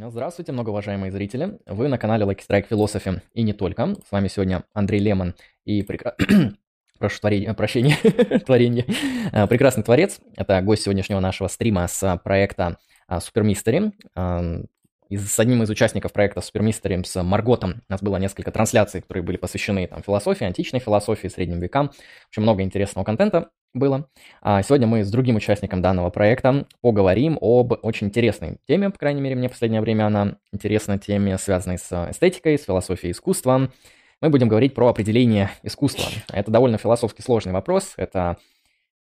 Здравствуйте, многоуважаемые зрители. Вы на канале Lucky Strike Philosophy и не только. С вами сегодня Андрей Лемон и прекра... Прошу творение, прощения, творение. А, прекрасный творец. Это гость сегодняшнего нашего стрима с проекта а, Super Mystery. с одним из участников проекта Super Mystery, с Марготом, у нас было несколько трансляций, которые были посвящены там, философии, античной философии, средним векам. Очень много интересного контента было. А сегодня мы с другим участником данного проекта поговорим об очень интересной теме, по крайней мере, мне в последнее время она интересна, теме, связанной с эстетикой, с философией искусства. Мы будем говорить про определение искусства. Это довольно философски сложный вопрос, это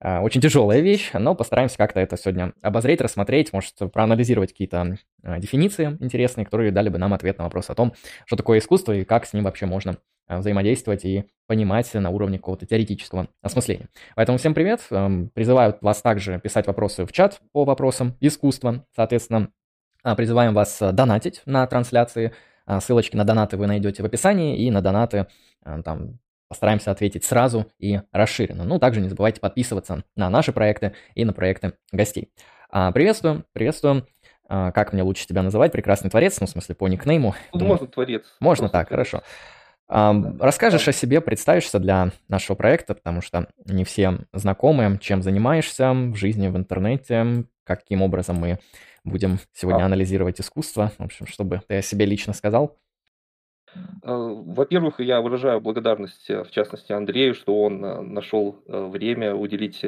очень тяжелая вещь, но постараемся как-то это сегодня обозреть, рассмотреть, может, проанализировать какие-то э, дефиниции интересные, которые дали бы нам ответ на вопрос о том, что такое искусство и как с ним вообще можно Э, взаимодействовать и понимать на уровне какого-то теоретического осмысления. Поэтому всем привет. Эм, призываю вас также писать вопросы в чат по вопросам искусства. Соответственно, а, призываем вас э, донатить на трансляции. А, ссылочки на донаты вы найдете в описании, и на донаты там постараемся ответить сразу и расширенно. Ну, также не забывайте подписываться на наши проекты и на проекты гостей. А, приветствую, приветствую. Как мне лучше тебя называть? Прекрасный творец, ну, в смысле, по никнейму. Ну, можно творец. Можно так, творец. хорошо. Расскажешь о себе, представишься для нашего проекта, потому что не все знакомы, чем занимаешься в жизни, в интернете, каким образом мы будем сегодня а. анализировать искусство, в общем, чтобы ты о себе лично сказал. А, во-первых, я выражаю благодарность, э, в частности, Андрею, что он э, нашел э, время уделить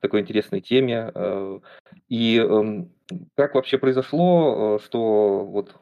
такой интересной теме. И эм, как вообще произошло, что вот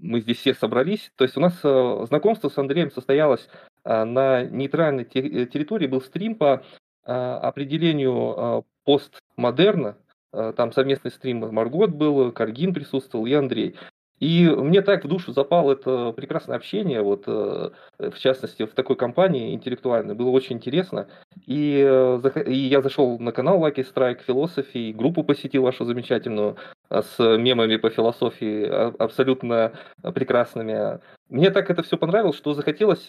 мы здесь все собрались. То есть у нас э, знакомство с Андреем состоялось э, на нейтральной э, территории, был стрим по определению постмодерна. Там совместный стрим Маргот был, Каргин присутствовал и Андрей. И мне так в душу запало это прекрасное общение, вот, э, в частности, в такой компании интеллектуальной, было очень интересно. И, э, и я зашел на канал Lucky Strike Philosophy, группу посетил вашу замечательную, э, с мемами по философии, а, абсолютно прекрасными. Мне так это все понравилось, что захотелось,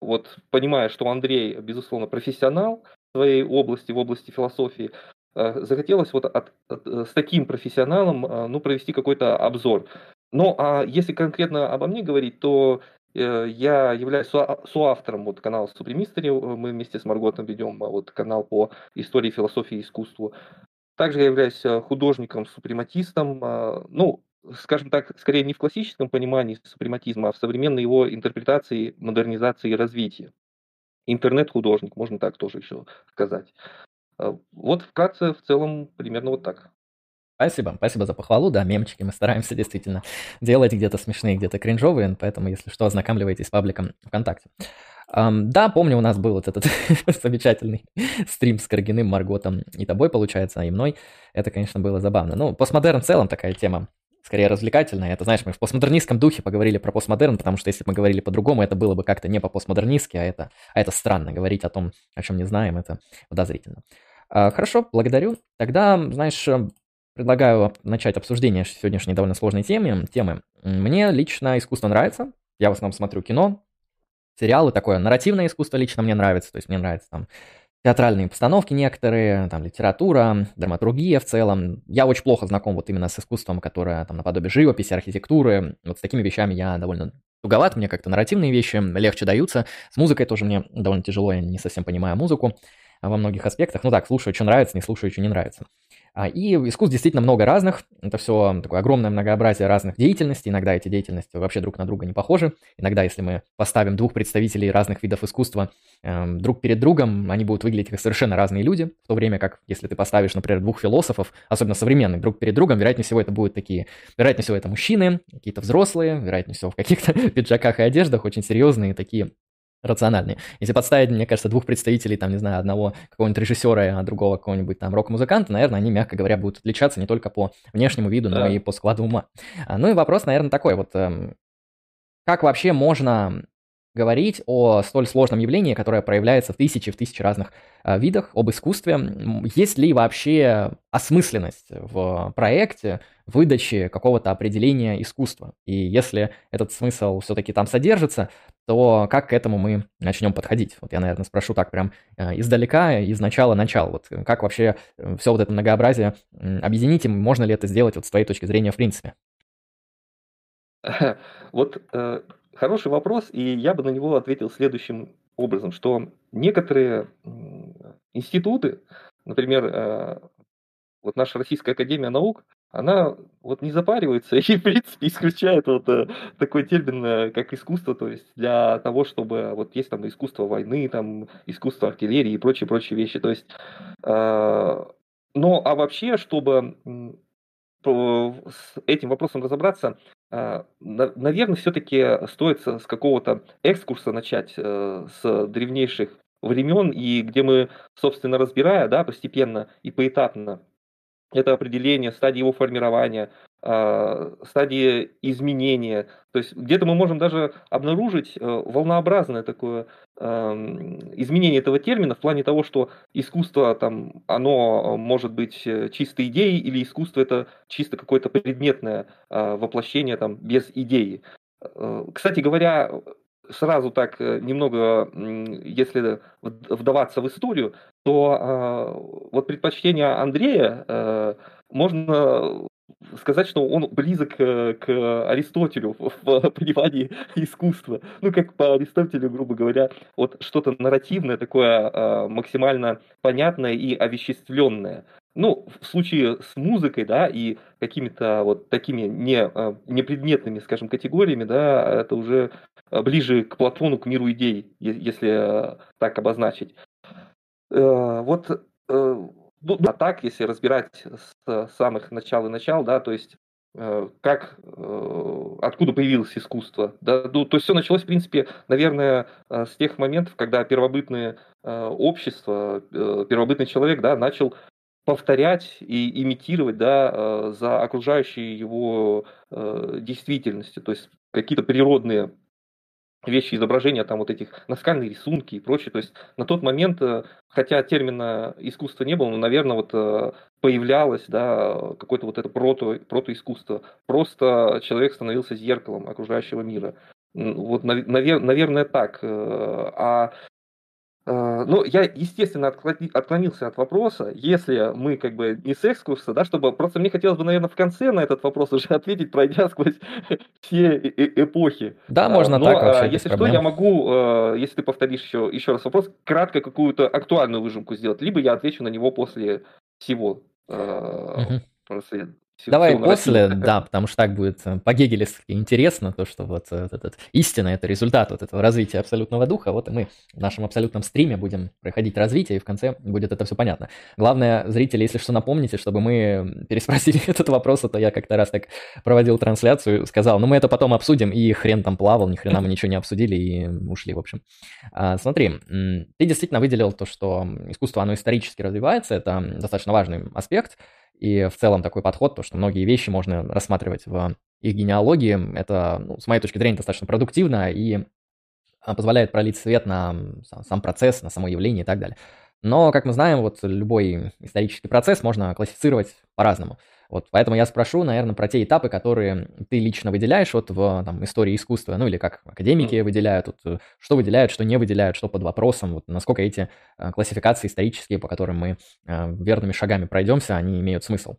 вот, понимая, что Андрей, безусловно, профессионал своей области, в области философии, захотелось вот от, от, э, с таким профессионалом э, ну, провести какой-то обзор. Ну, а если конкретно обо мне говорить, то я являюсь соавтором вот канала Супремистери, мы вместе с Марготом ведем вот канал по истории, философии и искусству. Также я являюсь художником-супрематистом, ну, скажем так, скорее не в классическом понимании супрематизма, а в современной его интерпретации, модернизации и развитии. Интернет-художник, можно так тоже еще сказать. Э, вот вкратце, в целом, примерно вот так. Спасибо, спасибо за похвалу, да, мемчики мы стараемся действительно делать где-то смешные, где-то кринжовые, поэтому, если что, ознакомливайтесь с пабликом ВКонтакте. Um, да, помню, у нас был вот этот замечательный стрим с Каргиным, Марготом и тобой, получается, и мной. Это, конечно, было забавно. Ну, постмодерн в целом такая тема скорее развлекательная. Это, знаешь, мы в постмодернистском духе поговорили про постмодерн, потому что если бы мы говорили по-другому, это было бы как-то не по-постмодернистски, а это, а это странно. Говорить о том, о чем не знаем, это подозрительно. А, хорошо, благодарю. Тогда, знаешь, э, предлагаю начать обсуждение сегодняшней довольно сложной темы. темы. Мне лично искусство нравится. Я в основном смотрю кино, сериалы, такое нарративное искусство лично мне нравится. То есть мне нравятся там театральные постановки некоторые, там литература, драматургия в целом. Я очень плохо знаком вот именно с искусством, которое там наподобие живописи, архитектуры. Вот с такими вещами я довольно туговат, мне как-то нарративные вещи легче даются. С музыкой тоже мне довольно тяжело, я не совсем понимаю музыку во многих аспектах. Ну так, слушаю, что нравится, не слушаю, что не нравится. А, и искусств действительно много разных. Это все такое огромное многообразие разных деятельностей. Иногда эти деятельности вообще друг на друга не похожи. Иногда, если мы поставим двух представителей разных видов искусства э, друг перед другом, они будут выглядеть как совершенно разные люди. В то время как, если ты поставишь, например, двух философов, особенно современных, друг перед другом, вероятнее всего это будут такие, вероятнее всего это мужчины, какие-то взрослые, вероятнее всего в каких-то пиджаках и одеждах, очень серьезные такие рациональные. Если подставить, мне кажется, двух представителей, там, не знаю, одного какого-нибудь режиссера, а другого какого-нибудь там рок-музыканта, наверное, они, мягко говоря, будут отличаться не только по внешнему виду, но и по складу ума. А, ну и вопрос, наверное, такой вот, эм, как вообще можно говорить о столь сложном явлении, которое проявляется в тысячи, в тысячи разных э, видах, об искусстве. Есть ли вообще осмысленность в проекте, выдаче какого-то определения искусства? И если этот смысл все-таки там содержится, то как к этому мы начнем подходить? Вот я, наверное, спрошу так прям э, издалека, из начала начала. Вот как вообще э, все вот это многообразие объединить, и можно ли это сделать вот с твоей точки зрения в принципе? Вот э, хороший вопрос, и я бы на него ответил следующим образом, что некоторые институты, например, э, вот наша Российская Академия Наук, она вот не запаривается и, в принципе, исключает вот э, такой термин, э, как искусство, то есть для того, чтобы вот есть там искусство войны, там искусство артиллерии и прочие-прочие вещи, то есть, э, но а вообще, чтобы с этим вопросом разобраться, наверное, все-таки стоит с какого-то экскурса начать э, с древнейших времен, и где мы, собственно, разбирая, да, постепенно и поэтапно это определение, стадии его формирования, а, стадии изменения. То есть где-то мы можем даже обнаружить э, волнообразное такое изменение этого термина в плане того, что искусство там, оно может быть э, чистой идеей или искусство это чисто какое-то предметное а, воплощение там без идеи. Э, кстати говоря, сразу так немного, если вдаваться в историю, то э, вот предпочтение Андрея можно сказать, что он близок э, к Аристотелю в понимании искусства. Ну, как по Аристотелю, грубо говоря, вот что-то нарративное, такое э, максимально понятное и овеществленное. Ну, в случае с музыкой, да, и какими-то вот такими не, э, непредметными, скажем, категориями, да, это уже ближе к Платону, к миру идей, если так обозначить. Э, вот, э, а так, если разбирать с самых начал и начал, да, то есть э, как, откуда появилось искусство. Да? Ну, то есть все началось, в принципе, наверное, с тех моментов, когда первобытное общество, первобытный человек да, начал повторять и имитировать да, за окружающей его действительностью. То есть какие-то природные вещи, изображения, там вот этих наскальные рисунки и прочее. То есть на тот момент, э, хотя термина искусства не было, но, наверное, вот э, появлялось, да, какое-то вот это прото, протоискусство. Просто человек становился зеркалом окружающего мира. Вот, наверное, так. Э, а, ну, я, естественно, отклонился от вопроса. Если мы как бы не с экскурса, да, чтобы просто мне хотелось бы, наверное, в конце на этот вопрос уже ответить, пройдя сквозь все эпохи. Да, а, можно Но, так вообще. Если что, я могу, если ты повторишь еще, еще раз вопрос, кратко какую-то актуальную выжимку сделать, либо я отвечу на него после всего. Угу. Давай после, да, потому что так будет э, по-гегелевски интересно, то, что вот э, этот истина – это результат вот этого развития абсолютного духа, вот и мы в нашем абсолютном стриме будем проходить развитие, и в конце будет это все понятно. Главное, зрители, если что, напомните, чтобы мы переспросили этот вопрос, а то я как-то раз так проводил трансляцию, сказал, ну мы это потом обсудим, и хрен там плавал, ни хрена мы ничего не обсудили и ушли, в общем. А, смотри, ты действительно выделил то, что искусство, оно исторически развивается, это достаточно важный аспект, и в целом такой подход, то, что многие вещи можно рассматривать в их генеалогии, это, ну, с моей точки зрения, достаточно продуктивно и а, позволяет пролить свет на сам процесс, на само явление и так далее. Но, как мы знаем, вот любой исторический процесс можно классифицировать по-разному. Вот, поэтому я спрошу, наверное, про те этапы, которые ты лично выделяешь вот в там, истории искусства, ну или как академики выделяют, вот, э, что выделяют, что не выделяют, что под вопросом, вот, насколько эти э, классификации исторические, по которым мы э, верными шагами пройдемся, они имеют смысл.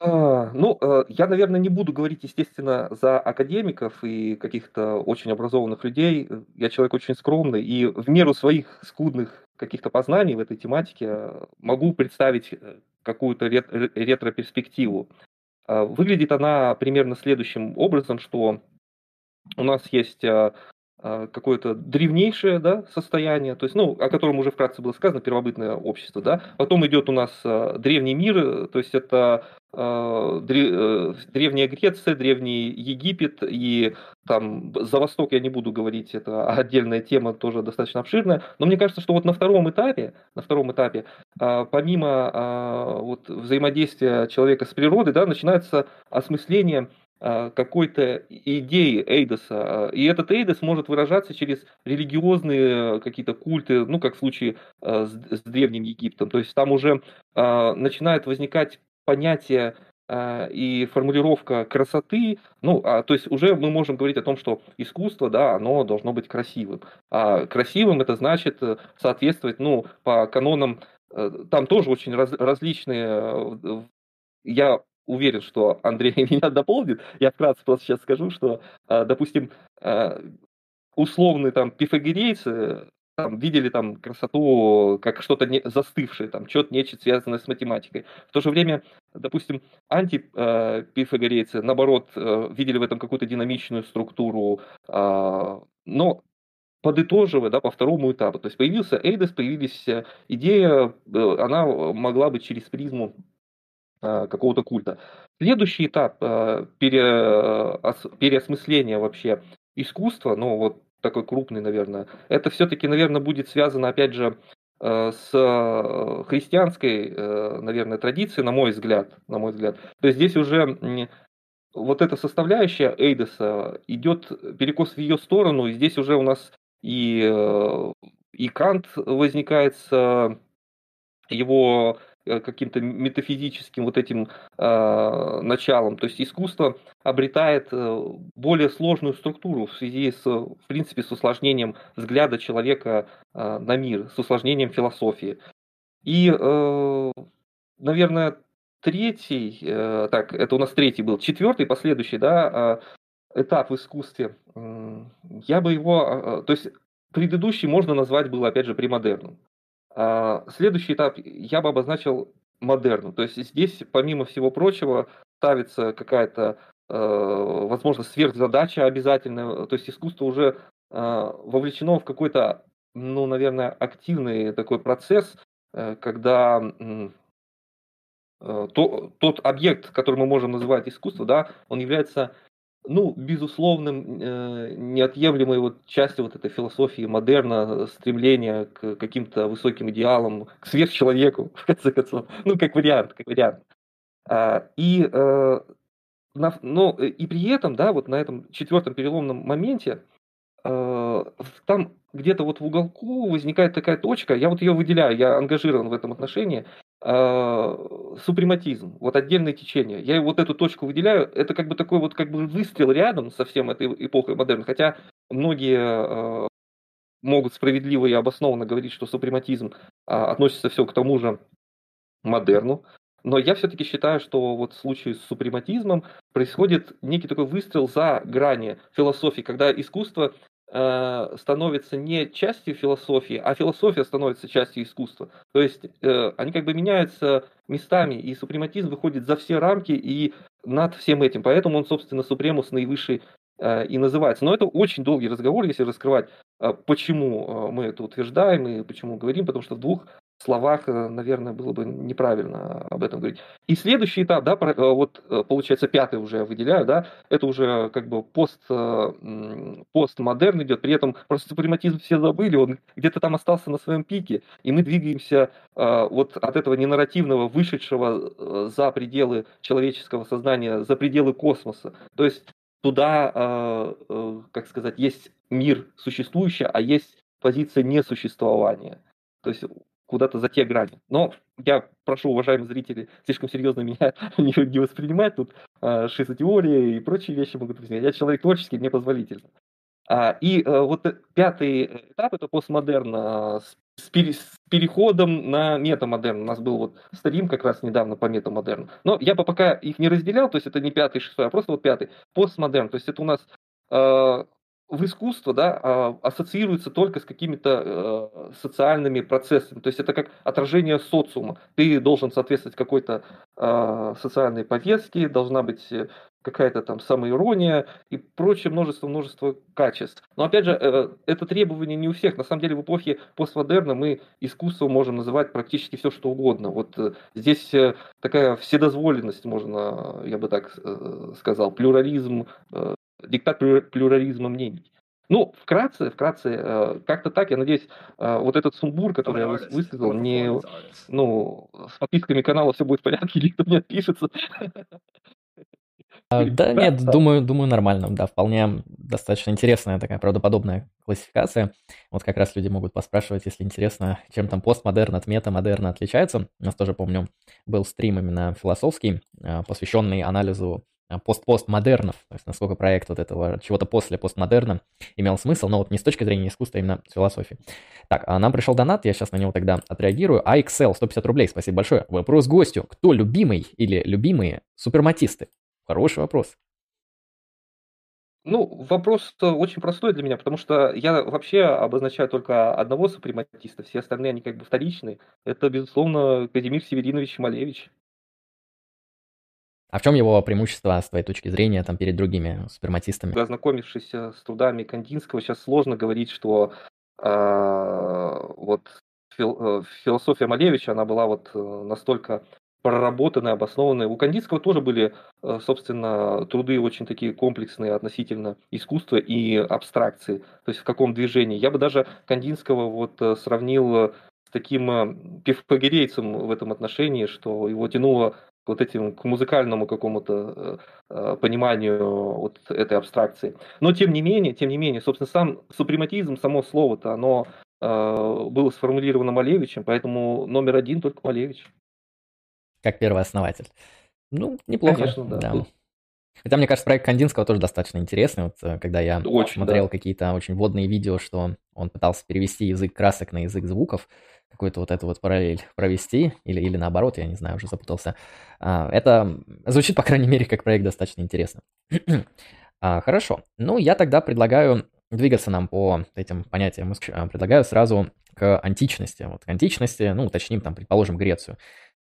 А, ну, я, наверное, не буду говорить, естественно, за академиков и каких-то очень образованных людей. Я человек очень скромный, и в меру своих скудных каких-то познаний в этой тематике могу представить какую-то ретро-перспективу. А, выглядит она примерно следующим образом, что у нас есть а, какое-то древнейшее да, состояние, то есть, ну, о котором уже вкратце было сказано, первобытное общество, да. Потом идет у нас древний мир, то есть это э, древняя Греция, древний Египет и там за Восток я не буду говорить, это отдельная тема, тоже достаточно обширная. Но мне кажется, что вот на втором этапе, на втором этапе, помимо вот взаимодействия человека с природой, да, начинается осмысление а, какой-то идеи Эйдоса. И этот Эйдос может выражаться через религиозные какие-то культы, ну, как в случае а, с, Древним Египтом. То есть там уже а, начинает возникать понятие и формулировка красоты, ну, а, то есть уже мы можем говорить о том, что искусство, да, оно должно быть красивым. А красивым это значит э, соответствовать, ну, по канонам, э, там тоже очень раз, различные, э, я уверен, что Андрей меня дополнит. Я вкратце просто сейчас скажу, что, допустим, условные там пифагорейцы там, видели там красоту как что-то не, застывшее, там, что-то нечто связанное с математикой. В то же время, допустим, антипифагорейцы, наоборот, э, видели в этом какую-то динамичную структуру, а, но подытоживая, да, по второму этапу. То есть появился Эйдес, появилась идея, э, она могла быть через призму а, какого-то культа. Следующий этап э, переосмысления вообще искусства, ну вот такой крупный, наверное, это все-таки, наверное, будет связано, опять же, э, с э, христианской, э, наверное, традицией, на мой взгляд, на мой взгляд. То есть здесь уже вот эта составляющая Эйдеса идет перекос в ее сторону, и здесь уже у нас и, и Кант возникает с его Э, каким-то метафизическим вот этим э, началом. То есть искусство обретает э, более сложную структуру в связи с, в принципе, с усложнением взгляда человека э, на мир, с усложнением философии. И, э, наверное, третий, э, так, это у нас третий был, четвертый, последующий, да, э, этап в искусстве, э, я бы его, э, то есть предыдущий можно назвать был, опять же, премодерном. А, следующий этап я бы обозначил модерну. То есть здесь, помимо всего прочего, ставится какая-то, э, возможно, сверхзадача обязательная. То есть искусство уже а, вовлечено в какой-то, ну, наверное, активный такой процесс, э, когда э, то, тот объект, который мы можем называть искусство, да, он является ну, безусловным, э, неотъемлемой вот частью вот этой философии модерна, стремления к каким-то высоким идеалам, к сверхчеловеку, в конце концов. Ну, как вариант, как вариант. А, и, э, но, и при этом, да, вот на этом четвертом переломном моменте, э, там где-то вот в уголку возникает такая точка, я вот ее выделяю, я ангажирован в этом отношении, э, супрематизм, вот отдельное течение. Я вот эту точку выделяю, это как бы такой вот как бы выстрел рядом со всем этой эпохой модерна, хотя многие э, могут справедливо и обоснованно говорить, что супрематизм э, относится все к тому же модерну, но я все-таки считаю, что вот в случае с супрематизмом происходит некий такой выстрел за грани философии, когда искусство Э, становится не частью философии, а философия становится частью искусства. То есть э, они как бы меняются местами, и супрематизм выходит за все рамки и над всем этим. Поэтому он, собственно, супремус наивысший э, и называется. Но это очень долгий разговор, если раскрывать, почему мы это утверждаем и почему говорим, потому что в двух словах, э, наверное, было бы неправильно об этом говорить. И следующий этап, да, э, вот э, получается пятый уже выделяю, да, это уже как бы пост, постмодерн идет, при этом просто супрематизм все забыли, он где-то там остался на своем пике, и мы двигаемся вот от этого ненарративного, вышедшего за пределы человеческого сознания, за пределы космоса. То есть туда, как сказать, есть мир существующий, а есть позиция несуществования. То есть куда-то за те грани. Но я прошу, уважаемые зрители, слишком серьезно меня не, не воспринимать. Тут э, шизотеория и прочие вещи могут возникать. Я человек творческий, мне позволительно. А, и а, вот пятый этап это постмодерн а, с, с, пере, с переходом на метамодерн. У нас был вот стрим как раз недавно по метамодерну. Но я бы пока их не разделял, то есть это не пятый, шестой, а просто вот пятый. Постмодерн, то есть это у нас в искусство да, а, ассоциируется только с какими-то э, социальными процессами. То есть это как отражение социума. Ты должен соответствовать какой-то э, социальной повестке, должна быть э, какая-то там самоирония и прочее множество-множество качеств. Но опять же, э, это требование не у всех. На самом деле в эпохе постмодерна мы искусство можем называть практически все, что угодно. Вот здесь такая вседозволенность, можно, я бы так сказал, плюрализм, диктат плюрализма мнений. Ну, вкратце, вкратце, э, как-то так, я надеюсь, э, вот этот сумбур, который я высказал, не, ну, с подписками канала все будет в порядке, или кто мне отпишется. А, да, нет, думаю, думаю, нормально, да, вполне достаточно интересная такая правдоподобная классификация. Вот как раз люди могут поспрашивать, если интересно, чем там постмодерн от метамодерна отличается. У нас тоже, помню, был стрим именно философский, э, посвященный анализу пост-постмодернов, то есть насколько проект вот этого чего-то после постмодерна имел смысл, но вот не с точки зрения искусства, а именно с философии. Так, а нам пришел донат, я сейчас на него тогда отреагирую. А Excel 150 рублей, спасибо большое. Вопрос гостю. Кто любимый или любимые суперматисты? Хороший вопрос. Ну, вопрос очень простой для меня, потому что я вообще обозначаю только одного супрематиста, все остальные, они как бы вторичные. Это, безусловно, Казимир Северинович Малевич. А в чем его преимущество, с твоей точки зрения, там, перед другими суперматистами? Ознакомившись с трудами Кандинского, сейчас сложно говорить, что э, вот фил, э, философия Малевича, она была вот э, настолько проработанные, обоснованные. У Кандинского тоже были, э, собственно, труды очень такие комплексные относительно искусства и абстракции. То есть в каком движении. Я бы даже Кандинского вот э, сравнил с таким э, пифагорейцем в этом отношении, что его тянуло к вот этим к музыкальному какому-то э, пониманию вот этой абстракции. Но тем не менее, тем не менее, собственно, сам супрематизм, само слово-то, оно э, было сформулировано Малевичем, поэтому номер один только Малевич как первый основатель. Ну, неплохо. Конечно, да. да. Хотя, мне кажется, проект Кандинского тоже достаточно интересный. Вот э, когда я очень, смотрел да. какие-то очень водные видео, что он пытался перевести язык красок на язык звуков, какую-то вот эту вот параллель провести, или, или наоборот, я не знаю, уже запутался. А, это звучит, по крайней мере, как проект достаточно интересно. а, хорошо. Ну, я тогда предлагаю двигаться нам по этим понятиям. А, предлагаю сразу к античности. Вот к античности, ну, уточним там, предположим, Грецию.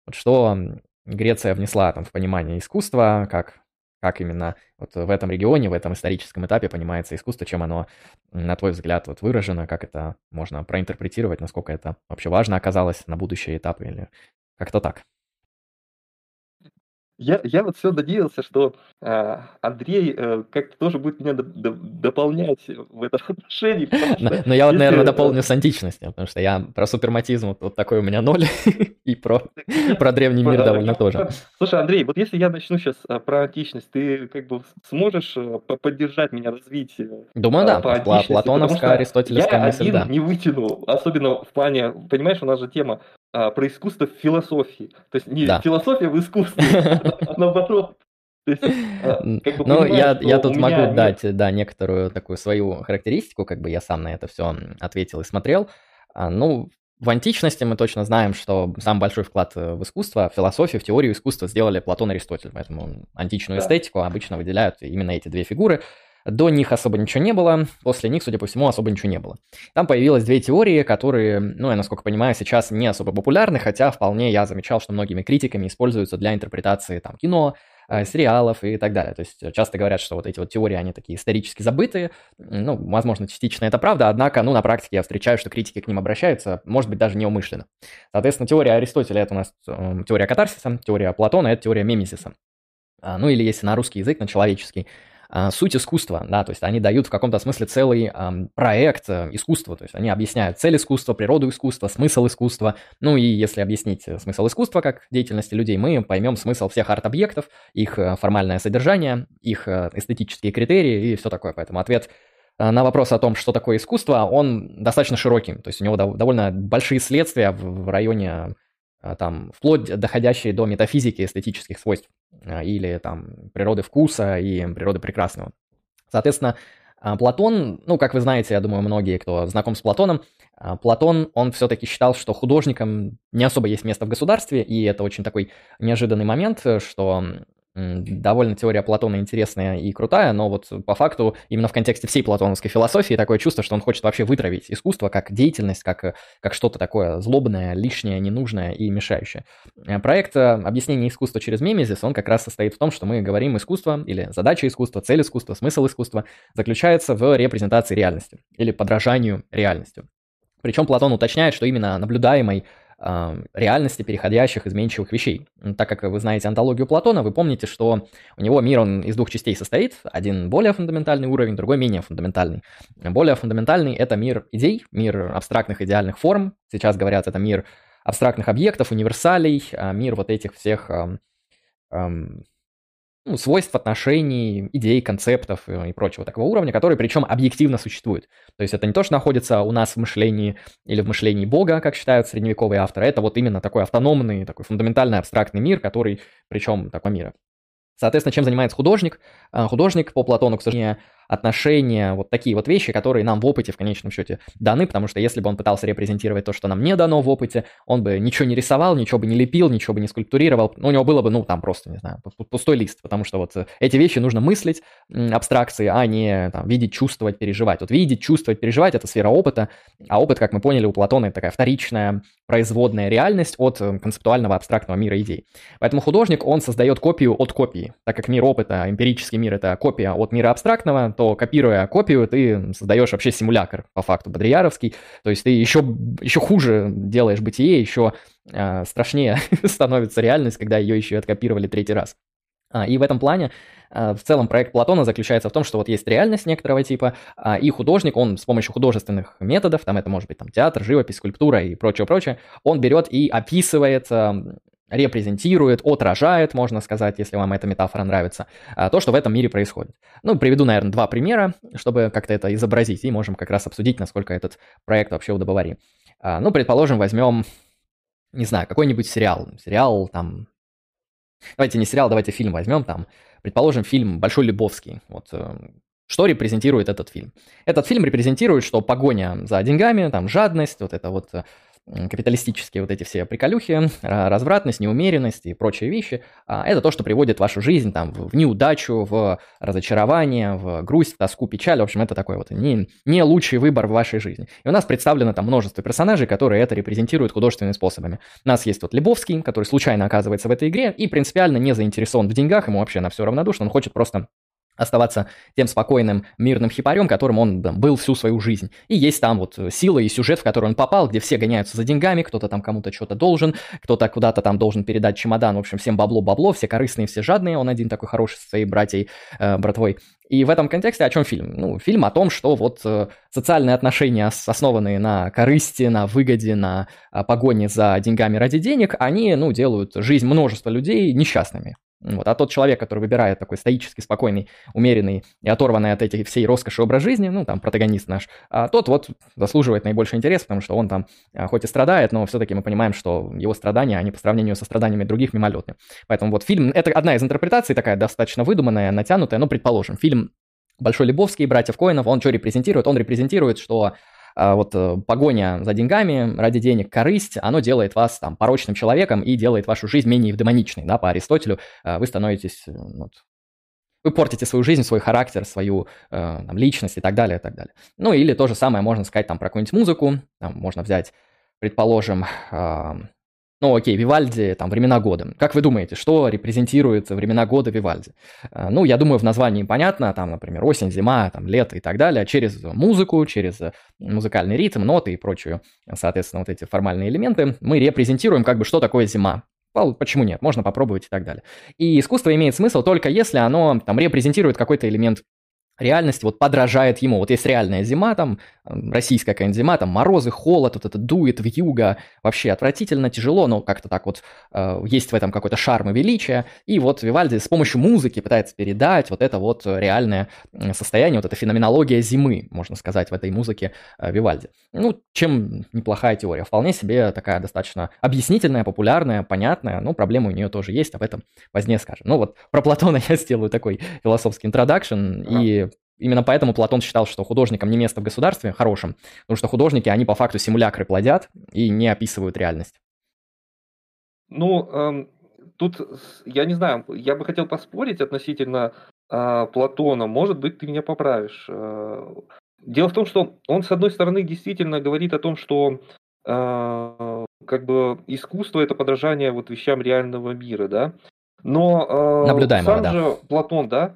Вот что Греция внесла там в понимание искусства, как, как именно вот в этом регионе, в этом историческом этапе понимается искусство, чем оно, на твой взгляд, вот выражено, как это можно проинтерпретировать, насколько это вообще важно оказалось на будущие этапы или как-то так. Я, я вот все надеялся, что э, Андрей э, как-то тоже будет меня д- дополнять в этом отношении. Но, но я вот, если... наверное, дополню с античностью, потому что я про суперматизм вот, такой у меня ноль, и про, про древний мир довольно тоже. Слушай, Андрей, вот если я начну сейчас а, про античность, ты как бы сможешь э, поддержать меня развить Думаю, да, по платоновская, аристотелевская мысль, я один не вытяну, особенно в плане, понимаешь, у нас же тема а, про искусство в философии. То есть не да. философия в искусстве, а наоборот. А, ну, я, я тут могу нет... дать, да, некоторую такую свою характеристику, как бы я сам на это все ответил и смотрел. А, ну, в античности мы точно знаем, что самый большой вклад в искусство, в философию, в теорию искусства сделали Платон и Аристотель, поэтому античную эстетику обычно выделяют именно эти две фигуры – до них особо ничего не было, после них, судя по всему, особо ничего не было. Там появилось две теории, которые, ну, я насколько понимаю, сейчас не особо популярны, хотя вполне я замечал, что многими критиками используются для интерпретации там кино, э, сериалов и так далее. То есть часто говорят, что вот эти вот теории, они такие исторически забытые. Ну, возможно, частично это правда, однако, ну, на практике я встречаю, что критики к ним обращаются, может быть, даже неумышленно. Соответственно, теория Аристотеля – это у нас э, теория катарсиса, теория Платона – это теория мемисиса. А, ну, или если на русский язык, на человеческий – а, суть искусства, да, то есть они дают в каком-то смысле целый um, проект э, искусства, то есть они объясняют цель искусства, природу искусства, смысл искусства, ну и если объяснить э, смысл искусства как деятельности людей, мы поймем смысл всех арт-объектов, их э, формальное содержание, их эстетические критерии и все такое, поэтому ответ на вопрос о том, что такое искусство, он достаточно широкий, то есть у него довольно большие следствия в районе там, вплоть доходящие до метафизики эстетических свойств а, или там природы вкуса и природы прекрасного. Соответственно, а, Платон, ну, как вы знаете, я думаю, многие, кто знаком с Платоном, Платон, он все-таки считал, что художникам не особо есть место в государстве, и это очень такой неожиданный момент, что довольно теория Платона интересная и крутая, но вот по факту именно в контексте всей платоновской философии такое чувство, что он хочет вообще вытравить искусство как деятельность, как, как что-то такое злобное, лишнее, ненужное и мешающее. Э, проект э, объяснения искусства через мемезис, он как раз состоит в том, что мы говорим искусство или задача искусства, цель искусства, смысл искусства заключается в репрезентации реальности или подражанию реальности. Причем Платон уточняет, что именно наблюдаемой реальности переходящих изменчивых вещей. Так как вы знаете антологию Платона, вы помните, что у него мир он из двух частей состоит. Один более фундаментальный уровень, другой менее фундаментальный. Более фундаментальный — это мир идей, мир абстрактных идеальных форм. Сейчас говорят, это мир абстрактных объектов, универсалей, а мир вот этих всех ну, свойств отношений, идей, концептов и прочего такого уровня, которые причем объективно существуют. То есть это не то, что находится у нас в мышлении или в мышлении Бога, как считают средневековые авторы, это вот именно такой автономный, такой фундаментальный абстрактный мир, который, причем такой мир Соответственно, чем занимается художник? А, художник по Платону, к сожалению, отношения, вот такие вот вещи, которые нам в опыте в конечном счете даны, потому что если бы он пытался репрезентировать то, что нам не дано в опыте, он бы ничего не рисовал, ничего бы не лепил, ничего бы не скульптурировал, у него было бы, ну, там просто, не знаю, пустой лист, потому что вот эти вещи нужно мыслить, абстракции, а не там, видеть, чувствовать, переживать. Вот видеть, чувствовать, переживать – это сфера опыта, а опыт, как мы поняли, у Платона это такая вторичная производная реальность от э, концептуального абстрактного мира идей. Поэтому художник, он создает копию от копии, так как мир опыта, эмпирический мир – это копия от мира абстрактного, то копируя копию, ты создаешь вообще симулятор, по факту, бодрияровский. То есть ты еще, еще хуже делаешь бытие, еще э, страшнее становится реальность, когда ее еще и откопировали третий раз. А, и в этом плане а, в целом проект Платона заключается в том, что вот есть реальность некоторого типа, а, и художник, он с помощью художественных методов, там это может быть там театр, живопись, скульптура и прочее-прочее, он берет и описывает репрезентирует, отражает, можно сказать, если вам эта метафора нравится, а, то, что в этом мире происходит. Ну, приведу, наверное, два примера, чтобы как-то это изобразить, и можем как раз обсудить, насколько этот проект вообще удобоварим. А, ну, предположим, возьмем, не знаю, какой-нибудь сериал. Сериал там... Давайте не сериал, давайте фильм возьмем там. Предположим, фильм «Большой Любовский». Вот э, что репрезентирует этот фильм? Этот фильм репрезентирует, что погоня за деньгами, там жадность, вот это вот э, капиталистические вот эти все приколюхи, развратность, неумеренность и прочие вещи, а, это то, что приводит вашу жизнь там в неудачу, в разочарование, в грусть, тоску, печаль. В общем, это такой вот не, не лучший выбор в вашей жизни. И у нас представлено там множество персонажей, которые это репрезентируют художественными способами. У нас есть вот Лебовский, который случайно оказывается в этой игре и принципиально не заинтересован в деньгах, ему вообще на все равнодушно, он хочет просто оставаться тем спокойным, мирным хипарем, которым он да, был всю свою жизнь. И есть там вот сила и сюжет, в который он попал, где все гоняются за деньгами, кто-то там кому-то что-то должен, кто-то куда-то там должен передать чемодан, в общем, всем бабло-бабло, все корыстные, все жадные, он один такой хороший со своей братьей, э, братвой. И в этом контексте о чем фильм? Ну, фильм о том, что вот э, социальные отношения, основанные на корысти, на выгоде, на э, погоне за деньгами ради денег, они, ну, делают жизнь множества людей несчастными. Вот. А тот человек, который выбирает такой стоический, спокойный, умеренный и оторванный от этих всей роскоши образ жизни, ну, там, протагонист наш, а тот вот заслуживает наибольший интерес, потому что он там а, хоть и страдает, но все-таки мы понимаем, что его страдания, они по сравнению со страданиями других мимолетны. Поэтому вот фильм, это одна из интерпретаций, такая достаточно выдуманная, натянутая, но, предположим, фильм Большой Лебовский, братьев Коинов, он что репрезентирует? Он репрезентирует, что вот э, погоня за деньгами, ради денег, корысть, оно делает вас там порочным человеком и делает вашу жизнь менее евдемоничной, да, по Аристотелю а, вы становитесь, э, вот, вы портите свою жизнь, свой характер, свою э, там, личность и так далее, и так далее. Ну или то же самое можно сказать там про какую-нибудь музыку, там можно взять, предположим, ну, окей, Вивальди, там, времена года. Как вы думаете, что репрезентирует времена года Вивальди? Э, ну, я думаю, в названии понятно, там, например, осень, зима, там, лето и так далее, через музыку, через музыкальный ритм, ноты и прочую, соответственно, вот эти формальные элементы, мы репрезентируем, как бы, что такое зима. Почему нет? Можно попробовать и так далее. И искусство имеет смысл только если оно там репрезентирует какой-то элемент реальность вот подражает ему. Вот есть реальная зима, там, российская какая-нибудь зима, там морозы, холод, вот это дует, вьюга, вообще отвратительно, тяжело, но как-то так вот э, есть в этом какой-то шарм и величие. И вот Вивальди с помощью музыки пытается передать вот это вот реальное состояние, вот эта феноменология зимы, можно сказать, в этой музыке э, Вивальди. Ну, чем неплохая теория. Вполне себе такая достаточно объяснительная, популярная, понятная, но проблемы у нее тоже есть, об этом позднее скажем. Ну вот про Платона я сделаю такой философский интродакшн, и Именно поэтому Платон считал, что художникам не место в государстве хорошем, потому что художники, они по факту симулякры плодят и не описывают реальность. Ну, эм, тут, я не знаю, я бы хотел поспорить относительно э, Платона. Может быть, ты меня поправишь. Э, дело в том, что он, с одной стороны, действительно говорит о том, что э, как бы искусство это подражание вот вещам реального мира, да. Но э, сам да. же Платон, да,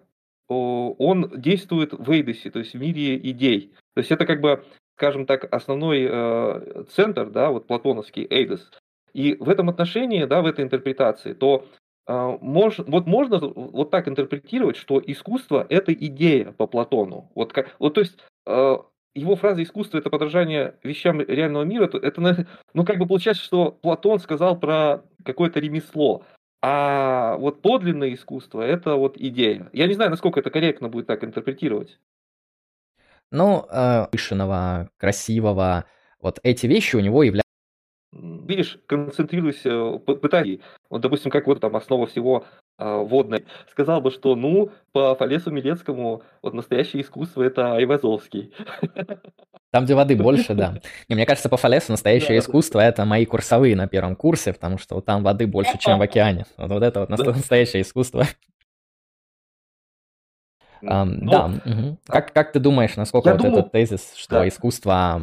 он действует в Эйдосе, то есть в мире идей. То есть это как бы, скажем так, основной э, центр, да, вот платоновский Эйдос. И в этом отношении, да, в этой интерпретации, то э, мож, вот можно вот так интерпретировать, что искусство – это идея по Платону. Вот, как, вот то есть э, его фраза «искусство – это подражание вещам реального мира», то это, ну, как бы получается, что Платон сказал про какое-то ремесло. А вот подлинное искусство – это вот идея. Я не знаю, насколько это корректно будет так интерпретировать. Ну, э, красивого, вот эти вещи у него являются видишь, концентрируюсь, э, пытаюсь, вот, допустим, как вот там основа всего водной, сказал бы, что ну, по Фалесу Милецкому вот настоящее искусство это Айвазовский. Там, где воды больше, да. И мне кажется, по Фалесу настоящее искусство – это мои курсовые на первом курсе, потому что вот там воды больше, чем в океане. Вот, вот это вот настоящее искусство. Ну, да. Угу. Как, как ты думаешь, насколько вот думаю, этот тезис, что да. искусство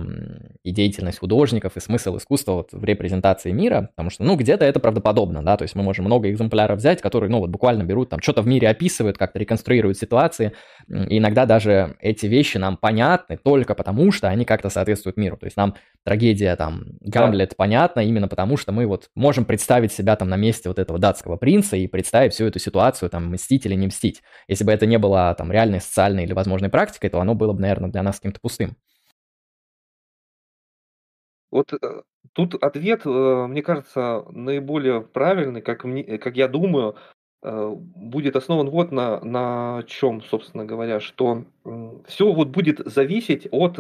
и деятельность художников, и смысл искусства вот в репрезентации мира, потому что, ну, где-то это правдоподобно, да, то есть мы можем много экземпляров взять, которые, ну, вот буквально берут, там, что-то в мире описывают, как-то реконструируют ситуации, и иногда даже эти вещи нам понятны только потому, что они как-то соответствуют миру, то есть нам трагедия, там, Гамлет да. понятна именно потому, что мы вот можем представить себя там на месте вот этого датского принца и представить всю эту ситуацию, там, мстить или не мстить. Если бы это не было, там, там реальной социальной или возможной практикой, то оно было бы, наверное, для нас каким-то пустым. Вот э, тут ответ, э, мне кажется, наиболее правильный, как, мне, как я думаю, э, будет основан вот на, на чем, собственно говоря, что все вот будет зависеть от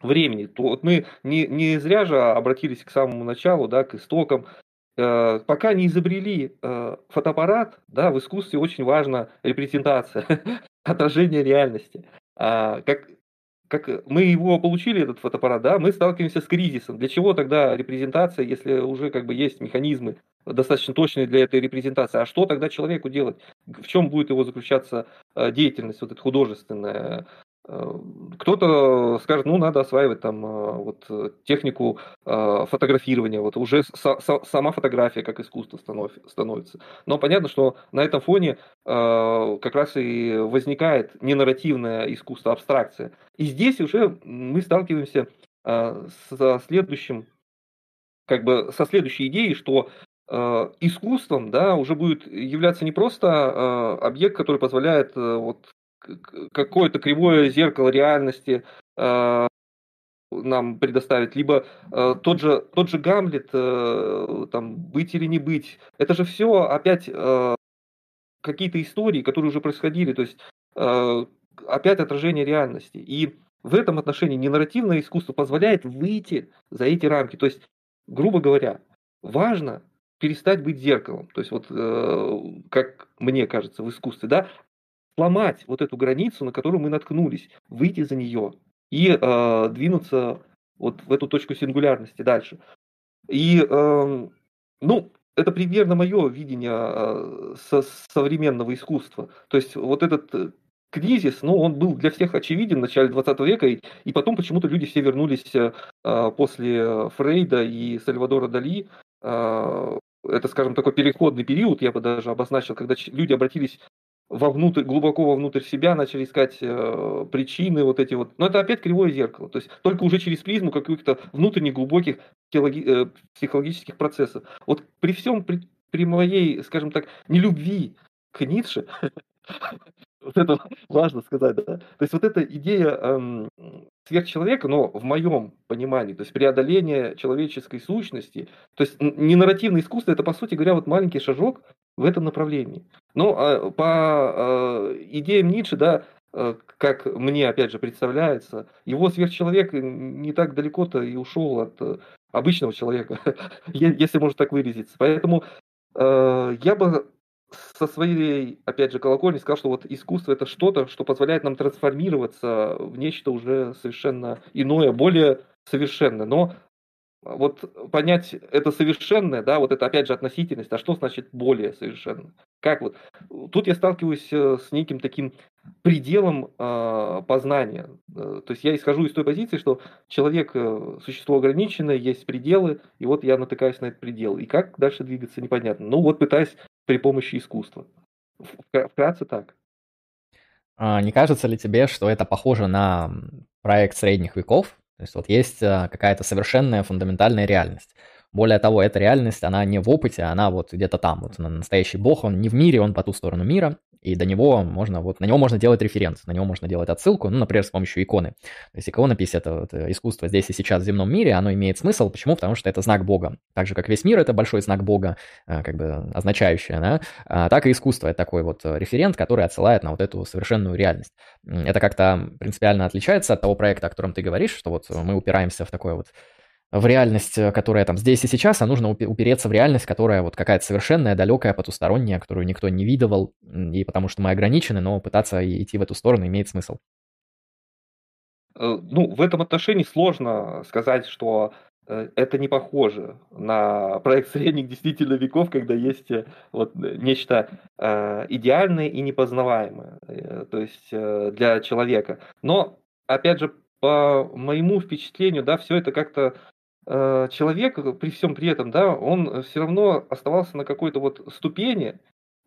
времени. То вот мы не, не зря же обратились к самому началу, да, к истокам, Э, пока не изобрели э, фотоаппарат, да, в искусстве очень важна репрезентация, отражение реальности. А, как, как мы его получили, этот фотоаппарат, да, мы сталкиваемся с кризисом. Для чего тогда репрезентация, если уже как бы есть механизмы достаточно точные для этой репрезентации? А что тогда человеку делать? В чем будет его заключаться э, деятельность вот эта художественная? Э, кто-то скажет, ну, надо осваивать там э, вот э, технику фотографирования, вот уже сама фотография как искусство становится. Но понятно, что на этом фоне как раз и возникает ненарративное искусство, абстракция. И здесь уже мы сталкиваемся со следующим, как бы со следующей идеей, что искусством, да, уже будет являться не просто объект, который позволяет вот какое-то кривое зеркало реальности э, нам предоставить, либо э, тот же тот же Гамлет, э, там быть или не быть, это же все опять э, какие-то истории, которые уже происходили, то есть э, опять отражение реальности. И в этом отношении ненарративное искусство позволяет выйти за эти рамки. То есть, грубо говоря, важно перестать быть зеркалом. То есть вот, э, как мне кажется, в искусстве, да, сломать вот эту границу, на которую мы наткнулись, выйти за нее и э, двинуться вот в эту точку сингулярности дальше. И, э, ну, это примерно мое видение э, со современного искусства. То есть вот этот э, кризис, ну, он был для всех очевиден в начале 20 века, и, и потом почему-то люди все вернулись э, после Фрейда и Сальвадора Дали. Э, это, скажем, такой переходный период, я бы даже обозначил, когда люди обратились вовнутрь, глубоко вовнутрь себя, начали искать э, причины вот эти вот. Но это опять кривое зеркало. То есть только уже через призму каких-то внутренних глубоких теологи, э, психологических процессов. Вот при всем, при, при моей, скажем так, нелюбви к Ницше, вот это важно сказать, да? То есть вот эта идея эм, сверхчеловека, но в моем понимании, то есть преодоление человеческой сущности, то есть не нарративное искусство, это, по сути говоря, вот маленький шажок в этом направлении. Ну, а по а, идеям Ницше, да, а, как мне, опять же, представляется, его сверхчеловек не так далеко-то и ушел от э, обычного человека, если можно так выразиться. Поэтому я бы со своей, опять же, колокольни сказал, что вот искусство это что-то, что позволяет нам трансформироваться в нечто уже совершенно иное, более совершенное. Но вот понять это совершенное, да, вот это опять же относительность, а что значит более совершенно? Как вот? Тут я сталкиваюсь э, с неким таким пределом э, познания. Э, то есть я исхожу из той позиции, что человек э, существо ограниченное, есть пределы, и вот я натыкаюсь на этот предел. И как дальше двигаться, непонятно. Ну вот пытаюсь при помощи искусства. Вкратце так. А не кажется ли тебе, что это похоже на проект средних веков, то есть вот есть а, какая-то совершенная фундаментальная реальность. Более того, эта реальность, она не в опыте, она вот где-то там. Вот настоящий бог, он не в мире, он по ту сторону мира и до него можно, вот, на него можно делать референс, на него можно делать отсылку, ну, например, с помощью иконы. То есть иконопись — это вот э, искусство здесь и сейчас в земном мире, оно имеет смысл. Почему? Потому что это знак Бога. Так же, как весь мир — это большой знак Бога, э, как бы означающий, да, а, так и искусство — это такой вот э, референт, который отсылает на вот эту совершенную реальность. Это как-то принципиально отличается от того проекта, о котором ты говоришь, что вот мы упираемся в такое вот в реальность, э, которая там здесь и сейчас, а нужно упереться в реальность, которая вот какая-то совершенная, далекая, потусторонняя, которую никто не видывал, и потому что мы ограничены, но пытаться идти в эту сторону имеет смысл. Э, ну, в этом отношении сложно сказать, что э, это не похоже на проект средних действительно веков, когда есть вот нечто идеальное и непознаваемое, то есть для человека. Но, опять же, по моему впечатлению, да, все это как-то человек при всем при этом, да, он все равно оставался на какой-то вот ступени,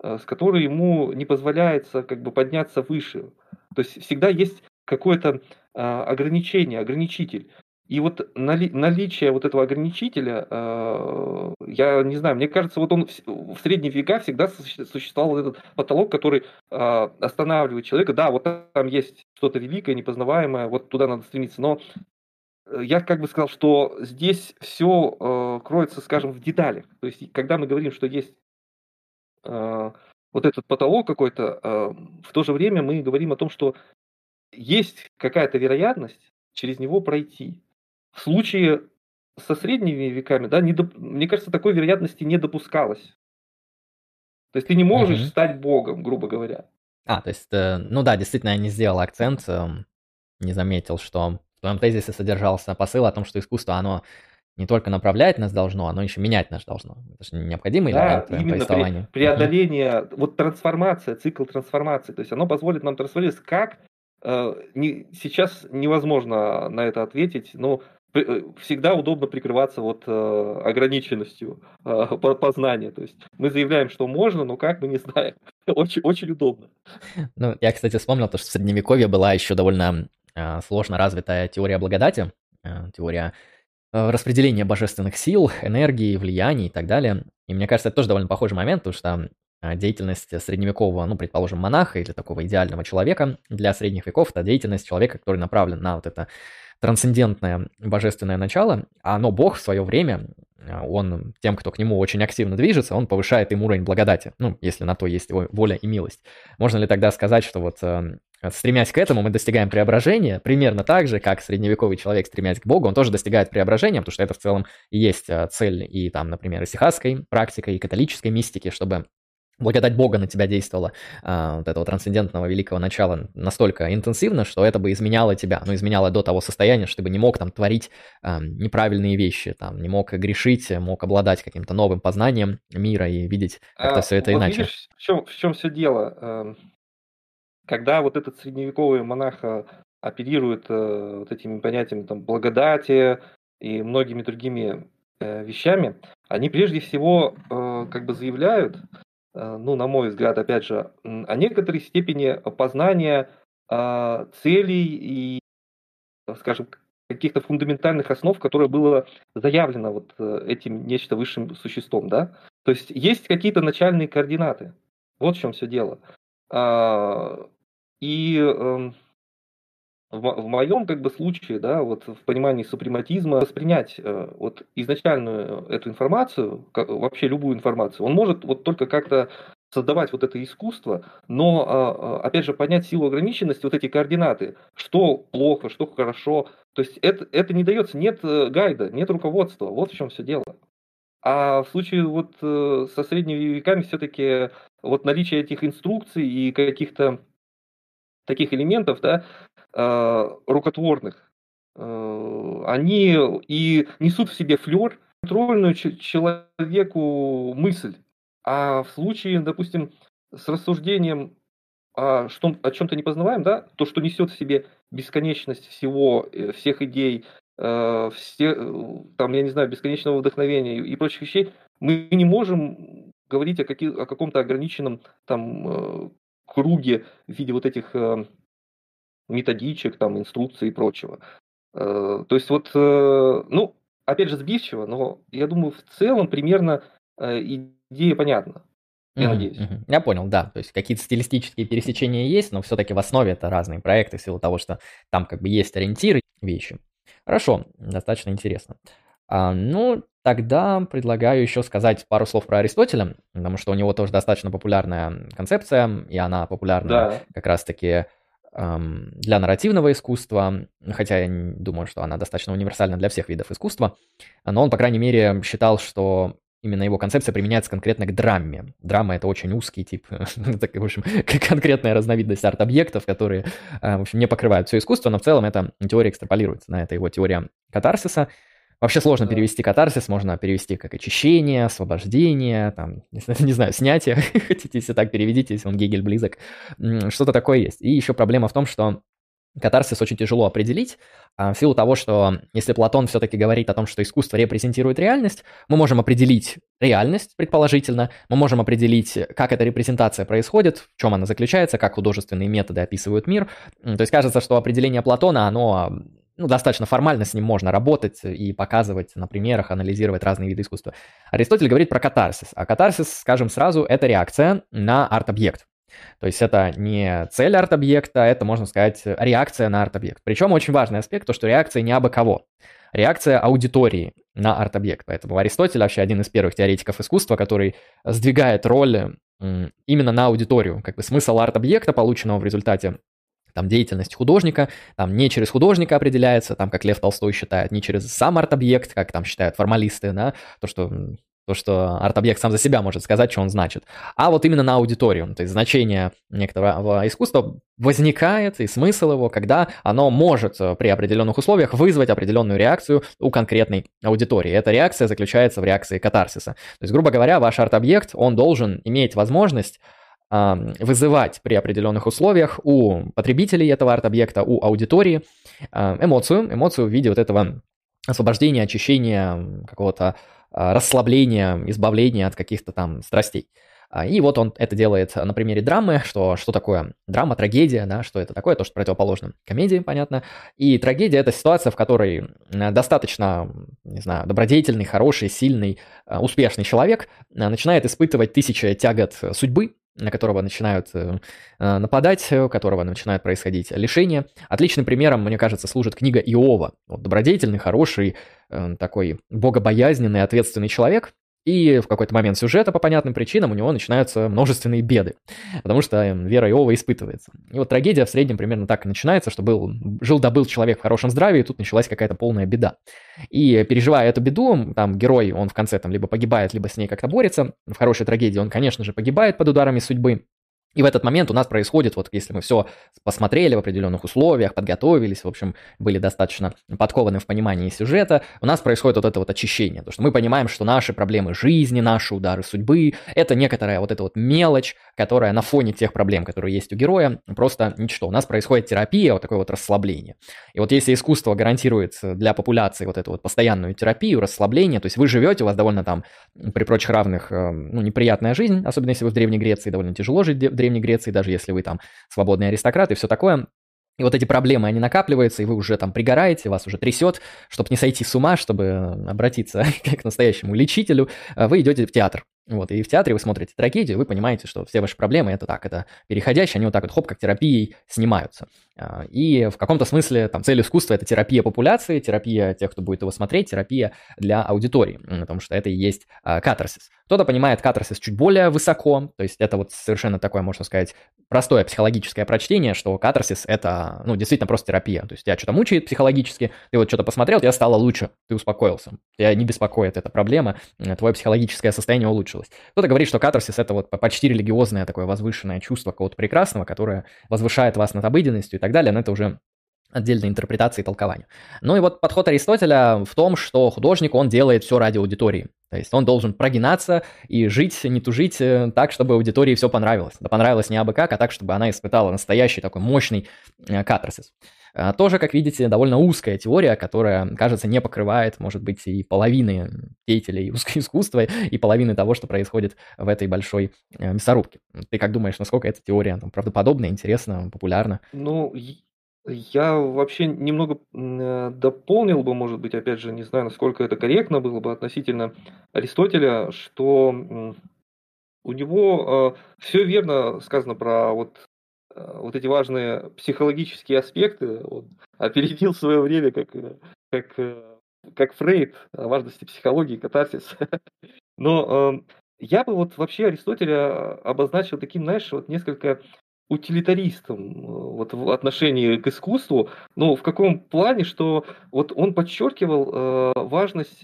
э, с которой ему не позволяется как бы подняться выше. То есть всегда есть какое-то а, ограничение, ограничитель. И вот нали, наличие вот этого ограничителя, э, я не знаю, мне кажется, вот он в, в средние века всегда существовал вот этот потолок, который э, останавливает человека. Да, вот там есть что-то великое, непознаваемое, вот туда надо стремиться, но Э, я как бы сказал, что здесь все э, кроется, скажем, в деталях. То есть, когда мы говорим, что есть э, вот этот потолок какой-то, э, в то же время мы говорим о том, что есть какая-то вероятность через него пройти. В случае со средними веками, да, не доп... мне кажется, такой вероятности не допускалось. То есть ты не можешь угу. стать Богом, грубо говоря. А, то есть, э, ну да, действительно, я не сделал акцент, э, не заметил, что твоем тезисе содержался посыл о том, что искусство, оно не только направлять нас должно, оно еще менять нас должно. Это же необходимый да, элемент именно повествования. При, преодоление, вот трансформация, цикл трансформации, то есть оно позволит нам трансформироваться. Как э, не, сейчас невозможно на это ответить, но э, всегда удобно прикрываться вот э, ограниченностью э, познания. То есть мы заявляем, что можно, но как мы не знаем. очень, очень удобно. Ну, я, кстати, вспомнил то, что в Средневековье была еще довольно сложно развитая теория благодати, а, теория а, распределения божественных сил, энергии, влияний и так далее. И мне кажется, это тоже довольно похожий момент, потому что деятельность средневекового, ну, предположим, монаха или такого идеального человека для средних веков – это деятельность человека, который направлен на вот это трансцендентное божественное начало, оно Бог в свое время, он тем, кто к нему очень активно движется, он повышает им уровень благодати, ну, если на то есть его воля и милость. Можно ли тогда сказать, что вот Стремясь к этому, мы достигаем преображения, примерно так же, как средневековый человек, стремясь к Богу, он тоже достигает преображения, потому что это в целом и есть а, цель и там, например, и сихасской практики, и католической мистики, чтобы благодать Бога на тебя действовала, а, вот этого трансцендентного великого начала настолько интенсивно, что это бы изменяло тебя, ну, изменяло до того состояния, что ты бы не мог там творить а, неправильные вещи, там, не мог грешить, мог обладать каким-то новым познанием мира и видеть как-то а, все это вот иначе. Видишь, в чем, в чем все дело? Эм, когда вот этот средневековый монах э, оперирует э, вот этими понятиями там, благодати и многими другими э, вещами, они прежде всего как бы заявляют, ну, на мой взгляд, опять же, о некоторой степени познания целей и, скажем, каких-то фундаментальных основ, которое было заявлено вот этим нечто высшим существом, да? То есть есть какие-то начальные координаты. Вот в чем все дело. А, и эм, в, в моем как бы случае, да, вот в понимании супрематизма, воспринять э, вот изначальную эту информацию, как, вообще любую информацию, он может вот только как-то создавать вот это искусство, но, а, опять же, понять силу ограниченности, вот эти координаты, что плохо, что хорошо, то есть это, это не дается, нет э, гайда, нет руководства, вот в чем все дело. А в случае вот э, со средними веками все-таки вот наличие этих инструкций и каких-то таких элементов, да, э, рукотворных, э, они и несут в себе флер, контрольную человеку мысль. А в случае, допустим, с рассуждением о, о чем-то непознаваем, да, то, что несет в себе бесконечность всего, э, всех идей, э, все, там, я не знаю, бесконечного вдохновения и прочих вещей, мы не можем говорить о, каких, о каком-то ограниченном там круге в виде вот этих э, методичек, там, инструкций и прочего. Э, то есть вот, э, ну, опять же, сбивчиво, но я думаю, в целом примерно идея понятна. Я mm-hmm, надеюсь. Mm-hmm. Я понял, да. То есть какие-то стилистические пересечения есть, но все-таки в основе это разные проекты, в силу того, что там как бы есть ориентиры, вещи. Хорошо, достаточно интересно. А, ну, тогда предлагаю еще сказать пару слов про Аристотеля, потому что у него тоже достаточно популярная концепция, и она популярна да. как раз-таки для нарративного искусства, хотя я думаю, что она достаточно универсальна для всех видов искусства, но он, по крайней мере, считал, что именно его концепция применяется конкретно к драме. Драма — это очень узкий тип, так, в общем, конкретная разновидность арт-объектов, которые, в общем, не покрывают все искусство, но в целом эта теория экстраполируется. На это его теория катарсиса — Вообще сложно перевести катарсис, можно перевести как очищение, освобождение, там, не знаю, снятие, хотите, если так переведите, если он Гегель близок, что-то такое есть. И еще проблема в том, что катарсис очень тяжело определить, а, в силу того, что если Платон все-таки говорит о том, что искусство репрезентирует реальность, мы можем определить реальность, предположительно, мы можем определить, как эта репрезентация происходит, в чем она заключается, как художественные методы описывают мир. То есть кажется, что определение Платона, оно ну, достаточно формально с ним можно работать и показывать на примерах, анализировать разные виды искусства. Аристотель говорит про катарсис. А катарсис, скажем сразу, это реакция на арт-объект. То есть это не цель арт-объекта, это, можно сказать, реакция на арт-объект. Причем очень важный аспект, то, что реакция не абы кого. Реакция аудитории на арт-объект. Поэтому Аристотель вообще один из первых теоретиков искусства, который сдвигает роль именно на аудиторию. Как бы смысл арт-объекта, полученного в результате там деятельность художника, там не через художника определяется, там, как Лев Толстой считает, не через сам арт-объект, как там считают формалисты, да, то, что то, что арт-объект сам за себя может сказать, что он значит, а вот именно на аудиторию. То есть значение некоторого искусства возникает, и смысл его, когда оно может при определенных условиях вызвать определенную реакцию у конкретной аудитории. Эта реакция заключается в реакции катарсиса. То есть, грубо говоря, ваш арт-объект, он должен иметь возможность вызывать при определенных условиях у потребителей этого арт-объекта, у аудитории эмоцию, эмоцию в виде вот этого освобождения, очищения, какого-то а, расслабления, избавления от каких-то там страстей. А, и вот он это делает на примере драмы, что, что такое драма, трагедия, да, что это такое, то, что противоположно комедии, понятно. И трагедия – это ситуация, в которой достаточно, не знаю, добродетельный, хороший, сильный, а, успешный человек начинает испытывать тысячи тягот судьбы, на которого начинают э, э, нападать, у которого начинают происходить лишения. Отличным примером, мне кажется, служит книга Иова. Добродетельный, хороший, э, такой богобоязненный, ответственный человек, и в какой-то момент сюжета по понятным причинам у него начинаются множественные беды, потому что эм, вера Иова испытывается. И вот трагедия в среднем примерно так и начинается, что был, жил-добыл человек в хорошем здравии, и тут началась какая-то полная беда. И переживая эту беду, там герой, он в конце там либо погибает, либо с ней как-то борется. В хорошей трагедии он, конечно же, погибает под ударами судьбы, и в этот момент у нас происходит, вот если мы все посмотрели в определенных условиях, подготовились, в общем, были достаточно подкованы в понимании сюжета, у нас происходит вот это вот очищение. Потому что мы понимаем, что наши проблемы жизни, наши удары судьбы, это некоторая вот эта вот мелочь, которая на фоне тех проблем, которые есть у героя, просто ничто. У нас происходит терапия, вот такое вот расслабление. И вот если искусство гарантирует для популяции вот эту вот постоянную терапию, расслабление, то есть вы живете, у вас довольно там при прочих равных, э, ну, неприятная жизнь, особенно если вы в Древней Греции, довольно тяжело жить в Древней Греции, даже если вы там свободный аристократ и все такое, и вот эти проблемы, они накапливаются, и вы уже там пригораете, вас уже трясет, чтобы не сойти с ума, чтобы обратиться к настоящему лечителю, вы идете в театр. Вот, и в театре вы смотрите трагедию, вы понимаете, что все ваши проблемы это так, это переходящие, они вот так вот хоп, как терапией снимаются. А, и в каком-то смысле там цель искусства это терапия популяции, терапия тех, кто будет его смотреть, терапия для аудитории, потому что это и есть а, катарсис. Кто-то понимает катарсис чуть более высоко, то есть это вот совершенно такое, можно сказать, простое психологическое прочтение, что катарсис это, ну, действительно просто терапия. То есть тебя что-то мучает психологически, ты вот что-то посмотрел, тебе стало лучше, ты успокоился, тебя не беспокоит эта проблема, твое психологическое состояние улучшилось. Кто-то говорит, что катарсис это вот почти религиозное такое возвышенное чувство какого-то прекрасного, которое возвышает вас над обыденностью и так далее, но это уже отдельной интерпретации и толкованию. Ну и вот подход Аристотеля в том, что художник, он делает все ради аудитории. То есть он должен прогинаться и жить, не тужить э, так, чтобы аудитории все понравилось. Да понравилось не абы как, а так, чтобы она испытала настоящий такой мощный э, катарсис. А, тоже, как видите, довольно узкая теория, которая, кажется, не покрывает, может быть, и половины деятелей искусства, и половины того, что происходит в этой большой э, мясорубке. Ты как думаешь, насколько эта теория там, правдоподобна, интересна, популярна? Ну, я вообще немного э, дополнил бы, может быть, опять же, не знаю, насколько это корректно было бы относительно Аристотеля, что у него э, все верно сказано про вот, э, вот эти важные психологические аспекты. Он опередил свое время, как, как, как Фрейд, о важности психологии, катарсис. Но я бы вот вообще Аристотеля обозначил таким, знаешь, вот несколько утилитаристом вот в отношении к искусству, но в каком плане, что вот он подчеркивал важность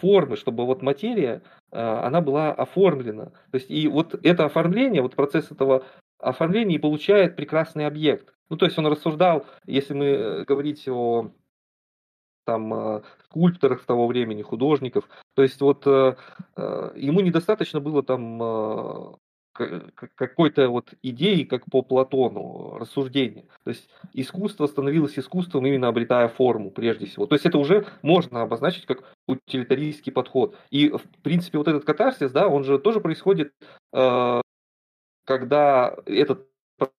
формы, чтобы вот материя, она была оформлена. То есть и вот это оформление, вот процесс этого оформления и получает прекрасный объект. Ну, то есть он рассуждал, если мы э, говорить о там э, скульпторах того времени, художников, то есть вот э, ему недостаточно было там какой-то вот идеи, как по Платону, рассуждения. То есть искусство становилось искусством, именно обретая форму прежде всего. То есть это уже можно обозначить как утилитаристский подход. И, в принципе, вот этот катарсис, да, он же тоже происходит, когда этот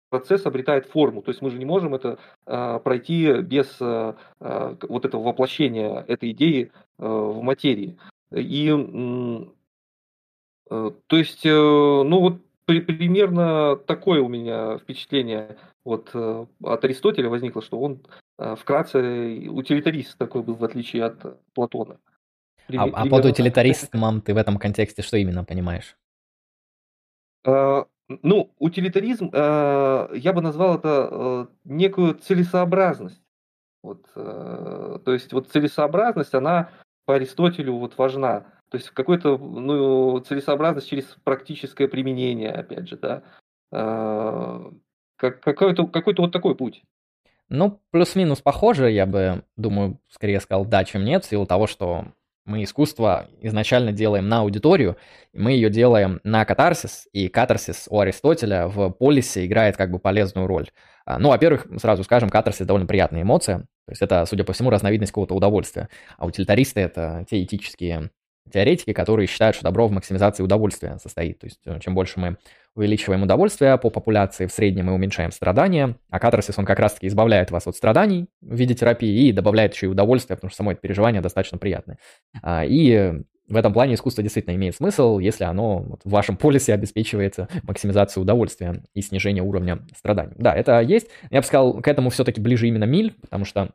процесс обретает форму. То есть мы же не можем это э, пройти без э, вот этого воплощения этой идеи э, в материи. И э, то есть, э, ну вот при, примерно такое у меня впечатление вот э, от Аристотеля возникло, что он э, вкратце утилитарист такой был, в отличие от Платона. Пример, а, а под утилитаристом ты в этом контексте что именно понимаешь? Ну, утилитаризм, э, я бы назвал это э, некую целесообразность. Вот, то есть вот целесообразность, она по Аристотелю вот важна. То есть какой-то ну, целесообразность через практическое применение, опять же, да. Как, какой-то, какой-то вот такой путь. Ну, плюс-минус похоже, я бы, думаю, скорее сказал да, чем нет, в силу того, что мы искусство изначально делаем на аудиторию, мы ее делаем на катарсис, и катарсис у Аристотеля в полисе играет как бы полезную роль. А, ну, во-первых, сразу скажем, катарсис довольно приятная эмоция, то есть это, судя по всему, разновидность какого-то удовольствия. А утилитаристы — это те этические теоретики, которые считают, что добро в максимизации удовольствия состоит. То есть э, чем больше мы увеличиваем удовольствие по популяции, в среднем мы уменьшаем страдания, а катарсис, он как раз-таки избавляет вас от страданий в виде терапии и добавляет еще и удовольствие, потому что само это переживание достаточно приятное. А, и в этом плане искусство действительно имеет смысл, если оно вот в вашем полисе обеспечивается максимизацию удовольствия и снижение уровня страданий. Да, это есть. Я бы сказал, к этому все-таки ближе именно Миль, потому что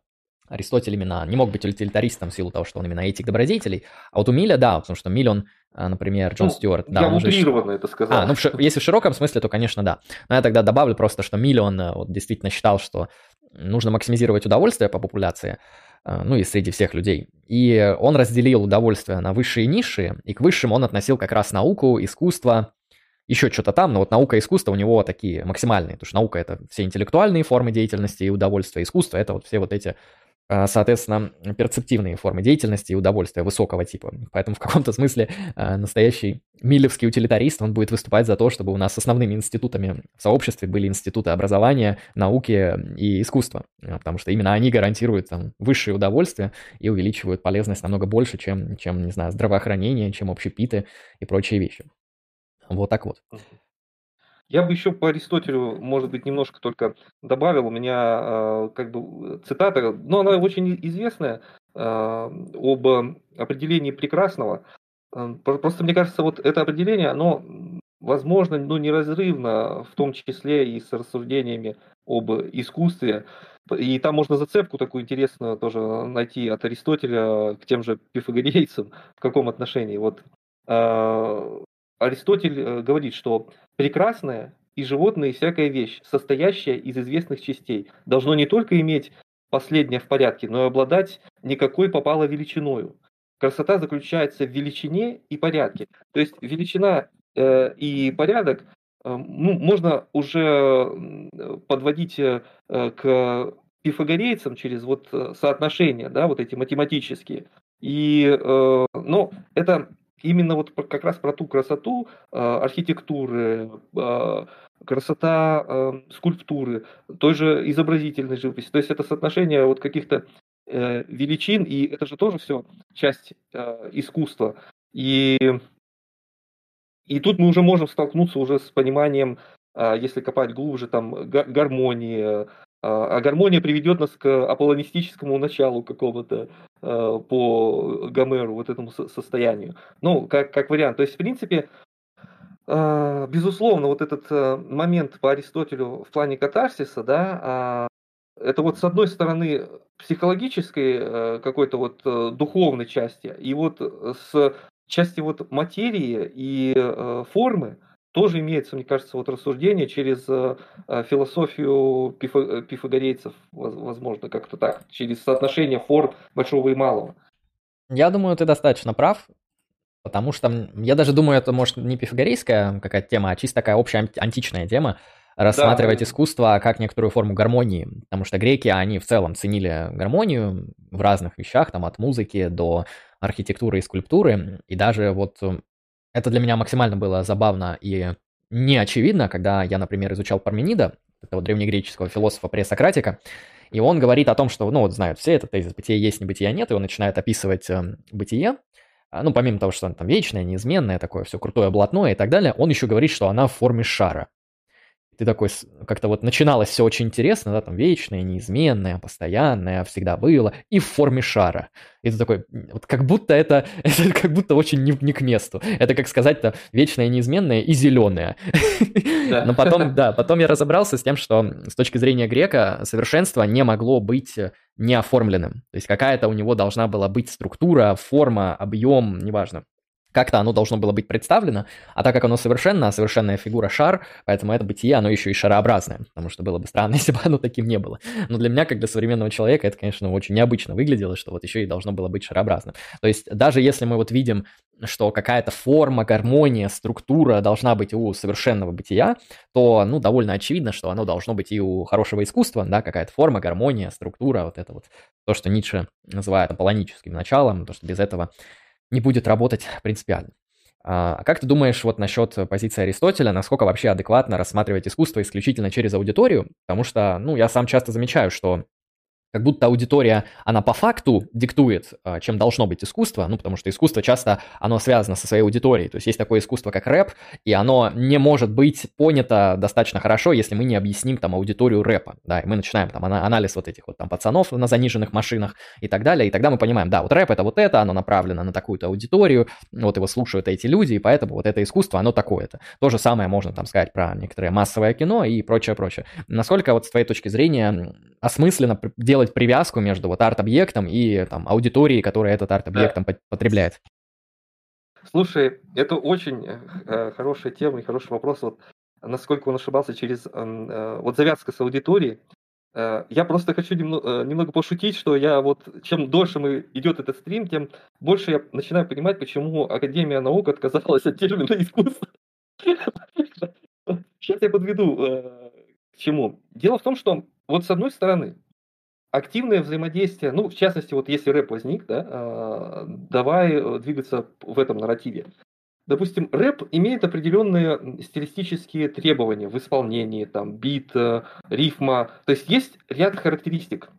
Аристотель именно не мог быть утилитаристом в силу того, что он именно этик добродетелей. А вот у Миля, да, потому что Миль, он, а, например, Джон ну, Стюарт. Да, я утрированно же... это сказал. А, ну, если в широком смысле, то, конечно, да. Но я тогда добавлю просто, что Миль, он э, вот, действительно считал, что нужно максимизировать удовольствие по популяции, э, ну и среди всех людей. И он разделил удовольствие на высшие и низшие, и к высшим он относил как раз науку, искусство, еще что-то там, но вот наука и искусство у него такие максимальные, потому что наука — это все интеллектуальные формы деятельности и удовольствия, искусство — это вот все вот эти соответственно, перцептивные формы деятельности и удовольствия высокого типа. Поэтому в каком-то смысле а, настоящий милевский утилитарист, он будет выступать за то, чтобы у нас основными институтами в сообществе были институты образования, науки и искусства, а, потому что именно они гарантируют там, высшее удовольствие и увеличивают полезность намного больше, чем, чем, не знаю, здравоохранение, чем общепиты и прочие вещи. Вот так вот. Я бы еще по Аристотелю, может быть, немножко только добавил. У меня э, как бы цитата, но она очень известная, э, об определении прекрасного. Э, просто мне кажется, вот это определение, оно возможно, но неразрывно, в том числе и с рассуждениями об искусстве. И там можно зацепку такую интересную тоже найти от Аристотеля к тем же пифагорейцам, в каком отношении. Вот Аристотель э, говорит, что прекрасное и животное, и всякая вещь, состоящая из известных частей, должно не только иметь последнее в порядке, но и обладать никакой попало величиною. Красота заключается в величине и порядке. То есть величина э, и порядок э, ну, можно уже подводить э, к пифагорейцам через вот э, соотношения, да, вот эти математические. И, э, ну, это именно вот как раз про ту красоту э, архитектуры, э, красота э, скульптуры, той же изобразительной живописи. То есть это соотношение вот каких-то величин, и это же тоже все часть искусства. И, и тут мы уже можем столкнуться уже с пониманием, если копать глубже, там гармонии, а, а гармония приведет нас к аполлонистическому началу какому-то а, по Гомеру, вот этому состоянию. Ну, как, как вариант. То есть, в принципе, а, безусловно, вот этот момент по Аристотелю в плане катарсиса, да, это вот с одной стороны психологической какой-то вот духовной части, и вот с части вот материи и формы, тоже имеется, мне кажется, вот рассуждение через э, э, философию пифа, пифагорейцев, возможно, как-то так, через соотношение форм большого и малого. Я думаю, ты достаточно прав, потому что я даже думаю, это может не пифагорейская какая-то тема, а чисто такая общая античная тема, рассматривать да. искусство как некоторую форму гармонии, потому что греки, они в целом ценили гармонию в разных вещах, там от музыки до архитектуры и скульптуры, и даже вот э, это для меня максимально было забавно и не очевидно, когда я, например, изучал Парменида, этого древнегреческого философа пресократика, и он говорит о том, что, ну вот знают все, это тезис бытия есть, не бытия нет, и он начинает описывать э, бытие, а, ну, помимо того, что она там вечное, неизменное, такое все крутое, блатное и так далее, он еще говорит, что она в форме шара ты такой, как-то вот начиналось все очень интересно, да, там вечное, неизменное, постоянное, всегда было, и в форме шара. И ты такой, вот как будто это, это как будто очень не, не к месту. Это как сказать-то вечное, неизменное и зеленое. Да. Но потом, да, потом я разобрался с тем, что с точки зрения грека совершенство не могло быть неоформленным. То есть какая-то у него должна была быть структура, форма, объем, неважно как-то оно должно было быть представлено, а так как оно совершенно, совершенная фигура шар, поэтому это бытие, оно еще и шарообразное, потому что было бы странно, если бы оно таким не было. Но для меня, как для современного человека, это, конечно, очень необычно выглядело, что вот еще и должно было быть шарообразным. То есть даже если мы вот видим, что какая-то форма, гармония, структура должна быть у совершенного бытия, то, ну, довольно очевидно, что оно должно быть и у хорошего искусства, да, какая-то форма, гармония, структура, вот это вот то, что Ницше называет аполлоническим началом, то, что без этого не будет работать принципиально. А как ты думаешь вот насчет позиции Аристотеля, насколько вообще адекватно рассматривать искусство исключительно через аудиторию? Потому что, ну, я сам часто замечаю, что как будто аудитория, она по факту диктует, а, чем должно быть искусство, ну, потому что искусство часто, оно связано со своей аудиторией, то есть есть такое искусство, как рэп, и оно не может быть понято достаточно хорошо, если мы не объясним там аудиторию рэпа, да, и мы начинаем там анализ вот этих вот там пацанов на заниженных машинах и так далее, и тогда мы понимаем, да, вот рэп это вот это, оно направлено на такую-то аудиторию, вот его слушают эти люди, и поэтому вот это искусство, оно такое-то. То же самое можно там сказать про некоторое массовое кино и прочее, прочее. Насколько вот с твоей точки зрения осмысленно делать делать привязку между вот арт-объектом и там, аудиторией, которая этот арт-объект да. потребляет. Слушай, это очень э, хорошая тема и хороший вопрос. Вот насколько он ошибался через э, вот завязка с аудиторией. Э, я просто хочу немного, э, немного пошутить, что я вот чем дольше мы идет этот стрим, тем больше я начинаю понимать, почему Академия наук отказалась от термина искусство. Сейчас я подведу э, к чему. Дело в том, что вот с одной стороны, активное взаимодействие, ну, в частности, вот если рэп возник, да, а, давай э, двигаться в этом нарративе. Допустим, рэп имеет определенные стилистические требования в исполнении, там, бит, рифма, то есть есть ряд характеристик.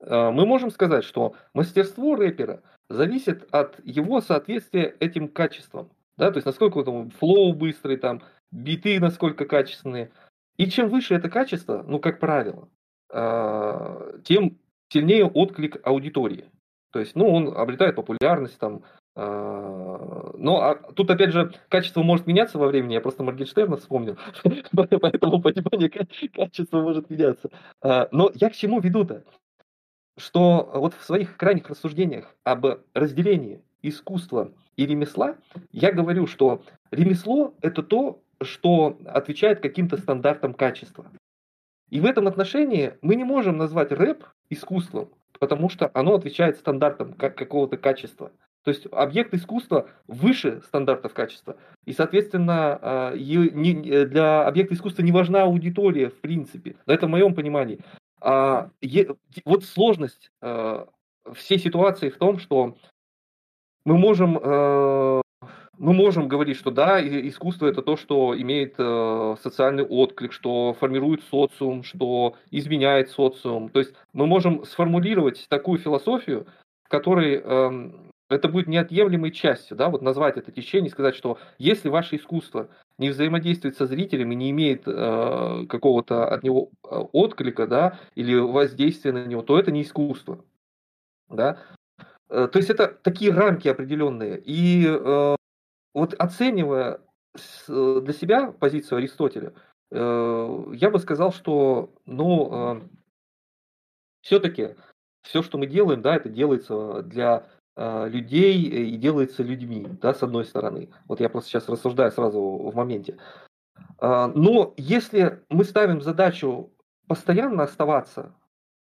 А, мы можем сказать, что мастерство рэпера зависит от его соответствия этим качествам, да, то есть насколько там флоу быстрый, там, биты насколько качественные. И чем выше это качество, ну, как правило, тем сильнее отклик аудитории. То есть, ну, он обретает популярность там. А, но а тут, опять же, качество может меняться во времени. Я просто Моргенштерна вспомнил. Поэтому понимание качества может меняться. Но я к чему веду-то? Что вот в своих крайних рассуждениях об разделении искусства и ремесла, я говорю, что ремесло – это то, что отвечает каким-то стандартам качества. И в этом отношении мы не можем назвать рэп искусством, потому что оно отвечает стандартам как какого-то качества. То есть объект искусства выше стандартов качества. И, соответственно, а, для объекта искусства не важна аудитория, в принципе. Это в моем понимании. А, вот сложность а, всей ситуации в том, что мы можем мы можем говорить, что да, искусство это то, что имеет э, социальный отклик, что формирует социум, что изменяет социум. То есть мы можем сформулировать такую философию, в которой э, это будет неотъемлемой частью, да, вот назвать это течение, сказать, что если ваше искусство не взаимодействует со зрителем и не имеет э, какого-то от него э, отклика, да, или воздействия на него, то это не искусство, да. Э, то есть это такие рамки определенные. И э, вот оценивая э, для себя позицию Аристотеля, э, я бы сказал, что, ну, э, все-таки все, что мы делаем, да, это делается для людей и делается людьми, да, с одной стороны. Вот я просто сейчас рассуждаю сразу в моменте. Но если мы ставим задачу постоянно оставаться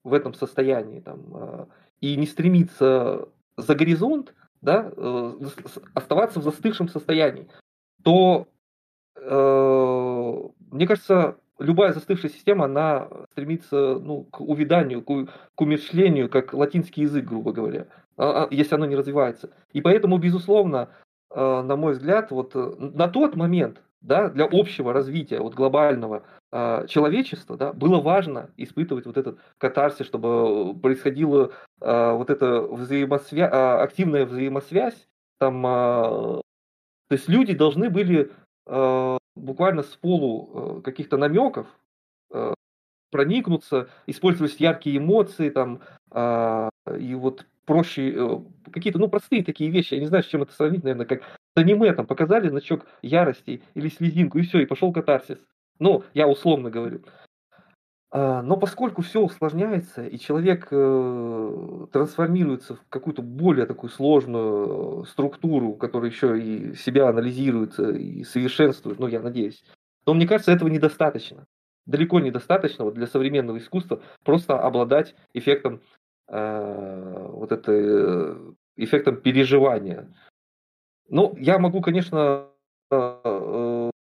в этом состоянии там, и не стремиться за горизонт, да, э, оставаться в застывшем состоянии, то, э, мне кажется, любая застывшая система, она стремится ну, к увиданию, к, к умершлению, как латинский язык, грубо говоря, а, а, если оно не развивается. И поэтому, безусловно, э, на мой взгляд, вот э, на тот момент, да, для общего развития, вот глобального э, человечества, да, было важно испытывать вот этот катарсис, чтобы происходила э, вот эта взаимосвя... э, активная взаимосвязь, там, э, то есть люди должны были э, буквально с полу э, каких-то намеков э, проникнуться, использовать яркие эмоции, там, э, и вот проще, э, какие-то, ну, простые такие вещи, я не знаю, с чем это сравнить, наверное, как аниме, там, показали значок ярости или слезинку, и все, и пошел катарсис. Ну, я условно говорю. А, но поскольку все усложняется, и человек э, трансформируется в какую-то более такую сложную структуру, которая еще и себя анализирует и совершенствует, ну, я надеюсь, то мне кажется, этого недостаточно. Далеко недостаточно вот для современного искусства просто обладать эффектом э, вот это, э, эффектом переживания. Ну, я могу, конечно,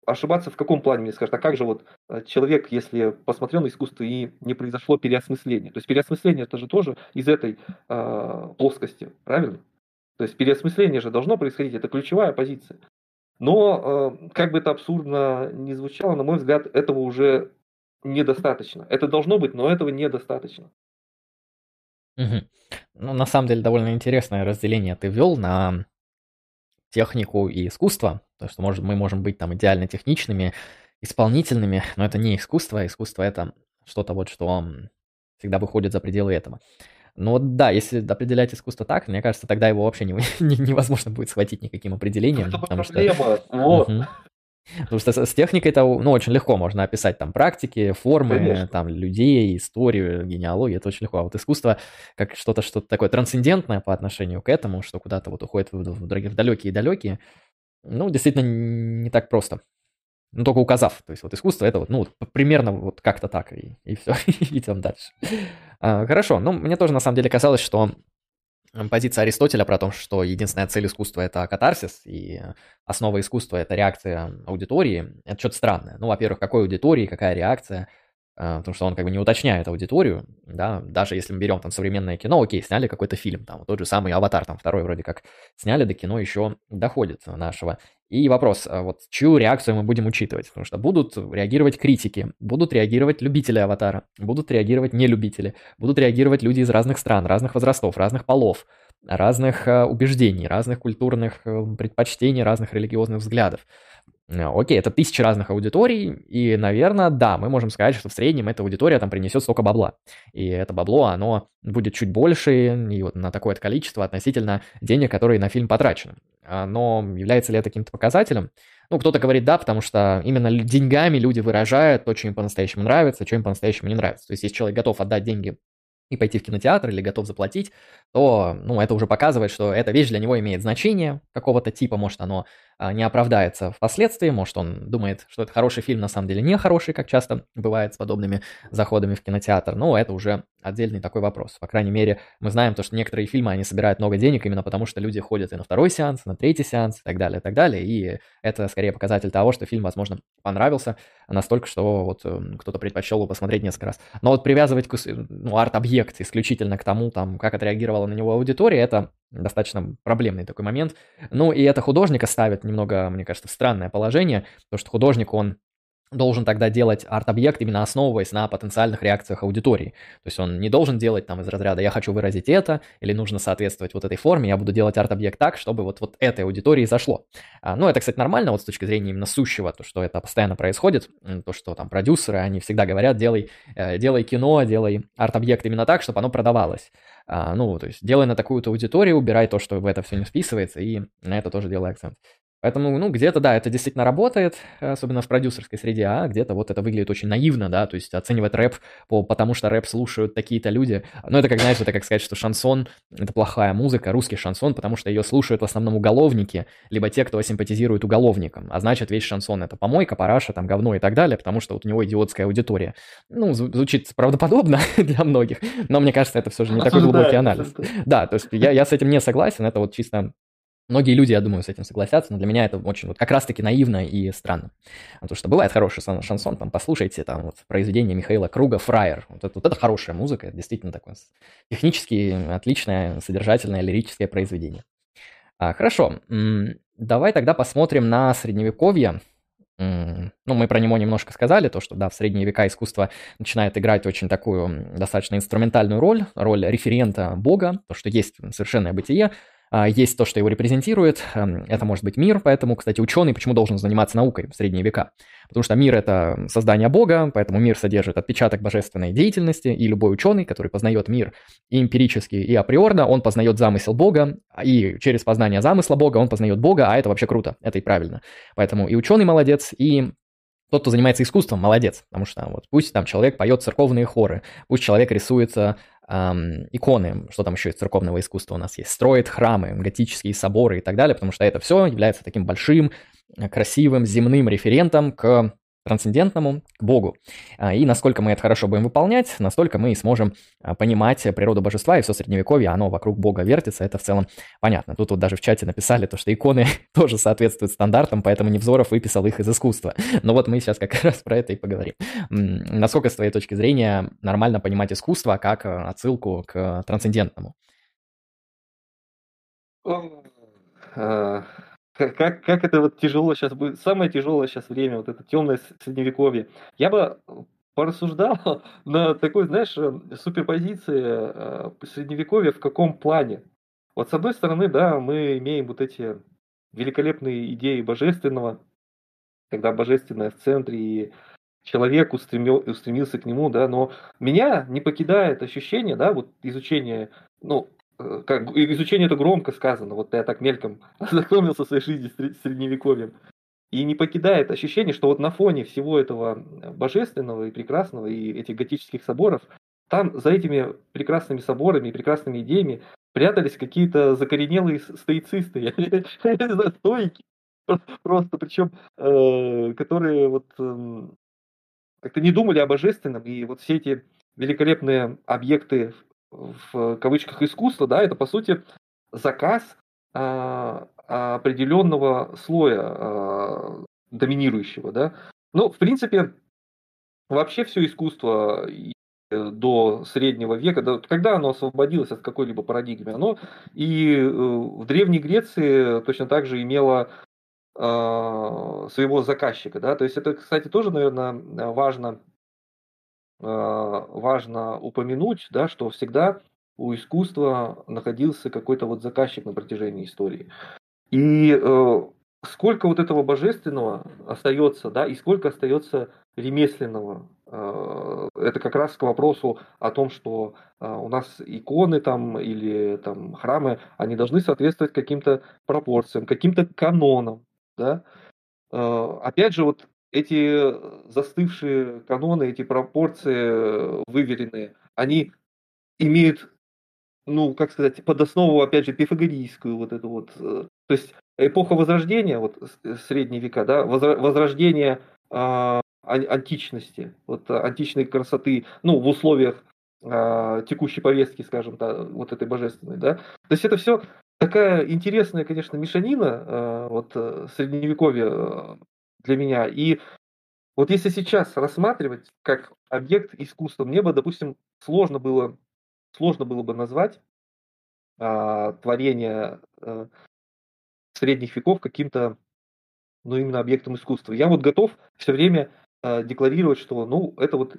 ошибаться в каком плане, мне скажут, а как же вот э, человек, если посмотрел на искусство и не произошло переосмысление? То есть переосмысление это же тоже из этой э, плоскости, правильно? То есть переосмысление же должно происходить, это ключевая позиция. Но, э, как бы это абсурдно не звучало, на мой взгляд, этого уже недостаточно. Это должно быть, но этого недостаточно. Угу. Ну, на самом деле, довольно интересное разделение ты ввел на технику и искусство, потому что может, мы можем быть там идеально техничными, исполнительными, но это не искусство, искусство это что-то вот, что всегда выходит за пределы этого. Но вот да, если определять искусство так, мне кажется, тогда его вообще не, не, невозможно будет схватить никаким определением. Это потому проблема, что... вот. Угу. Потому что с техникой это ну, очень легко можно описать там практики, формы, Конечно. там людей, историю, генеалогию, это очень легко. А вот искусство как что-то что-то такое трансцендентное по отношению к этому, что куда-то вот уходит в, в, в далекие-далекие, ну, действительно не так просто. Ну, только указав. То есть вот искусство это вот, ну, вот, примерно вот как-то так, и, и все, идем дальше. А, хорошо, ну, мне тоже на самом деле казалось, что позиция Аристотеля про то, что единственная цель искусства – это катарсис, и основа искусства – это реакция аудитории, это что-то странное. Ну, во-первых, какой аудитории, какая реакция – а, потому что он как бы не уточняет аудиторию, да, даже если мы берем там современное кино, окей, сняли какой-то фильм, там тот же самый «Аватар», там второй вроде как сняли, до кино еще доходит нашего. И вопрос, а вот чью реакцию мы будем учитывать, потому что будут реагировать критики, будут реагировать любители «Аватара», будут реагировать нелюбители, будут реагировать люди из разных стран, разных возрастов, разных полов, разных а, убеждений, разных культурных э, предпочтений, разных религиозных взглядов. Э, окей, это тысячи разных аудиторий, и, наверное, да, мы можем сказать, что в среднем эта аудитория там принесет столько бабла. И это бабло, оно будет чуть больше, и вот на такое количество относительно денег, которые на фильм потрачены. А, но является ли это каким-то показателем? Ну, кто-то говорит да, потому что именно деньгами люди выражают то, что им по-настоящему нравится, что им по-настоящему не нравится. То есть, если человек готов отдать деньги и пойти в кинотеатр или готов заплатить, то, ну, это уже показывает, что эта вещь для него имеет значение какого-то типа, может, оно не оправдается впоследствии, может, он думает, что это хороший фильм, на самом деле не хороший, как часто бывает с подобными заходами в кинотеатр, но это уже отдельный такой вопрос. По крайней мере, мы знаем то, что некоторые фильмы, они собирают много денег именно потому, что люди ходят и на второй сеанс, и на третий сеанс, и так далее, и так далее, и это скорее показатель того, что фильм, возможно, понравился настолько, что вот эм, кто-то предпочел его посмотреть несколько раз. Но вот привязывать ну, арт-объект исключительно к тому, там, как отреагировала на него аудитория, это достаточно проблемный такой момент. Ну и это художника ставит немного, мне кажется, странное положение, потому что художник, он должен тогда делать арт-объект именно основываясь на потенциальных реакциях аудитории. То есть он не должен делать там из разряда «я хочу выразить это» или «нужно соответствовать вот этой форме, я буду делать арт-объект так, чтобы вот, вот этой аудитории зашло». А, ну, это, кстати, нормально вот с точки зрения именно сущего, то, что это постоянно происходит, то, что там продюсеры, они всегда говорят «делай, э, делай кино, делай арт-объект именно так, чтобы оно продавалось». А, ну, то есть делай на такую-то аудиторию, убирай то, что в это все не вписывается, и на это тоже делай акцент. Поэтому, ну, где-то, да, это действительно работает, особенно в продюсерской среде, а где-то вот это выглядит очень наивно, да, то есть оценивать рэп по, потому, что рэп слушают такие-то люди. Ну, это как, знаешь, это как сказать, что шансон — это плохая музыка, русский шансон, потому что ее слушают в основном уголовники, либо те, кто симпатизирует уголовникам, а значит, весь шансон — это помойка, параша, там, говно и так далее, потому что вот у него идиотская аудитория. Ну, звучит правдоподобно для многих, но мне кажется, это все же не такой глубокий анализ. Да, то есть я, я с этим не согласен, это вот чисто Многие люди, я думаю, с этим согласятся, но для меня это очень вот как раз-таки наивно и странно. Потому что бывает хороший шансон, там, послушайте там вот произведение Михаила Круга «Фраер». Вот это, вот это хорошая музыка, это действительно такое технически отличное, содержательное, лирическое произведение. А, хорошо, давай тогда посмотрим на Средневековье. Ну, мы про него немножко сказали, то, что, да, в средние века искусство начинает играть очень такую достаточно инструментальную роль, роль референта Бога, то, что есть совершенное бытие, есть то, что его репрезентирует, эм, это может быть мир, поэтому, кстати, ученый почему должен заниматься наукой в средние века? Потому что мир — это создание Бога, поэтому мир содержит отпечаток божественной деятельности, и любой ученый, который познает мир и эмпирически, и априорно, он познает замысел Бога, и через познание замысла Бога он познает Бога, а это вообще круто, это и правильно. Поэтому и ученый молодец, и тот, кто занимается искусством, молодец, потому что вот пусть там человек поет церковные хоры, пусть человек рисуется эм, иконы, что там еще из церковного искусства у нас есть, строит храмы, готические соборы и так далее, потому что это все является таким большим, э, красивым земным референтом к трансцендентному, к Богу. А, и насколько мы это хорошо будем выполнять, настолько мы и сможем а, понимать природу божества, и все средневековье, оно вокруг Бога вертится, это в целом понятно. Тут вот даже в чате написали то, что иконы тоже соответствуют стандартам, поэтому Невзоров выписал их из искусства. Но вот мы сейчас как раз про это и поговорим. Насколько, с твоей точки зрения, нормально понимать искусство как а, отсылку к трансцендентному? Как, как это вот тяжело сейчас будет, самое тяжелое сейчас время, вот это темное средневековье. Я бы порассуждал на такой, знаешь, э, суперпозиции э, средневековья в каком плане. Вот с одной стороны, да, мы имеем вот эти великолепные идеи божественного, когда божественное в центре, и человек устремил, устремился к нему, да, но меня не покидает ощущение, да, вот изучение, ну, Э, как, изучение это громко сказано, вот я так мельком ознакомился своей жизни с средневековьем, и не покидает ощущение, что вот на фоне всего этого божественного и прекрасного, и этих готических соборов, там за этими прекрасными соборами и прекрасными идеями прятались какие-то закоренелые стоицисты, стойки, просто, причем, э, которые вот эм, как-то не думали о божественном, и вот все эти великолепные объекты в кавычках искусство, да, это по сути заказ а, определенного слоя а, доминирующего, да. Ну, в принципе, вообще все искусство э, до среднего века, да, когда оно освободилось от какой-либо парадигмы, оно и э, в Древней Греции точно так же имело э, своего заказчика, да, то есть это, кстати, тоже, наверное, важно а, важно упомянуть, да, что всегда у искусства находился какой-то вот заказчик на протяжении истории. И э, сколько вот этого божественного остается, да, и сколько остается ремесленного. Э, это как раз к вопросу о том, что э, у нас иконы там или там храмы, они должны соответствовать каким-то пропорциям, каким-то канонам, да. Э, опять же, вот эти застывшие каноны, эти пропорции э, выверенные, они имеют, ну, как сказать, под основу, опять же, пифагорийскую вот эту вот, э, то есть эпоха Возрождения, вот э, средние века, да, возрождение а, античности, вот античной красоты, ну, в условиях а, текущей повестки, скажем, да, вот этой божественной, да. То есть это все такая интересная, конечно, мешанина, а, вот средневековья для меня. И вот если сейчас рассматривать как объект искусства, мне бы, допустим, сложно было, сложно было бы назвать а, творение а, средних веков каким-то, ну, именно объектом искусства. Я вот готов все время а, декларировать, что, ну, это вот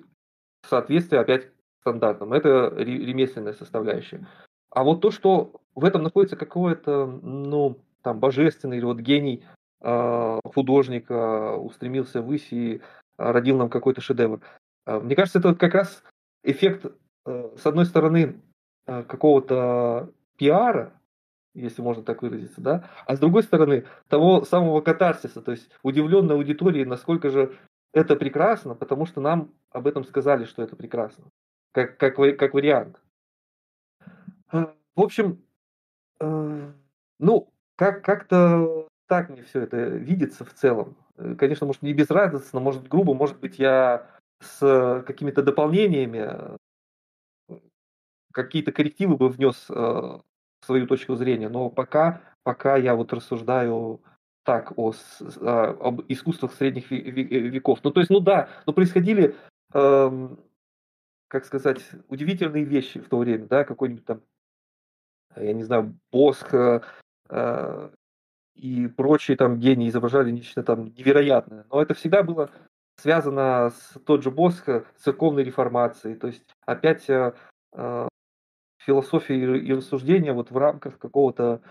соответствие опять стандартам, это ремесленная составляющая. А вот то, что в этом находится какое-то, ну, там, божественный или вот гений а, художника устремился ввысь и родил нам какой-то шедевр. А, мне кажется, это как раз эффект, э, с одной стороны, какого-то пиара, если можно так выразиться, да, а с другой стороны, того самого катарсиса, то есть удивленной аудитории, насколько же это прекрасно, потому что нам об этом сказали, что это прекрасно, как, как, как вариант. В общем, э, ну, как, как-то так мне все это видится в целом. Э, конечно, может, не безрадостно, может, грубо, может быть, я с какими-то дополнениями какие-то коррективы бы внес э, свою точку зрения, но пока, пока я вот рассуждаю так о, о, об искусствах средних веков. Ну, то есть, ну да, но происходили, э, как сказать, удивительные вещи в то время, да, какой-нибудь там, я не знаю, Босх э, э, и прочие там гении изображали нечто там невероятное. Но это всегда было связано с тот же Босх, с церковной реформацией. То есть опять э, э философии и рассуждения вот в рамках какого-то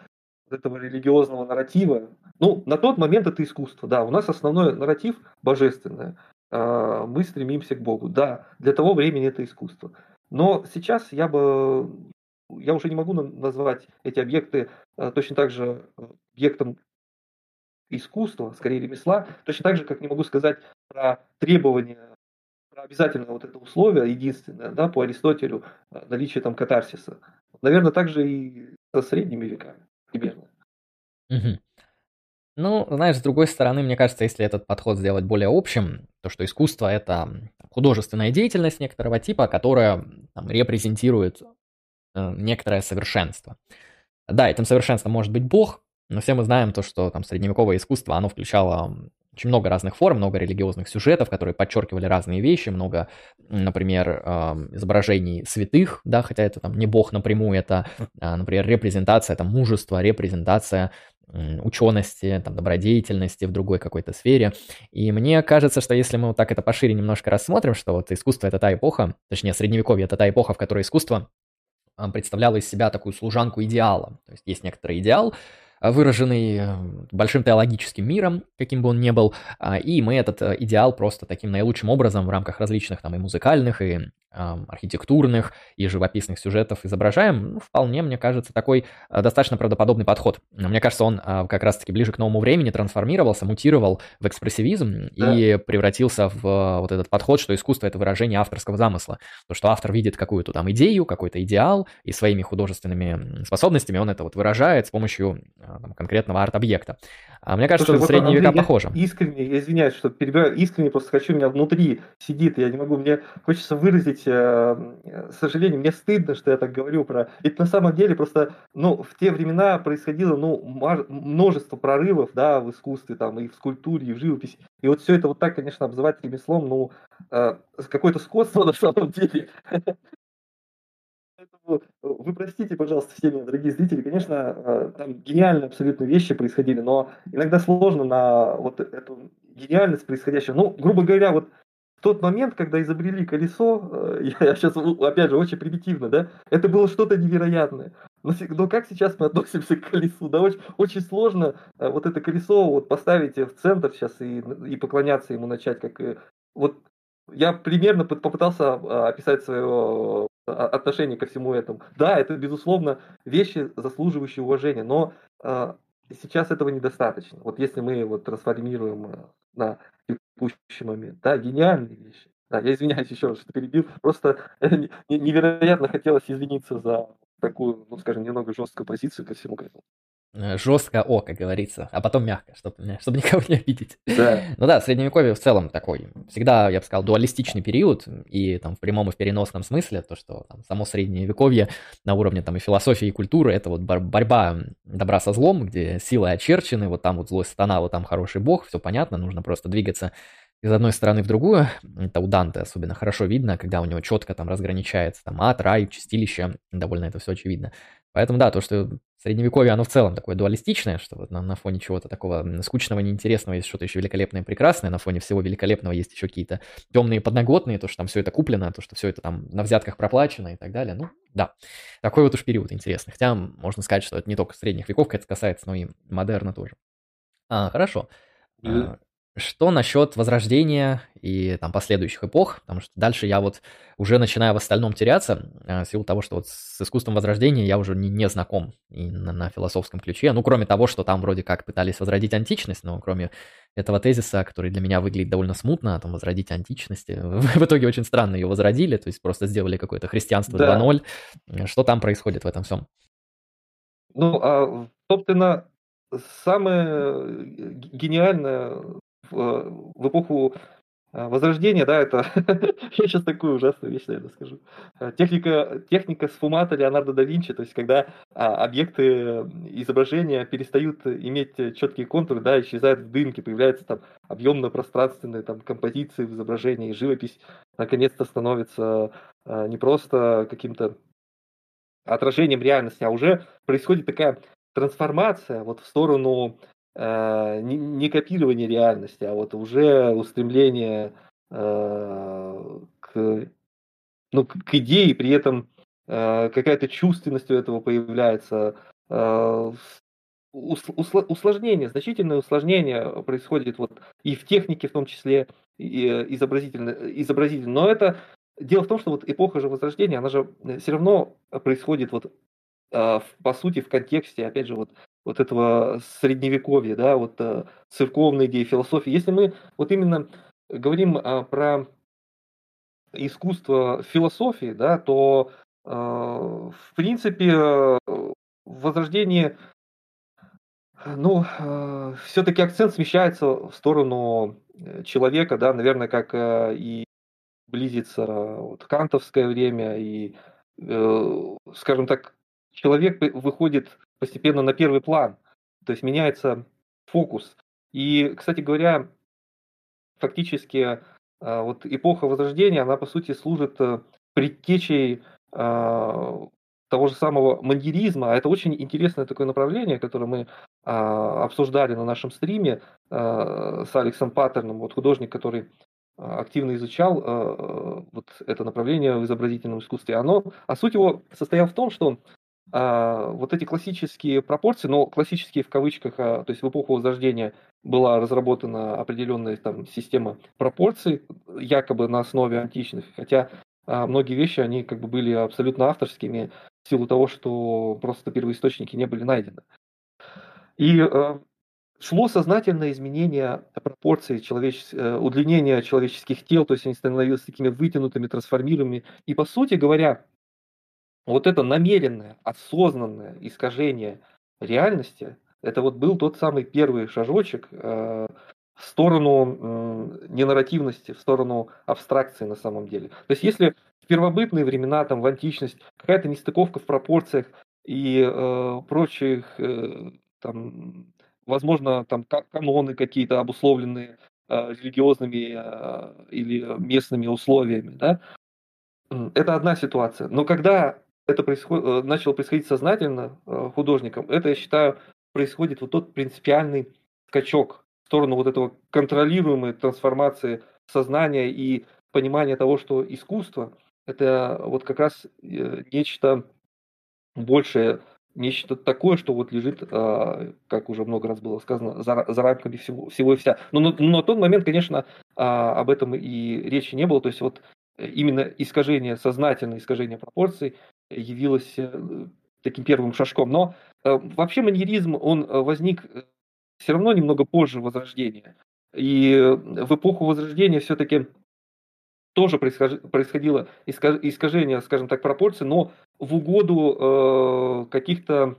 этого религиозного нарратива. Ну, на тот момент это искусство, да. У нас основной нарратив божественное. А, мы стремимся к Богу. Да, для того времени это искусство. Но сейчас я бы, я уже не могу назвать эти объекты а, точно так же объектом искусства, скорее ремесла, точно так же, как не могу сказать про требования обязательно вот это условие единственное, да, по Аристотелю, э, наличие там катарсиса. Наверное, также и со средними веками примерно. Ну, знаешь, с другой стороны, мне кажется, если этот подход сделать более общим, то что искусство — это художественная деятельность некоторого типа, которая там, репрезентирует э, некоторое совершенство. Да, этим совершенством может быть Бог, но все мы знаем то, что там средневековое искусство, оно включало очень много разных форм, много религиозных сюжетов, которые подчеркивали разные вещи, много, например, изображений святых, да, хотя это там не бог напрямую, это, а, например, репрезентация там мужества, репрезентация учености, там, добродетельности в другой какой-то сфере. И мне кажется, что если мы вот так это пошире немножко рассмотрим, что вот искусство — это та эпоха, точнее, средневековье — это та эпоха, в которой искусство а, представляло из себя такую служанку идеала. То есть есть некоторый идеал, выраженный э, большим теологическим миром, каким бы он ни был, а, и мы этот э, идеал просто таким наилучшим образом в рамках различных там и музыкальных, и архитектурных и живописных сюжетов изображаем, ну, вполне, мне кажется, такой э, достаточно правдоподобный подход. Мне кажется, он а, как раз-таки ближе к новому времени трансформировался, мутировал в экспрессивизм да. и превратился в вот этот подход, что искусство — это выражение авторского замысла. То, что автор видит какую-то там идею, какой-то идеал, и своими художественными способностями он это вот выражает с помощью там, конкретного арт-объекта. А мне кажется, Слушай, что вот средние века похожи. Искренне, я извиняюсь, что перебиваю, искренне просто хочу, у меня внутри сидит, я не могу, мне хочется выразить э, сожаление, мне стыдно, что я так говорю про... Это на самом деле просто, ну, в те времена происходило, ну, множество прорывов, да, в искусстве, там, и в скульптуре, и в живописи. И вот все это вот так, конечно, обзывать ремеслом, ну, э, какое-то скотство на самом деле. Поэтому вы простите, пожалуйста, все меня, дорогие зрители. Конечно, э, там гениальные абсолютно вещи происходили, но иногда сложно на вот эту гениальность происходящего. Ну, грубо говоря, вот в тот момент, когда изобрели колесо, э, я сейчас, опять же, очень примитивно, да, это было что-то невероятное. Но, но как сейчас мы относимся к колесу? Да, очень, очень сложно э, вот это колесо вот поставить в центр сейчас и, и поклоняться ему начать, как вот я примерно попытался а, описать свое а, отношение ко всему этому. Да, это, безусловно, вещи, заслуживающие уважения, но э, сейчас этого недостаточно. Вот если мы вот трансформируем э, на текущий момент, да, гениальные вещи. Да, я извиняюсь еще раз, что перебил. Просто невероятно хотелось извиниться за такую, ну, скажем, немного жесткую позицию ко всему этому. Э, жестко о, как говорится, а потом мягко, чтобы, чтобы никого не обидеть. Да. Ну да, средневековье в целом такой, всегда, я бы сказал, дуалистичный период, и там в прямом и в переносном смысле, то, что там, само средневековье на уровне там и философии, и культуры, это вот борьба добра со злом, где силы очерчены, вот там вот злой сатана, вот там хороший бог, все понятно, нужно просто двигаться из одной стороны в другую. Это у Данте особенно хорошо видно, когда у него четко там разграничается там ад, рай, чистилище, довольно это все очевидно. Поэтому да, то, что средневековье, оно в целом такое дуалистичное, что вот на, на фоне чего-то такого скучного, неинтересного есть что-то еще великолепное и прекрасное, на фоне всего великолепного есть еще какие-то темные подноготные, то, что там все это куплено, то, что все это там на взятках проплачено и так далее. Ну, да, такой вот уж период интересный. Хотя можно сказать, что это не только средних веков это касается, но и модерна тоже. А, хорошо. А, что насчет возрождения и там последующих эпох? Потому что дальше я вот уже начинаю в остальном теряться, э, в силу того, что вот с искусством возрождения я уже не, не знаком и на, на философском ключе. Ну, кроме того, что там вроде как пытались возродить античность, но кроме этого тезиса, который для меня выглядит довольно смутно, там возродить античность, в итоге очень странно ее возродили, то есть просто сделали какое-то христианство да. 2.0. Что там происходит в этом всем? Ну, а, собственно, самое гениальное в, эпоху а, Возрождения, да, это, я сейчас такую ужасную вещь, наверное, скажу. А, техника, техника сфумата Леонардо да Винчи, то есть когда а, объекты изображения перестают иметь четкие контуры, да, исчезают в дымке, появляются там объемно-пространственные там композиции в изображении, живопись наконец-то становится а, не просто каким-то отражением реальности, а уже происходит такая трансформация вот в сторону э, не, копирование реальности, а вот уже устремление э, к, ну, к, идее, при этом э, какая-то чувственность у этого появляется, усложнение, значительное усложнение происходит вот и в технике в том числе и изобразительно, изобразительно. Но это дело в том, что вот эпоха же Возрождения, она же все равно происходит вот по сути в контексте, опять же, вот вот этого средневековья, да, вот э, церковной идеи, философии. Если мы вот именно говорим а, про искусство философии, да, то э, в принципе э, возрождение, ну, э, все-таки акцент смещается в сторону э, человека, да, наверное, как э, и близится вот, кантовское время, и, э, скажем так, человек выходит постепенно на первый план, то есть меняется фокус. И, кстати говоря, фактически а, вот эпоха Возрождения, она по сути служит э, предтечей а, того же самого мандиризма. Это очень интересное такое направление, которое мы а, обсуждали на нашем стриме с Алексом Паттерном, вот художник, который активно изучал вот это направление в изобразительном искусстве. Оно, а суть его состояла в том, что а, вот эти классические пропорции, но классические в кавычках, а, то есть в эпоху Возрождения была разработана определенная там система пропорций, якобы на основе античных, хотя а, многие вещи, они как бы были абсолютно авторскими в силу того, что просто первоисточники не были найдены. И а, шло сознательное изменение пропорций, человечес... Э, удлинение человеческих тел, то есть они становились такими вытянутыми, трансформируемыми. И по сути говоря, вот это намеренное, осознанное искажение реальности, это вот был тот самый первый шажочек э, в сторону э, ненарративности, в сторону абстракции на самом деле. То есть если в первобытные времена, там, в античность, какая-то нестыковка в пропорциях и э, прочих, э, там, возможно, там каноны какие-то обусловленные э, религиозными э, или местными условиями, да, это одна ситуация. Но когда это происход... Э, начало происходить сознательно э, художником, это, я считаю, происходит вот тот принципиальный скачок в сторону вот этого контролируемой трансформации сознания и понимания того, что искусство – это вот как раз э, нечто большее, нечто такое, что вот лежит, как уже много раз было сказано, за, за рамками всего, всего и вся. Но, но, но на тот момент, конечно, об этом и речи не было. То есть вот именно искажение, сознательное искажение пропорций явилось э, таким первым шажком. Но э, вообще маньеризм, он э, возник все равно немного позже Возрождения. И в эпоху Возрождения все-таки тоже происходило искажение, скажем так, пропорций, но в угоду каких-то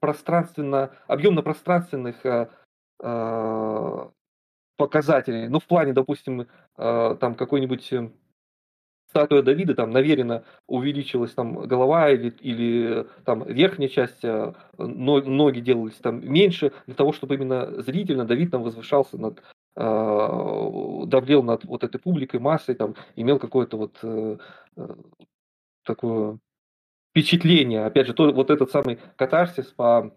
пространственно, объемно-пространственных показателей. Ну, в плане, допустим, там какой-нибудь статуя Давида, там наверенно увеличилась там голова или, или там верхняя часть, э, ноги делались там меньше, для того, чтобы именно зрительно Давид там возвышался над э, давлел над вот этой публикой, массой, там, имел какое-то вот э, такое впечатление. Опять же, то, вот этот самый катарсис по,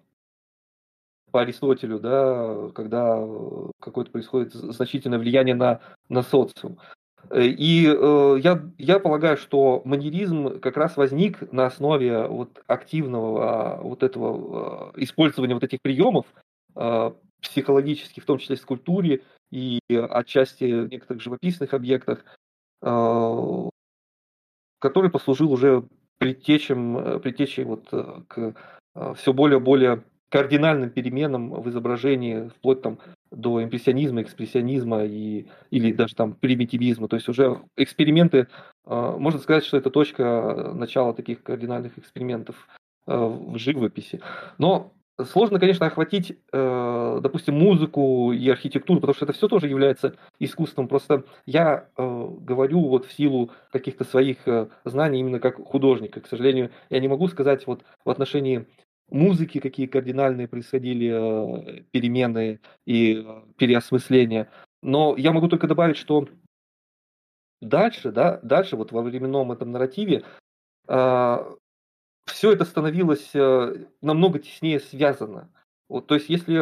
по Аристотелю, да, когда какое-то происходит значительное влияние на, на социум. Э, и э, я, я полагаю, что маньеризм как раз возник на основе вот активного вот этого э, использования вот этих приемов э, психологических, в том числе в скульптуре и отчасти некоторых живописных объектах, который послужил уже предтечем, предтечей вот к все более-более кардинальным переменам в изображении, вплоть там до импрессионизма, экспрессионизма и, или даже там примитивизма. То есть уже эксперименты, а, можно сказать, что это точка начала таких кардинальных экспериментов а, в живописи. Но сложно, конечно, охватить, а, допустим, музыку и архитектуру, потому что это все тоже является искусством. Просто я говорю вот в силу каких-то своих знаний именно как художника. К сожалению, я не могу сказать вот в отношении музыки, какие кардинальные происходили э, перемены и э, переосмысления. Но я могу только добавить, что дальше, да, дальше вот во временном этом нарративе э, все это становилось намного теснее связано. Вот, то есть если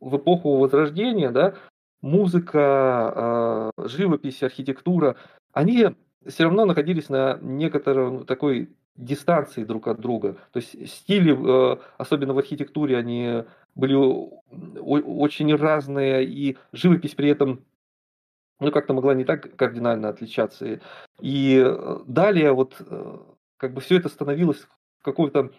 в эпоху Возрождения, да, музыка, живопись, архитектура, они все равно находились на некотором такой дистанции друг от друга. То есть стили, э, особенно в архитектуре, они были очень разные, и живопись при этом ну, как-то могла не так кардинально отличаться. И э, далее вот э, как бы все это становилось в какой-то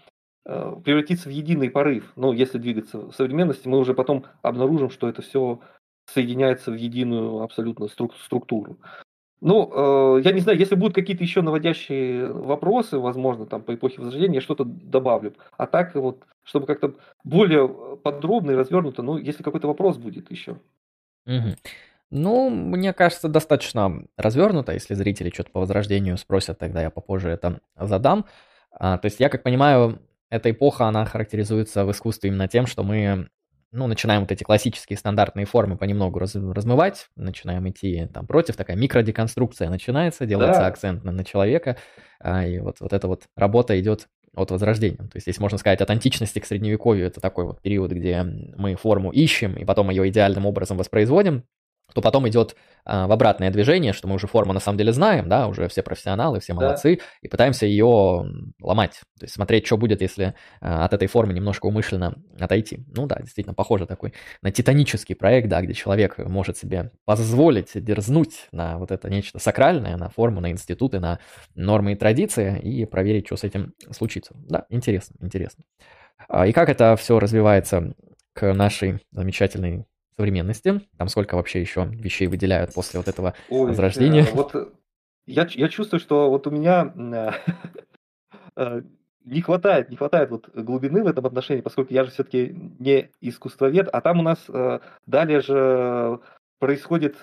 превратиться в единый порыв. Ну, если двигаться в современности, мы уже потом обнаружим, что это все соединяется в единую абсолютно структуру. Ну, э, я не знаю, если будут какие-то еще наводящие вопросы, возможно, там по эпохе Возрождения, я что-то добавлю. А так вот, чтобы как-то более подробно и развернуто, ну, если какой-то вопрос будет еще. Угу. Ну, мне кажется, достаточно развернуто. Если зрители что-то по Возрождению спросят, тогда я попозже это задам. А, то есть я, как понимаю, эта эпоха, она характеризуется в искусстве именно тем, что мы ну, начинаем вот эти классические стандартные формы понемногу раз, размывать, начинаем идти там против, такая микродеконструкция начинается, делается да. акцент на, на человека, а, и вот, вот эта вот работа идет от возрождения. То есть здесь можно сказать от античности к средневековью, это такой вот период, где мы форму ищем и потом ее идеальным образом воспроизводим, то потом идет а, в обратное движение, что мы уже форму на самом деле знаем, да, уже все профессионалы, все молодцы, да. и пытаемся ее ломать, то есть смотреть, что будет, если а, от этой формы немножко умышленно отойти. Ну да, действительно похоже такой на титанический проект, да, где человек может себе позволить дерзнуть на вот это нечто сакральное, на форму, на институты, на нормы и традиции и проверить, что с этим случится. Да, интересно, интересно. А, и как это все развивается к нашей замечательной современности? Там сколько вообще еще вещей выделяют после вот этого Ой, возрождения? Э, вот я, я чувствую, что вот у меня э, не хватает, не хватает вот глубины в этом отношении, поскольку я же все-таки не искусствовед, а там у нас э, далее же происходит,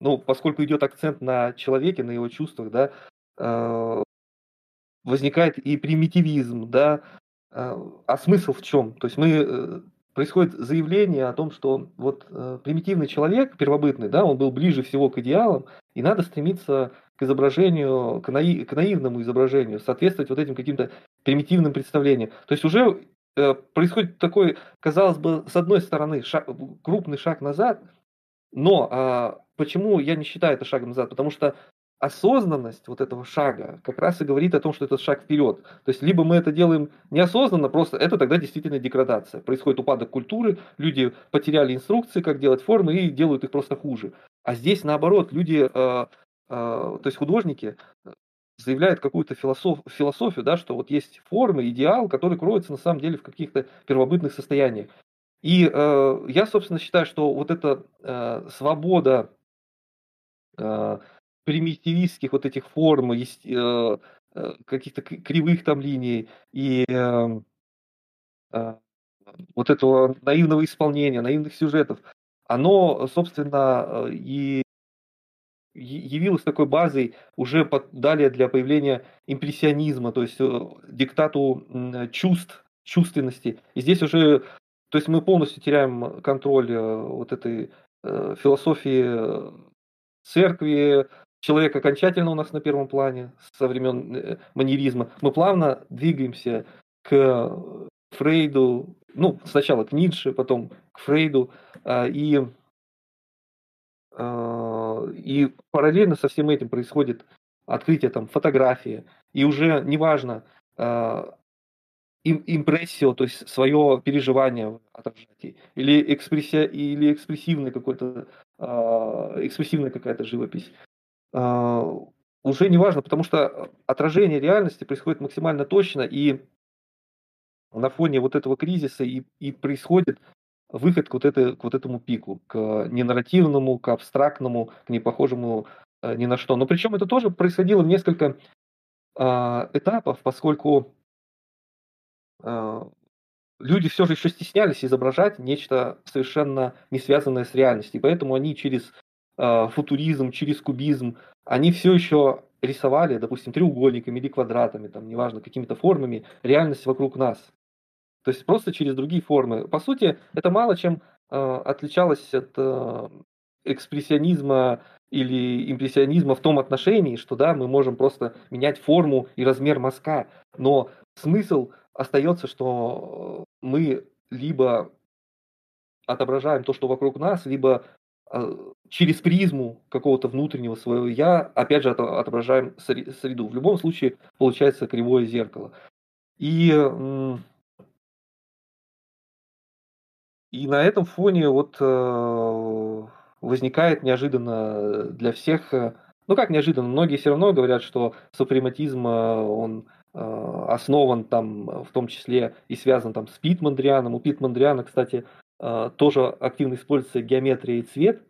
ну, поскольку идет акцент на человеке, на его чувствах, да, возникает и примитивизм, да, а смысл в чем? То есть мы происходит заявление о том, что вот э, примитивный человек, первобытный, да, он был ближе всего к идеалам, и надо стремиться к изображению, к, наив, к наивному изображению, соответствовать вот этим каким-то примитивным представлениям. То есть уже э, происходит такой, казалось бы, с одной стороны, шаг, крупный шаг назад, но э, почему я не считаю это шагом назад? Потому что осознанность вот этого шага как раз и говорит о том, что это шаг вперед. То есть либо мы это делаем неосознанно, просто это тогда действительно деградация. Происходит упадок культуры, люди потеряли инструкции, как делать формы и делают их просто хуже. А здесь наоборот, люди, э, э, то есть художники э, заявляют какую-то философ, философию, да, что вот есть формы, идеал, который кроется на самом деле в каких-то первобытных состояниях. И э, я, собственно, считаю, что вот эта э, свобода э, примитивистских вот этих форм, э, э, каких-то кривых там линий и э, э, вот этого наивного исполнения, наивных сюжетов, оно, собственно, э, и явилось такой базой уже далее для появления импрессионизма, то есть диктату чувств, чувственности. И здесь уже, то есть мы полностью теряем контроль вот этой философии церкви, человек окончательно у нас на первом плане со времен э, маньеризма. Мы плавно двигаемся к Фрейду, ну, сначала к Ницше, потом к Фрейду, а, и, а, и параллельно со всем этим происходит открытие там фотографии, и уже неважно, а, им, импрессио, то есть свое переживание отражать, или, экспрессия, или экспрессивный какой-то, э, экспрессивная какая-то живопись. Э, уже не важно, потому что отражение реальности происходит максимально точно, и на фоне вот этого кризиса и, и происходит выход к вот, это, к вот этому пику, к ненарративному, к абстрактному, к непохожему э, ни на что. Но причем это тоже происходило в несколько э, этапов, поскольку э, люди все же еще стеснялись изображать нечто совершенно не связанное с реальностью. И поэтому они через футуризм, через кубизм, они все еще рисовали, допустим, треугольниками или квадратами, там, неважно, какими-то формами, реальность вокруг нас. То есть просто через другие формы. По сути, это мало чем э, отличалось от э, экспрессионизма или импрессионизма в том отношении, что да, мы можем просто менять форму и размер мазка, но смысл остается, что мы либо отображаем то, что вокруг нас, либо э, через призму какого-то внутреннего своего я, опять же, отображаем среду. В любом случае получается кривое зеркало. И И на этом фоне вот э, возникает неожиданно для всех, э, ну как неожиданно, многие все равно говорят, что супрематизм, э, он основан там в том числе и связан там с Пит Мандрианом. У Пит Мандриана, кстати, тоже активно используется геометрия и цвет,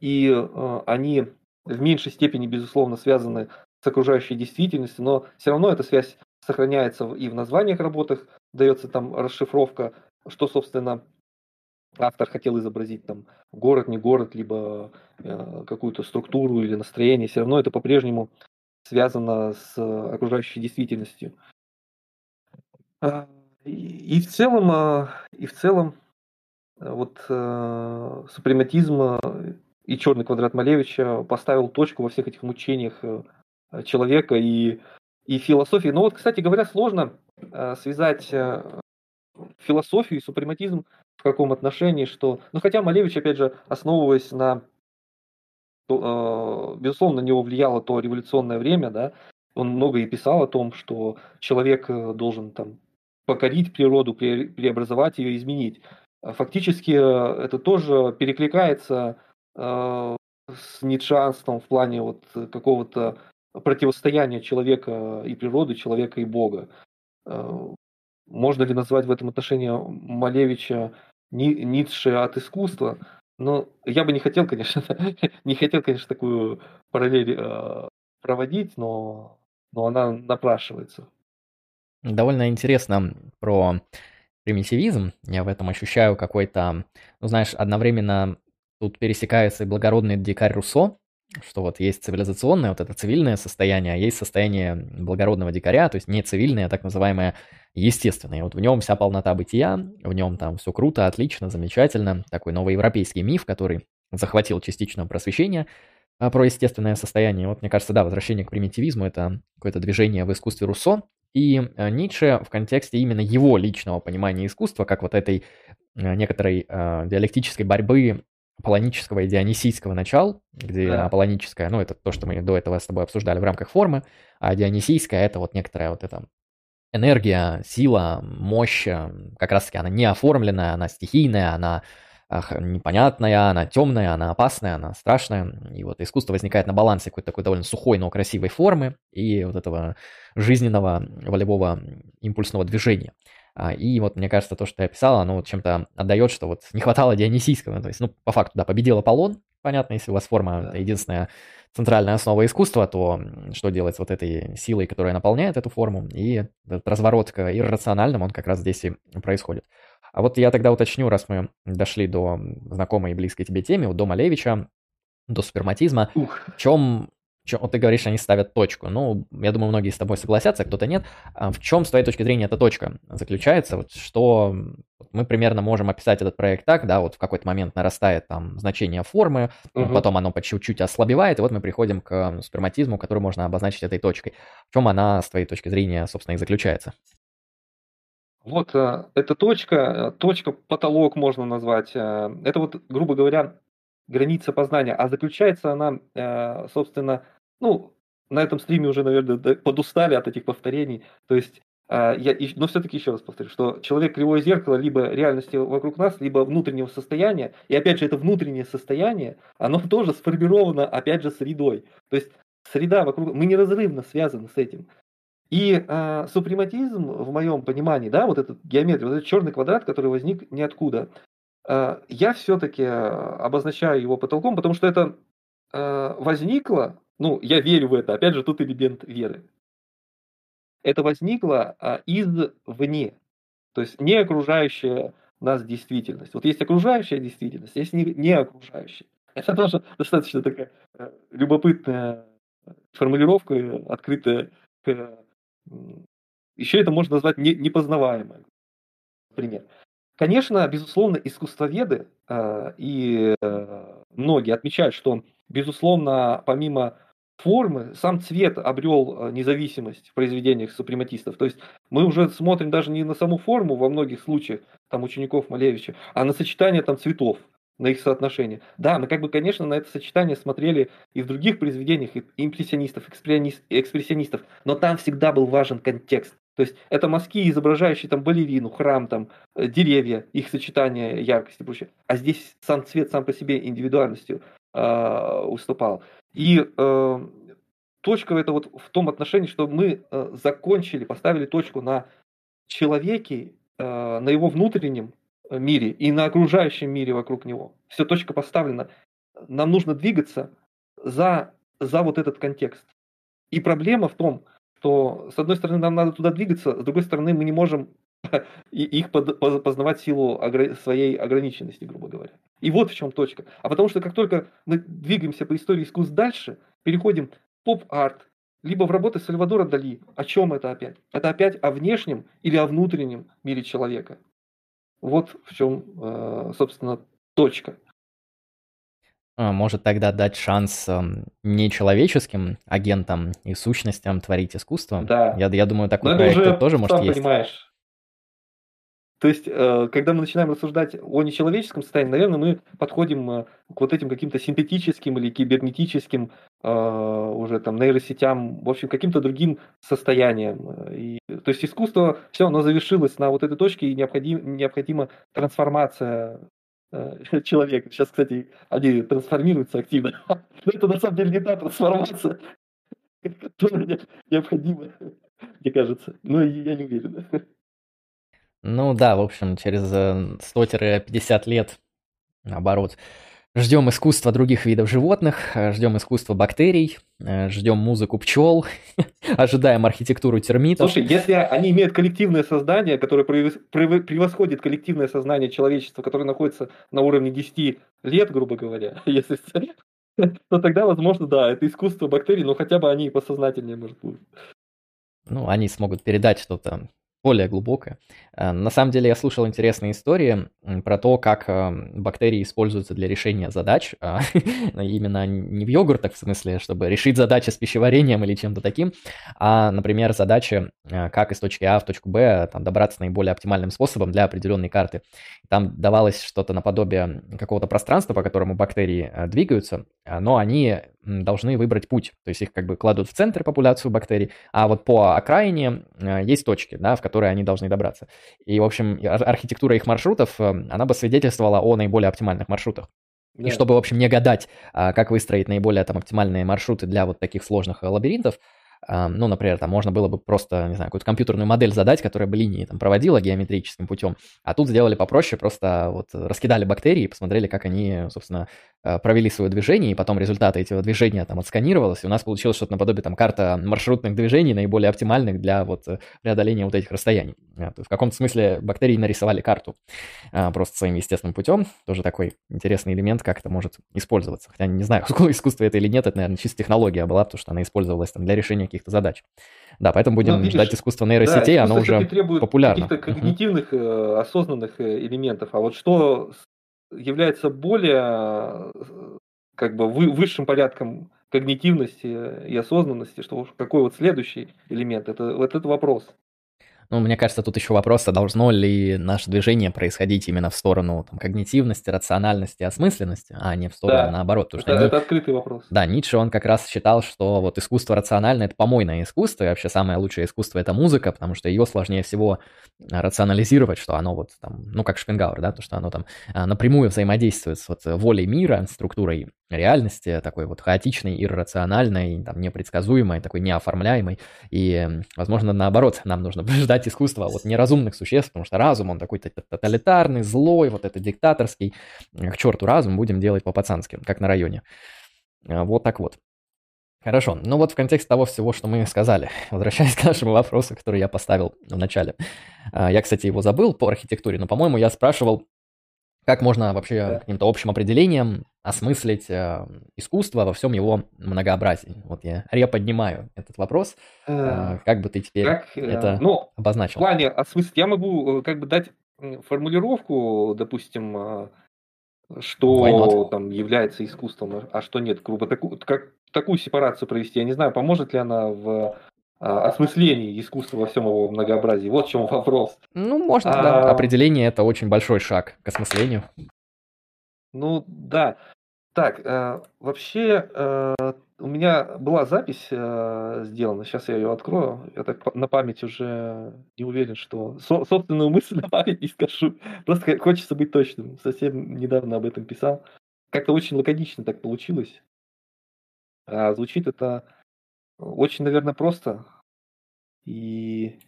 и они в меньшей степени, безусловно, связаны с окружающей действительностью, но все равно эта связь сохраняется и в названиях работах, дается там расшифровка что, собственно, автор хотел изобразить там город, не город, либо э, какую-то структуру или настроение, все равно это по-прежнему связано с окружающей действительностью. И, в целом, а, и в целом, э, вот э, супрематизм э, и черный квадрат Малевича поставил точку во всех этих мучениях человека и, и философии. Но вот, кстати говоря, сложно связать философию и супрематизм в каком отношении, что... Ну, хотя Малевич, опять же, основываясь на... Безусловно, на него влияло то революционное время, да, он много и писал о том, что человек должен там покорить природу, преобразовать ее, изменить. А фактически э, это тоже перекликается э, с ницшанством в плане вот какого-то противостояния человека и природы, человека и Бога. Можно ли назвать в этом отношении Малевича Ницше от искусства? Но я бы не хотел, конечно, не хотел, конечно, такую параллель э, проводить, но, но она напрашивается. Довольно интересно про примитивизм. Я в этом ощущаю какой-то, ну знаешь, одновременно тут пересекается и благородный дикарь Руссо, что вот есть цивилизационное, вот это цивильное состояние, а есть состояние благородного дикаря, то есть не цивильное, а так называемое естественное. Вот в нем вся полнота бытия, в нем там все круто, отлично, замечательно. Такой новоевропейский миф, который захватил частично просвещение а, про естественное состояние. Вот мне кажется, да, возвращение к примитивизму – это какое-то движение в искусстве Руссо. И а, Ницше в контексте именно его личного понимания искусства, как вот этой а, некоторой э, диалектической борьбы аполлонического и дионисийского начал, где да. аполлоническое, ну, это то, что мы до этого с тобой обсуждали в рамках формы, а дионисийская – это вот некоторая вот эта энергия, сила, мощь, э, как раз-таки она не оформленная, она стихийная, она непонятная, она темная, она опасная, она страшная. И вот искусство возникает на балансе какой-то такой довольно сухой, но красивой формы и вот этого жизненного волевого импульсного движения. А, и вот мне кажется, то, что я писал, оно вот чем-то отдает, что вот не хватало дионисийского. То есть, ну, по факту, да, победил Аполлон, понятно, если у вас форма да. это единственная центральная основа искусства, то что делать с вот этой силой, которая наполняет эту форму, и этот разворот к иррациональному, он как раз здесь и происходит. А вот я тогда уточню, раз мы дошли до знакомой и близкой тебе темы, до Малевича, до суперматизма, Ух. в чем чем, вот ты говоришь, они ставят точку. Ну, я думаю, многие с тобой согласятся, кто-то нет. А в чем, с твоей точки зрения, эта точка заключается? Вот что мы примерно можем описать этот проект так, да, вот в какой-то момент нарастает там значение формы, угу. потом оно по чуть-чуть ослабевает, и вот мы приходим к сперматизму, который можно обозначить этой точкой. В чем она, с твоей точки зрения, собственно, и заключается? Вот э, эта точка, э, точка потолок можно назвать. Э, это вот, грубо говоря, граница познания, а заключается она, собственно, ну, на этом стриме уже, наверное, подустали от этих повторений. То есть я, но все-таки еще раз повторю, что человек кривое зеркало либо реальности вокруг нас, либо внутреннего состояния. И опять же, это внутреннее состояние, оно тоже сформировано, опять же, средой. То есть среда вокруг, мы неразрывно связаны с этим. И э, супрематизм, в моем понимании, да, вот этот геометрия, вот этот черный квадрат, который возник ниоткуда, э, я все-таки обозначаю его потолком, потому что это э, возникло, ну, я верю в это, опять же, тут элемент веры это возникло а, извне, то есть не окружающая нас действительность. Вот есть окружающая действительность, есть не, не окружающая. Это тоже достаточно такая э, любопытная формулировка, открытая к... Еще это можно назвать не, непознаваемое. Например. Конечно, безусловно, искусствоведы э, и э, многие отмечают, что, безусловно, помимо формы, сам цвет обрел э, независимость в произведениях супрематистов. То есть мы уже смотрим даже не на саму форму во многих случаях там учеников Малевича, а на сочетание там цветов, на их соотношение. Да, мы как бы, конечно, на это сочетание смотрели и в других произведениях импрессионистов, экспрессионистов, но там всегда был важен контекст. То есть это мазки, изображающие там балерину, храм, там, э, деревья, их сочетание яркости и прочее. А здесь сам цвет сам по себе индивидуальностью э, уступал. И э, точка это вот в том отношении, что мы э, закончили, поставили точку на человеке, э, на его внутреннем мире и на окружающем мире вокруг него. Все точка поставлена. Нам нужно двигаться за, за вот этот контекст. И проблема в том, что с одной стороны нам надо туда двигаться, с другой стороны мы не можем их познавать силу своей ограниченности, грубо говоря. И вот в чем точка. А потому что как только мы двигаемся по истории искусств дальше, переходим в поп-арт, либо в работы Сальвадора Дали. О чем это опять? Это опять о внешнем или о внутреннем мире человека. Вот в чем, э, собственно, точка. А, может тогда дать шанс нечеловеческим агентам и сущностям творить искусство? Да. Я, я думаю, такой Но проект уже, тоже может есть. понимаешь, то есть, э, когда мы начинаем рассуждать о нечеловеческом состоянии, наверное, мы подходим э, к вот этим каким-то синтетическим или кибернетическим э, уже там нейросетям, в общем, каким-то другим состояниям. И, то есть искусство, все, оно завершилось на вот этой точке, и необходим, необходима трансформация человека. Сейчас, кстати, они трансформируются активно. Но это на самом деле не та трансформация, которая необходима, мне кажется. Но я не уверен. Ну да, в общем, через 100-50 э, лет, наоборот, ждем искусства других видов животных, ждем искусства бактерий, э, ждем музыку пчел, ожидаем архитектуру термитов. Слушай, если они имеют коллективное сознание, которое превосходит коллективное сознание человечества, которое находится на уровне 10 лет, грубо говоря, если то тогда, возможно, да, это искусство бактерий, но хотя бы они посознательнее, может, будут. Ну, они смогут передать что-то более глубокое. Э, на самом деле я слушал интересные истории про то, как э, бактерии используются для решения задач, а, именно не в йогуртах, в смысле, чтобы решить задачи с пищеварением или чем-то таким, а, например, задачи, э, как из точки А в точку Б там, добраться наиболее оптимальным способом для определенной карты. Там давалось что-то наподобие какого-то пространства, по которому бактерии двигаются, но они должны выбрать путь, то есть их как бы кладут в центр популяцию бактерий, а вот по окраине есть точки, да, в которые они должны добраться. И, в общем, архитектура их маршрутов, э, она бы свидетельствовала о наиболее оптимальных маршрутах. Да. И чтобы, в общем, не гадать, а, как выстроить наиболее там оптимальные маршруты для вот таких сложных э, лабиринтов, ну, например, там можно было бы просто, не знаю, какую-то компьютерную модель задать, которая бы линии там проводила геометрическим путем, а тут сделали попроще, просто вот раскидали бактерии, посмотрели, как они, собственно, э, провели свое движение, и потом результаты этого движения там отсканировалось, и у нас получилось что-то наподобие там карта маршрутных движений, наиболее оптимальных для вот преодоления вот этих расстояний. В каком-то смысле бактерии нарисовали карту а, просто своим естественным путем, тоже такой интересный элемент, как это может использоваться. Хотя не знаю, искусство это или нет, это, наверное, чисто технология была, потому что она использовалась там для решения каких-то задач. Да, поэтому будем ну, видишь, ждать искусство нейросетей, да, оно уже популярно. каких-то когнитивных, uh-huh. осознанных э, элементов. А вот что является более э, как бы высшим порядком когнитивности и осознанности, что какой вот следующий элемент, это вот этот вопрос. Ну, мне кажется, тут еще вопрос, а должно ли наше движение происходить именно в сторону там, когнитивности, рациональности, осмысленности, а не в сторону Да, наоборот. это, Потому что Ни- это открытый вопрос. Да, Ницше, он как раз считал, что вот искусство рациональное – это помойное искусство, и вообще самое лучшее искусство – это музыка, потому что ее сложнее всего рационализировать, что оно вот там, ну, как Шпенгауэр, да, то, что оно там а, напрямую взаимодействует с вот волей мира, структурой реальности, такой вот хаотичной, иррациональной, там, непредсказуемой, такой неоформляемой, и, возможно, наоборот, нам нужно ждать искусства вот неразумных существ, потому что разум, он такой тоталитарный, злой, вот это диктаторский, к черту разум, будем делать по-пацански, как на районе. А, Вот так вот. Хорошо, ну вот в контексте того всего, что мы сказали, возвращаясь к нашему вопросу, который я поставил в начале. А, Я, кстати, его забыл по архитектуре, но, по-моему, я спрашивал, как можно вообще Да. каким-то общим определением осмыслить э, искусство во всем его многообразии. Вот я реподнимаю этот вопрос. Э, А, Как бы ты теперь Как, э, это ну, в обозначил? плане осмыслить, я могу э, как бы дать формулировку, допустим, что там является искусством, а а что нет, грубо таку- как, такую сепарацию провести. Я не знаю, поможет ли она в осмыслении искусства во всем его многообразии. Вот в чем вопрос. Ну, можно, да. А, Определение – это очень большой шаг к осмыслению. Ну да. Так, э, вообще э, у меня была запись э, сделана, сейчас я ее открою. Я так на память уже не уверен, что со- собственную мысль на память не скажу. Просто хочется быть точным. Совсем недавно об этом писал. Как-то очень лаконично так получилось. А звучит это очень, наверное, просто. И...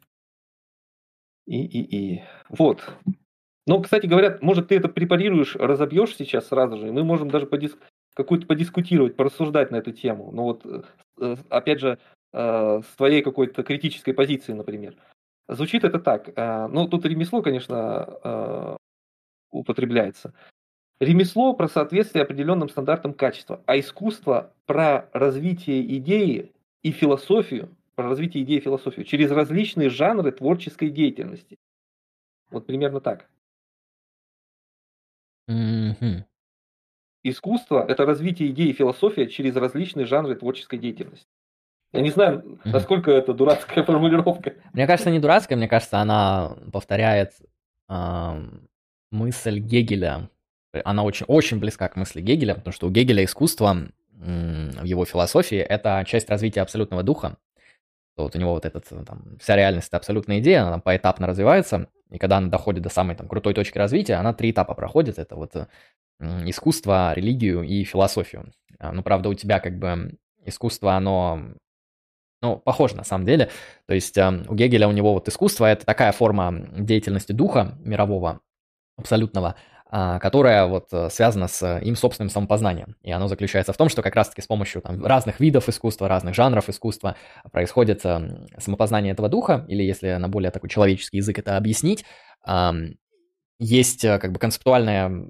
И, и, и. Вот. Ну, кстати говоря, может, ты это препарируешь, разобьешь сейчас сразу же, и мы можем даже подис... какую-то подискутировать, порассуждать на эту тему. Ну вот, э, э, опять же, э, с твоей какой-то критической позиции, например. Звучит это так. Ну, тут ремесло, конечно, употребляется. Ремесло про соответствие определенным стандартам качества, а искусство про развитие идеи и философию, про развитие идеи и философию через различные жанры творческой деятельности. Вот примерно так. Мгм. Искусство – это развитие идеи и философия через различные жанры творческой деятельности. Я не знаю, насколько это дурацкая формулировка. Мне кажется, не дурацкая, мне кажется, она повторяет ам, мысль Гегеля. Она очень, очень близка к мысли Гегеля, потому что у Гегеля искусство в его философии – это часть развития абсолютного духа. Вот у него вот этот, э, там, вся реальность – это абсолютная идея, она там поэтапно развивается, и когда она доходит до самой там, крутой точки развития, она три этапа проходит. Это вот э, искусство, религию и философию. А, Ну, правда, у тебя как бы искусство, оно ну, похоже на самом деле. То есть э, у Гегеля у него вот искусство это такая форма деятельности духа мирового, абсолютного, которая вот э, связана с э, им собственным самопознанием. И оно заключается в том, что как раз-таки с помощью там, разных видов искусства, разных жанров искусства происходит э, самопознание этого духа, или если на более такой человеческий язык это объяснить, есть э, как бы концептуальная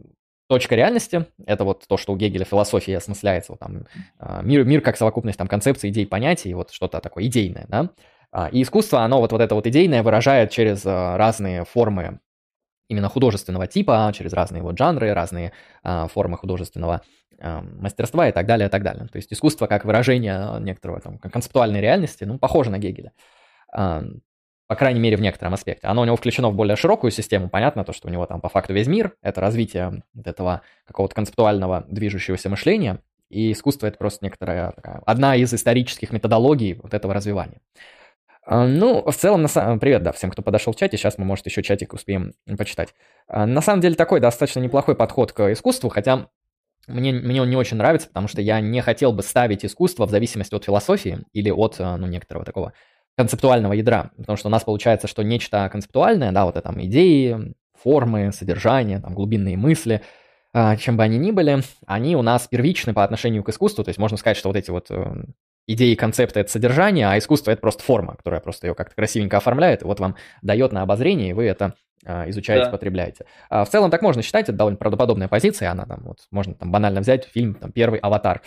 точка реальности, это вот то, что у Гегеля философия осмысляется, вот там а, мир, мир как совокупность там концепций, идей, понятий, вот что-то такое идейное, да, А, и искусство, оно вот, вот это вот идейное выражает через а, разные формы именно художественного типа, через разные вот жанры, разные а, формы художественного а, мастерства и так далее, и так далее. То есть искусство как выражение некоторого там концептуальной реальности, ну, похоже на Гегеля. А, по крайней мере, в некотором аспекте. Оно у него включено в более широкую систему, понятно, то, что у него там по факту весь мир, это развитие вот этого какого-то концептуального движущегося мышления, и искусство это просто некоторая такая, одна из исторических методологий вот этого развивания. А, Ну, в целом, на самом... привет, да, всем, кто подошел в чате, сейчас мы, может, еще чатик успеем почитать. А, На самом деле, такой достаточно неплохой подход к искусству, хотя мне, мне он не очень нравится, потому что я не хотел бы ставить искусство в зависимости от философии или от, э, ну, некоторого такого концептуального ядра, потому что у нас получается, что нечто концептуальное, да, вот это там идеи, формы, содержание, там глубинные мысли, а, чем бы они ни были, они у нас первичны по отношению к искусству, то есть можно сказать, что вот эти вот э, идеи, концепты – это содержание, а искусство – это просто форма, которая просто ее как-то красивенько оформляет, и вот вам дает на обозрение, и вы это а, изучаете, Да. потребляете. А в целом так можно считать, это довольно правдоподобная позиция, она там вот, можно там банально взять фильм, там, первый «Аватар»,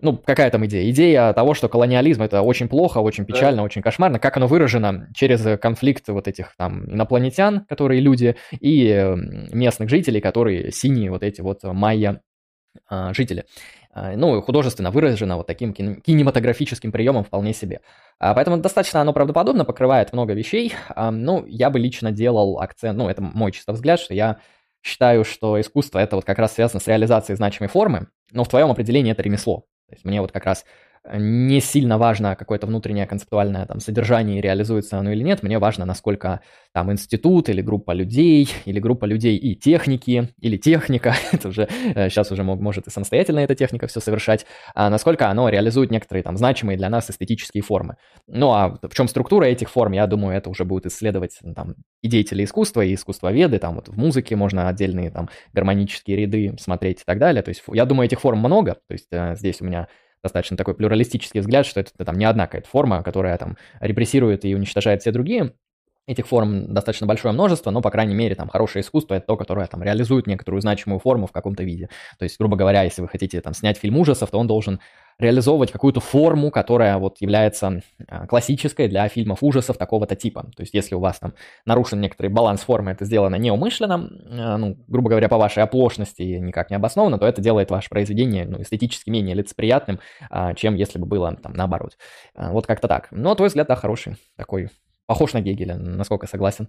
ну, какая там идея? Идея того, что колониализм это очень плохо, очень Да. печально, очень кошмарно. Как оно выражено через конфликт вот этих там инопланетян, которые люди, и местных жителей, которые синие вот эти вот майя а, жители. Ну, художественно выражено вот таким кинематографическим приемом вполне себе. Поэтому достаточно оно правдоподобно, покрывает много вещей. Ну, я бы лично делал акцент, ну, это мой чисто взгляд, что я считаю, что искусство это вот как раз связано с реализацией значимой формы, но в твоем определении это ремесло. То есть мне вот как раз не сильно важно какое-то внутреннее концептуальное там содержание, реализуется оно или нет, мне важно, насколько там институт или группа людей, или группа людей и техники, или техника, это уже сейчас э, уже может и самостоятельно эта техника все совершать, а насколько оно реализует некоторые там значимые для нас эстетические формы. Ну а в чем структура этих форм, я думаю, это уже будет исследовать там и деятели искусства, и искусствоведы, там вот в музыке можно отдельные там гармонические ряды смотреть и так далее, то есть я думаю, этих форм много, то есть э, здесь у меня достаточно такой плюралистический взгляд, что это там не одна какая-то форма, которая там репрессирует и уничтожает все другие. Этих форм достаточно большое множество, но, по крайней мере, там хорошее искусство — это то, которое там реализует некоторую значимую форму в каком-то виде. То есть, грубо говоря, если вы хотите там снять фильм ужасов, то он должен реализовывать какую-то форму, которая вот является а, классической для фильмов ужасов такого-то типа. То есть если у вас там нарушен некоторый баланс формы, это сделано неумышленно, а, ну, грубо говоря, по вашей оплошности никак не обоснованно, то это делает ваше произведение ну, эстетически менее лицеприятным, а, чем если бы было там наоборот. Вот как-то так. Но твой взгляд, да, хороший, такой, похож на Гегеля, насколько согласен.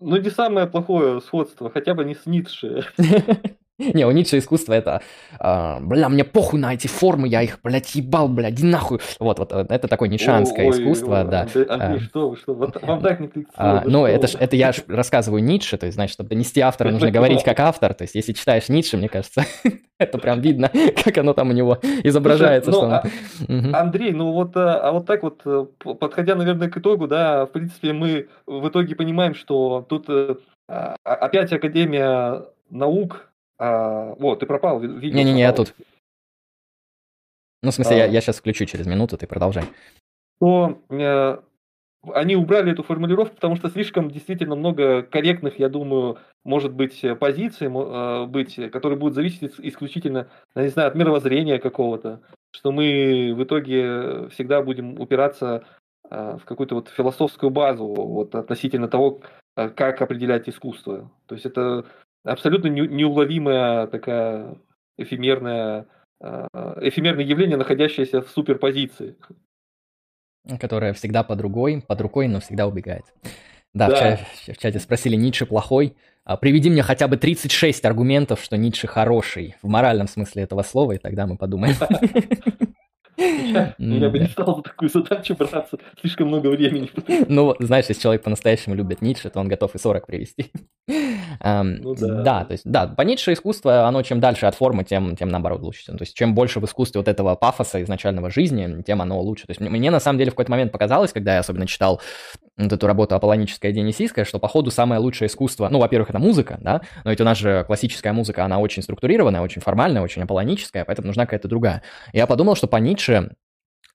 Ну, не самое плохое сходство, хотя бы не с Ницше. Не, у Ницше искусство это, э, бля, мне похуй на эти формы, я их, блядь, ебал, блядь, нахуй. Вот, вот, это такое ницшанское ой, искусство, ой, да. Андрей, Андрей а, что вы, что, вот, вам так не а, Ну, это, ж, это я ж рассказываю Ницше, то есть, значит, чтобы донести автора, нужно говорить как автор, то есть, если читаешь Ницше, мне кажется, это прям видно, как оно там у него изображается. Ну, что а, Андрей, ну вот, а, а вот так вот, э, подходя, наверное, к итогу, да, в принципе, мы в итоге понимаем, что тут э, а, опять Академия наук а, вот, ты пропал. Не-не-не, я тут. Ну, в смысле, а, я, я сейчас включу через минуту, ты продолжай. То э, они убрали эту формулировку, потому что слишком действительно много корректных, я думаю, может быть, позиций, э, быть, которые будут зависеть исключительно, не знаю, от мировоззрения какого-то, что мы в итоге всегда будем упираться э, в какую-то вот философскую базу вот относительно того, э, как определять искусство. То есть это абсолютно неуловимая такая эфемерная, а, эфемерное явление, находящееся в суперпозиции. Которое всегда под рукой, под рукой, но всегда убегает. Да, да. В, чате, в чате спросили, Ницше плохой. А, приведи мне хотя бы 36 аргументов, что Ницше хороший, в моральном смысле этого слова, и тогда мы подумаем. Я бы не стал за такую задачу браться, слишком много времени. Ну, знаешь, если человек по-настоящему любит Ницше, то он готов и 40 привести. Ну да, то есть, да, по Ницше искусство, оно чем дальше от формы, тем, тем наоборот лучше. То есть, чем больше в искусстве вот этого пафоса изначального жизни, тем оно лучше. То есть, мне на самом деле в какой-то момент показалось, когда я особенно читал вот эту работу аполлоническая Дионисийская, что, походу, самое лучшее искусство, ну, во-первых, это музыка, да, но ведь у нас же классическая музыка, она очень структурированная, очень формальная, очень аполлоническая, поэтому нужна какая-то другая. Я подумал, что по Ницше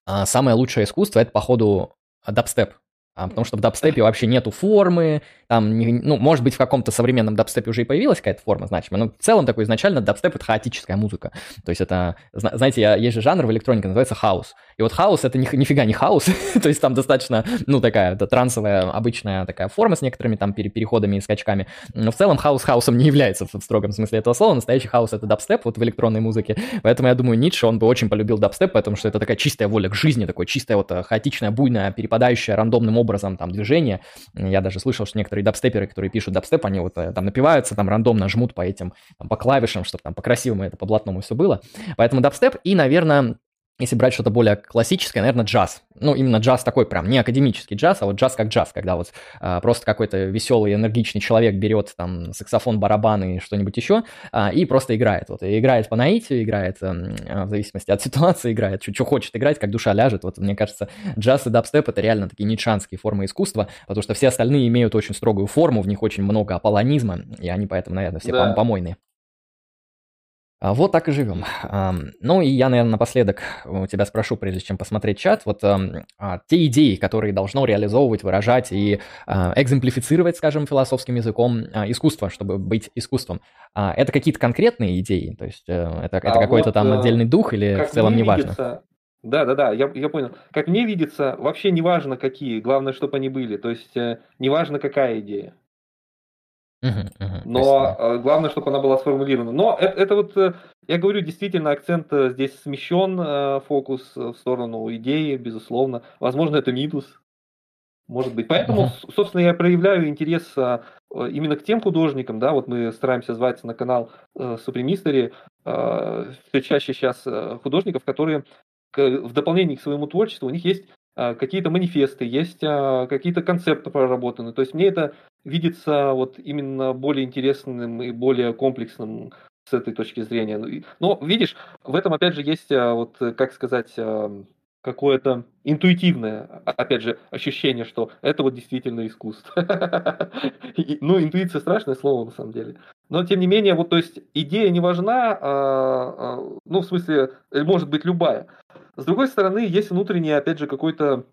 а, самое лучшее искусство — это, походу, дабстеп. А, потому что в дабстепе вообще нету формы, там, не, ну, может быть, в каком-то современном дабстепе уже и появилась какая-то форма значимая, но в целом такой изначально дабстеп — это хаотическая музыка. То есть это, знаете, есть же жанр в электронике, называется хаус. И вот хаос — это ни, нифига не хаос, то есть там достаточно, ну, такая это трансовая обычная такая форма с некоторыми там переходами и скачками, но в целом хаус хаосом не является в строгом смысле этого слова, настоящий хаос — это дабстеп вот в электронной музыке, поэтому я думаю, Ницше, он бы очень полюбил дабстеп, потому что это такая чистая воля к жизни, такое чистое вот э, хаотичное, буйное, перепадающее рандомным образом там движение. Я даже слышал, что некоторые дабстеперы, которые пишут дабстеп, они вот э, там напиваются, там рандомно жмут по этим, там, по клавишам, чтобы там по-красивому это, по-блатному все было. Поэтому дабстеп и, наверное, если брать что-то более классическое, наверное, джаз. Ну, именно джаз такой прям, не академический джаз, а вот джаз как джаз, когда вот а, просто какой-то веселый, энергичный человек берет там саксофон, барабаны и что-нибудь еще а, и просто играет. Вот, и играет по наитию, играет а, в зависимости от ситуации, играет, что, что хочет играть, как душа ляжет. Вот мне кажется, джаз и дабстеп — это реально такие нитшанские формы искусства, потому что все остальные имеют очень строгую форму, в них очень много аполлонизма, и они поэтому, наверное, все да. помойные. А, вот так и живем. Ну и я, наверное, напоследок у тебя спрошу, прежде чем посмотреть чат, вот а, те идеи, которые должно реализовывать, выражать и а, экземплифицировать, скажем, философским языком искусство, чтобы быть искусством, это какие-то конкретные идеи? То есть э, это, это а какой-то вот, там э, отдельный дух или в целом не важно? Да, да, да, я, я понял. Как мне видится, вообще не важно какие, главное, чтобы они были. То есть э, не важно какая идея. Но. Э, главное, чтобы она была сформулирована. Но это, это вот, э, я говорю, действительно, акцент э, здесь смещен, э, фокус в сторону идеи, безусловно. Возможно, это минус, может быть. Поэтому, собственно, я проявляю интерес именно к тем художникам, да, вот мы стараемся звать на канал Supreme Mystery все чаще сейчас художников, которые в дополнение к своему творчеству, у них есть какие-то манифесты, есть какие-то концепты проработаны. То есть мне это видится вот именно более интересным и более комплексным с этой точки зрения. Но, ну, видишь, в этом опять же есть, а, вот, э, как сказать, какое-то интуитивное, опять же, ощущение, что это вот действительно искусство. Ну, интуиция страшное слово на самом деле. Но, тем не менее, вот, то есть, идея не важна, а, а, ну, в смысле, э, может быть любая. С другой стороны, есть внутренний, опять же, какой-то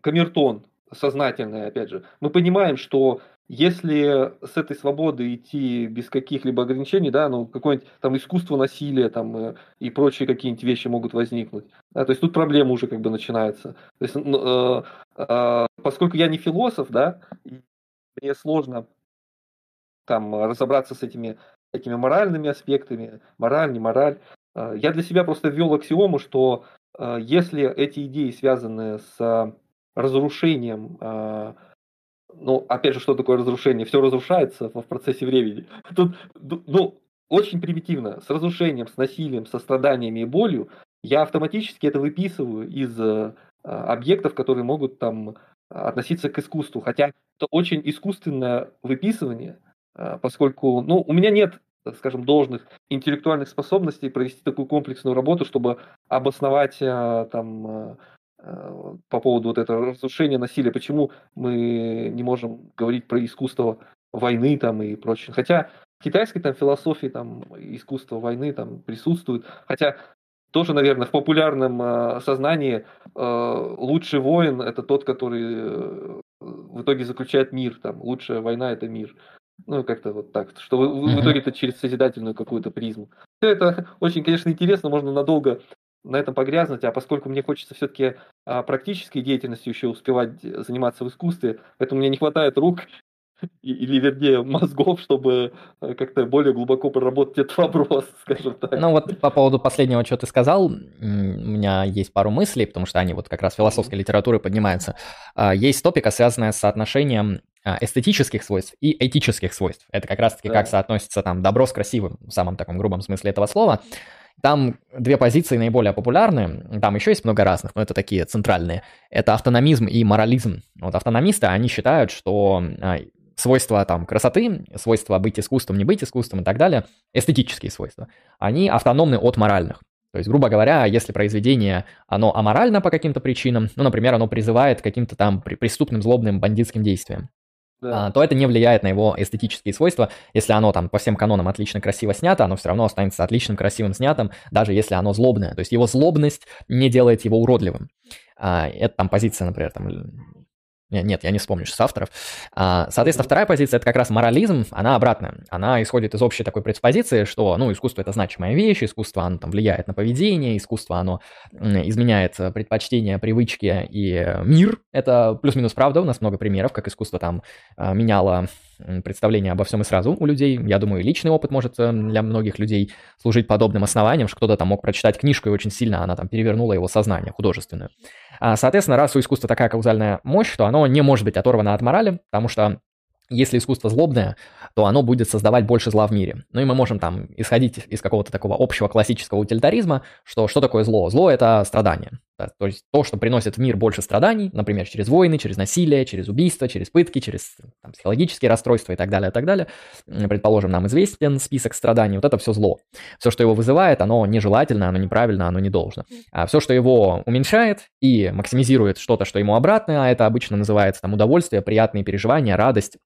камертон, сознательное, опять же. Мы понимаем, что если с этой свободы идти без каких-либо ограничений, да, ну, какое-нибудь там искусство насилия там э, и прочие какие-нибудь вещи могут возникнуть. Да, то есть тут проблема уже как бы начинается. То есть, ну, э, э, поскольку я не философ, да, мне сложно там разобраться с этими такими моральными аспектами, мораль, не мораль. Э, я для себя просто ввел аксиому, что э, если эти идеи связаны с разрушением, а, ну, опять же, что такое разрушение? Все разрушается в процессе времени. Тут, ну, очень примитивно, с разрушением, с насилием, со страданиями и болью, я автоматически это выписываю из а, объектов, которые могут там относиться к искусству. Хотя это очень искусственное выписывание, а, поскольку, ну, у меня нет скажем, должных интеллектуальных способностей провести такую комплексную работу, чтобы обосновать там Э, по поводу вот этого разрушения насилия, почему мы не можем говорить про искусство войны там и прочее. Хотя в китайской там философии там искусство войны там присутствует, хотя тоже, наверное, в популярном э, сознании э, лучший воин это тот, который э, в итоге заключает мир, там лучшая война это мир. Ну, как-то вот так, что в, в итоге это через созидательную какую-то призму. Все это очень, конечно, интересно, можно надолго на этом погрязнуть, а поскольку мне хочется все-таки а, практической деятельностью еще успевать заниматься в искусстве, поэтому мне не хватает рук или, вернее, мозгов, чтобы э, как-то более глубоко проработать этот вопрос, скажем так. Ну вот по поводу последнего, что ты сказал, у меня есть пару мыслей, потому что они вот как раз философской литературы поднимаются. А, есть топика, связанная с соотношением а, эстетических свойств и этических свойств. Это как раз-таки да. как соотносится там добро с красивым, в самом таком грубом смысле этого слова. Там две позиции наиболее популярны, там еще есть много разных, но это такие центральные. Это автономизм и морализм. Вот автономисты, они считают, что а, свойства там красоты, свойства быть искусством, не быть искусством и так далее, эстетические свойства, они автономны от моральных. То есть, грубо говоря, если произведение, оно аморально по каким-то причинам, ну, например, оно призывает к каким-то там преступным, злобным, бандитским действиям, да. А, то это не влияет на его эстетические свойства. Если оно там по всем канонам отлично красиво снято, оно все равно останется отличным красивым снятым, даже если оно злобное. То есть его злобность не делает его уродливым. А, это там позиция, например, там нет, я не вспомню с авторов. А, соответственно, вторая позиция – это как раз морализм, она обратная. Она исходит из общей такой предпозиции, что, ну, искусство – это значимая вещь, искусство, оно там влияет на поведение, искусство, оно изменяет предпочтения, привычки и мир. Это плюс-минус правда, у нас много примеров, как искусство там меняло представление обо всем и сразу у людей. Я думаю, личный опыт может э, для многих людей служить подобным основанием, что кто-то там мог прочитать книжку и очень сильно она там перевернула его сознание художественное. А, соответственно, раз у искусства такая каузальная мощь, то оно не может быть оторвано от морали, потому что если искусство злобное, то оно будет создавать больше зла в мире. Ну и мы можем там исходить из какого-то такого общего классического утилитаризма, что что такое зло? Зло – это страдание. Да, то есть то, что приносит в мир больше страданий, например, через войны, через насилие, через убийства, через пытки, через там, психологические расстройства и так далее, и так далее. Предположим, нам известен список страданий, вот это все зло. Все, что его вызывает, оно нежелательно, оно неправильно, оно не должно. А все, что его уменьшает и максимизирует что-то, что ему обратно, а это обычно называется там удовольствие, приятные переживания, радость,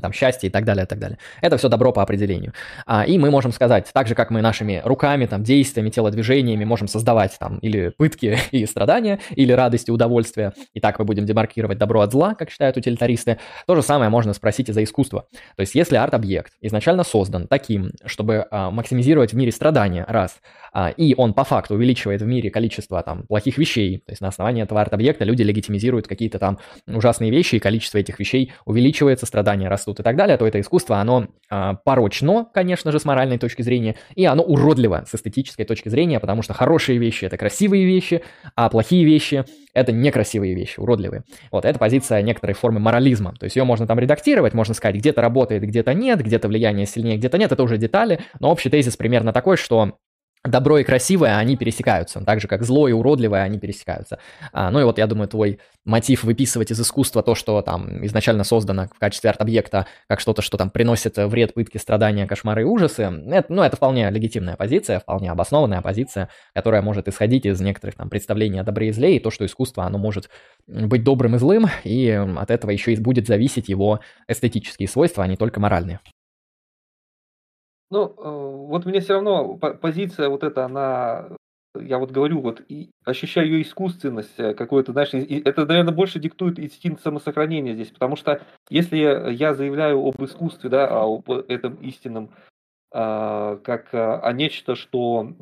там, счастье и так далее, и так далее. Это все добро по определению. А, и мы можем сказать, так же, как мы нашими руками, там, действиями, телодвижениями можем создавать там или пытки и страдания, или радость и удовольствие, и так мы будем демаркировать добро от зла, как считают утилитаристы, то же самое можно спросить и за искусство. То есть, если арт-объект изначально создан таким, чтобы а, максимизировать в мире страдания, раз, а, и он по факту увеличивает в мире количество там плохих вещей, то есть на основании этого арт-объекта люди легитимизируют какие-то там ужасные вещи, и количество этих вещей увеличивается, страдания растут, растут и так далее, то это искусство, оно э, порочно, конечно же, с моральной точки зрения, и оно уродливо с эстетической точки зрения, потому что хорошие вещи – это красивые вещи, а плохие вещи – это некрасивые вещи, уродливые. Вот, это позиция некоторой формы морализма. То есть ее можно там редактировать, можно сказать, где-то работает, где-то нет, где-то влияние сильнее, где-то нет, это уже детали, но общий тезис примерно такой, что добро и красивое, они пересекаются, так же, как зло и уродливое, они пересекаются. А, ну и вот, я думаю, твой мотив выписывать из искусства то, что там изначально создано в качестве арт-объекта, как что-то, что там приносит вред, пытки, страдания, кошмары и ужасы, это, ну, это вполне легитимная позиция, вполне обоснованная позиция, которая может исходить из некоторых там представлений о добре и зле, и то, что искусство, оно может быть добрым и злым, и от этого еще и будет зависеть его эстетические свойства, а не только моральные. Ну, э, вот мне все равно позиция вот эта, она, я вот говорю, вот и ощущаю ее искусственность э, какую-то, знаешь, и это, наверное, больше диктует инстинкт самосохранения здесь, потому что если я заявляю об искусстве, да, об этом истинном, а, как о а нечто, что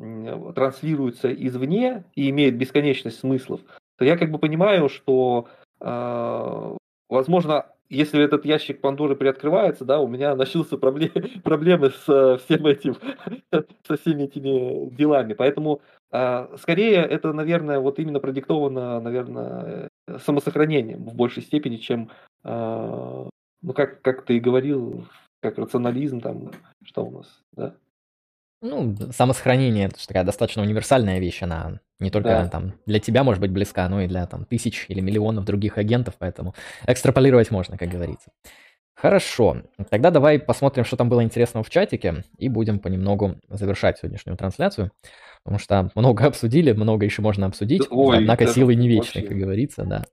транслируется извне и имеет бесконечность смыслов, то я как бы понимаю, что, а, возможно, если этот ящик Пандоры приоткрывается, да, у меня начнутся проблемы, проблемы с э, всем этим, со всеми этими делами. Поэтому а, скорее это, наверное, вот именно продиктовано, наверное, самосохранением в большей степени, чем, а, ну, как, как ты и говорил, как рационализм там, что у нас, да. Ну, самосохранение, это такая достаточно универсальная вещь, она не только да. там для тебя может быть близка, но и для там тысяч или миллионов других агентов, поэтому экстраполировать можно, как говорится. Хорошо, тогда давай посмотрим, что там было интересного в чатике, и будем понемногу завершать сегодняшнюю трансляцию, потому что много обсудили, много еще можно обсудить, Ой, однако силы не вечны, как говорится, да.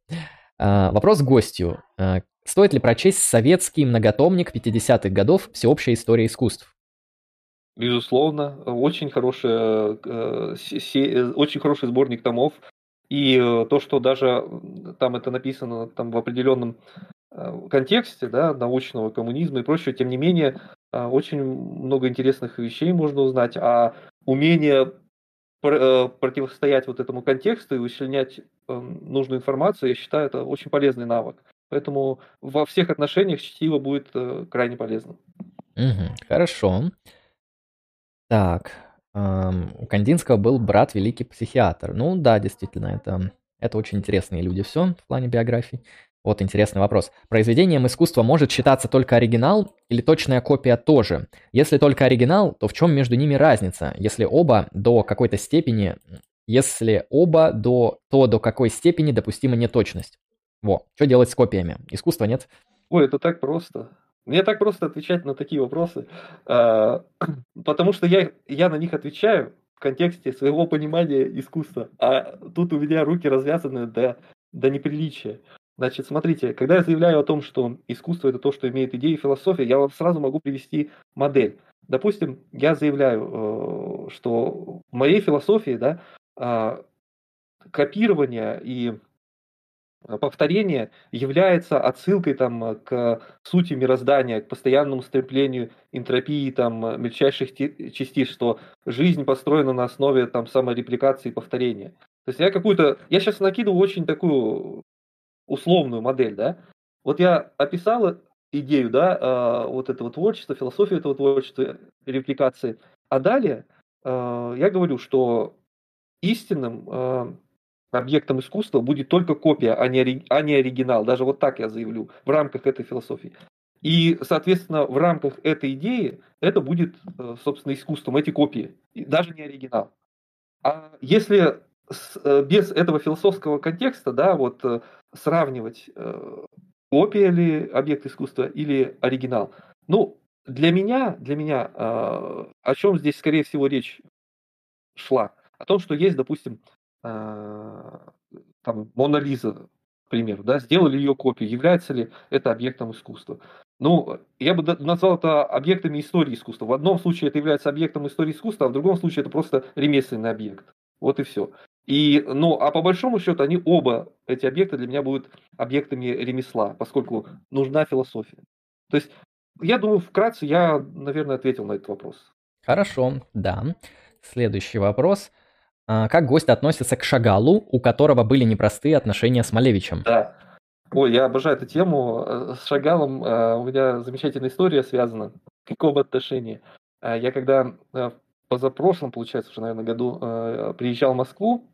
А, вопрос гостю. А, стоит ли прочесть советский многотомник 50-х годов «Всеобщая история искусств»? Безусловно, очень хорошая, э, э, очень хороший сборник томов. И э, то, что даже там это написано там в определенном контексте, да, научного коммунизма и прочего, тем не менее, очень много интересных вещей можно узнать, а умение противостоять вот этому контексту и вычленять нужную информацию, я считаю, это очень полезный навык. Поэтому во всех отношениях чтиво будет крайне полезно. Угу, хорошо. Так, ам, у Кандинского был брат великий психиатр. Ну да, действительно, это, это очень интересные люди все в плане биографии. Вот интересный вопрос. Произведением искусства может считаться только оригинал или точная копия тоже? Если только оригинал, то в чем между ними разница? Если оба до какой-то степени, если оба до, то до какой степени допустима неточность? Во, что делать с копиями? Искусства нет? Ой, это так просто. Мне так просто отвечать на такие вопросы, а, потому что я, я на них отвечаю в контексте своего понимания искусства, а тут у меня руки развязаны до, до неприличия. Значит, смотрите, когда я заявляю о том, что искусство это то, что имеет идеи и философию, я вам сразу могу привести модель. Допустим, я заявляю, э, что в моей философии да, а, копирование и повторение является отсылкой там, к сути мироздания, к постоянному стремлению энтропии там, мельчайших частиц, что жизнь построена на основе там, саморепликации и повторения. То есть я какую-то... Я сейчас накидываю очень такую условную модель, да? Вот я описал идею, да, а, вот этого творчества, философию этого творчества, репликации. А далее а, я говорю, что истинным а, объектом искусства будет только копия, а не, а не оригинал. Даже вот так я заявлю в рамках этой философии. И, соответственно, в рамках этой идеи это будет, э, собственно, искусством, эти копии, даже не оригинал. А если э, без этого философского контекста, да, вот э, сравнивать копия ли объект искусства или оригинал, ну, для меня, для меня, о чем здесь, скорее всего, речь шла? О том, что есть, допустим, там, Мона Лиза, к примеру, да, сделали ее копию, является ли это объектом искусства. Ну, я бы назвал это объектами истории искусства. В одном случае это является объектом истории искусства, а в другом случае это просто ремесленный объект. Вот и все. И, ну, а по большому счету они оба, эти объекты для меня будут объектами ремесла, поскольку нужна философия. То есть, я думаю, вкратце я, наверное, ответил на этот вопрос. Хорошо, да. Следующий вопрос. А, как гость относится к Шагалу, у которого были непростые отношения с Малевичем? Да. Ой, я обожаю эту тему. Э, с Шагалом э, у меня замечательная история связана. В каком отношении? Э, я когда позапрошлом, получается, уже, наверное, году приезжал в Москву,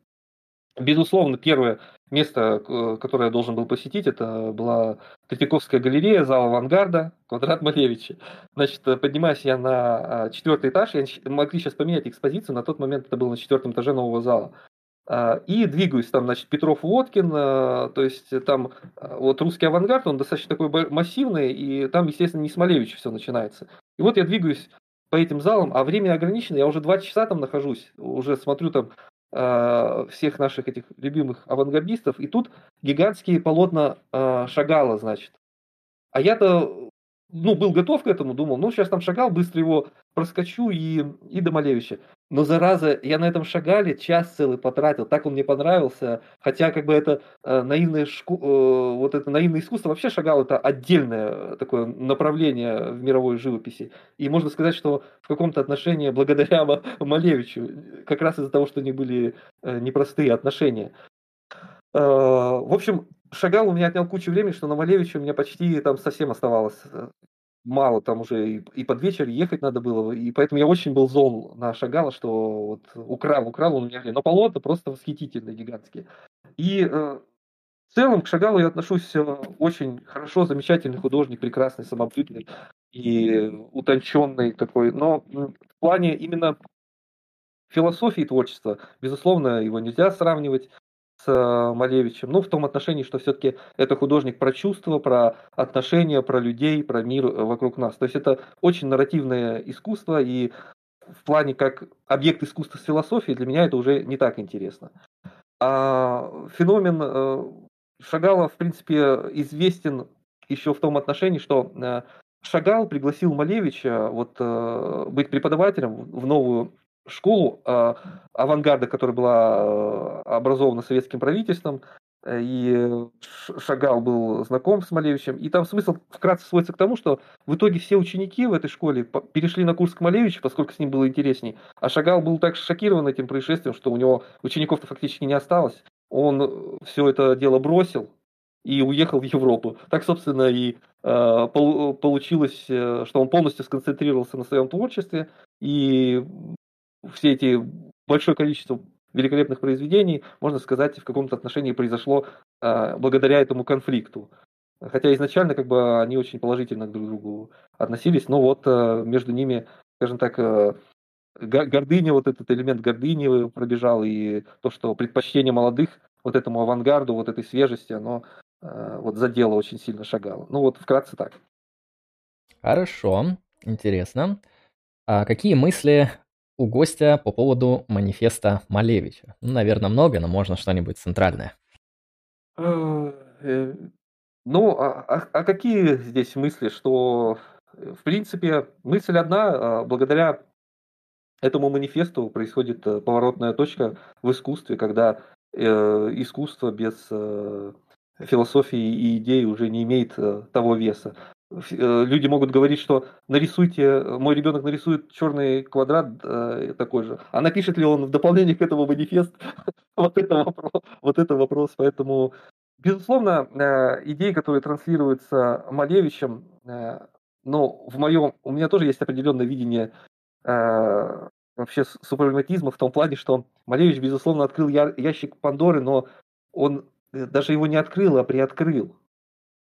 безусловно, первое место, которое я должен был посетить, это была Третьяковская галерея, зал авангарда, квадрат Малевича. Значит, поднимаясь я на четвертый этаж, я могли сейчас поменять экспозицию, на тот момент это было на четвертом этаже нового зала. А, и двигаюсь там, значит, Петров Водкин, а, то есть там вот русский авангард, он достаточно такой массивный, и там, естественно, не с Малевича все начинается. И вот я двигаюсь по этим залам, а время ограничено, я уже два часа там нахожусь, уже смотрю там всех наших этих любимых авангардистов, и тут гигантские полотна Шагала, значит. А я-то ну, был готов к этому, думал, ну, сейчас там шагал, быстро его проскочу и, и до Малевича. Но, зараза, я на этом шагале час целый потратил, так он мне понравился, хотя, как бы, это э, наивное, шку, э, вот это наивное искусство, вообще шагал это отдельное такое направление в мировой живописи. И можно сказать, что в каком-то отношении благодаря Малевичу, как раз из-за того, что у них были э, непростые отношения. Э, в общем, Шагал у меня отнял кучу времени, что на Малевиче у меня почти там совсем оставалось э, мало, там уже и, и под вечер ехать надо было, и поэтому я очень был зол на Шагала, что вот украл, украл он у меня, но полотна просто восхитительные, гигантские. И э, в целом к Шагалу я отношусь э, очень хорошо, замечательный художник, прекрасный, самобытный и утонченный такой, но в плане именно философии творчества, безусловно, его нельзя сравнивать с э, Малевичем, ну, в том отношении, что все-таки это художник про чувства, про отношения, про людей, про мир э, вокруг нас. То есть это очень нарративное искусство, и в плане как объект искусства с философией для меня это уже не так интересно. А феномен э, Шагала, в принципе, известен еще в том отношении, что Шагал пригласил Малевича вот, быть преподавателем в новую школу э, авангарда, которая была э, образована советским правительством, э, и Шагал был знаком с Малевичем. И там смысл вкратце сводится к тому, что в итоге все ученики в этой школе перешли на курс к Малевичу, поскольку с ним было интересней. А Шагал был так шокирован этим происшествием, что у него учеников-то фактически не осталось. Он все это дело бросил и уехал в Европу. Так, собственно, и э, получилось, что он полностью сконцентрировался на своем творчестве и все эти большое количество великолепных произведений, можно сказать, в каком-то отношении произошло э, благодаря этому конфликту. Хотя изначально как бы они очень положительно друг к другу относились, но вот э, между ними, скажем так, э, гордыня, вот этот элемент гордыни пробежал, и то, что предпочтение молодых вот этому авангарду, вот этой свежести, оно э, вот задело очень сильно шагало. Ну вот вкратце так. Хорошо, интересно. А какие мысли у гостя по поводу манифеста Малевича? Ну, наверное, много, но можно что-нибудь центральное. Э, э, ну, а, а, а какие здесь мысли, что, э, в принципе, мысль одна, а благодаря этому манифесту происходит поворотная точка в искусстве, когда э, искусство без э, философии и идей уже не имеет э, того веса. Э, люди могут говорить, что нарисуйте, мой ребенок нарисует черный квадрат э, такой же, а напишет ли он в дополнение к этому манифест? вот, это вопрос, вот это вопрос. Поэтому, безусловно, э, идеи, которые транслируются Малевичем, э, но в моем, у меня тоже есть определенное видение э, вообще супрематизма в том плане, что Малевич, безусловно, открыл я, ящик Пандоры, но он э, даже его не открыл, а приоткрыл.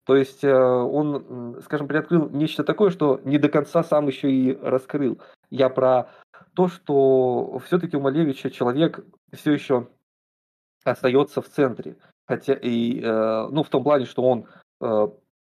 То есть э, он, скажем, приоткрыл нечто такое, что не до конца сам еще и раскрыл. Я про то, что все-таки у Малевича человек все еще остается в центре. Хотя и, э, ну, в том плане, что он э,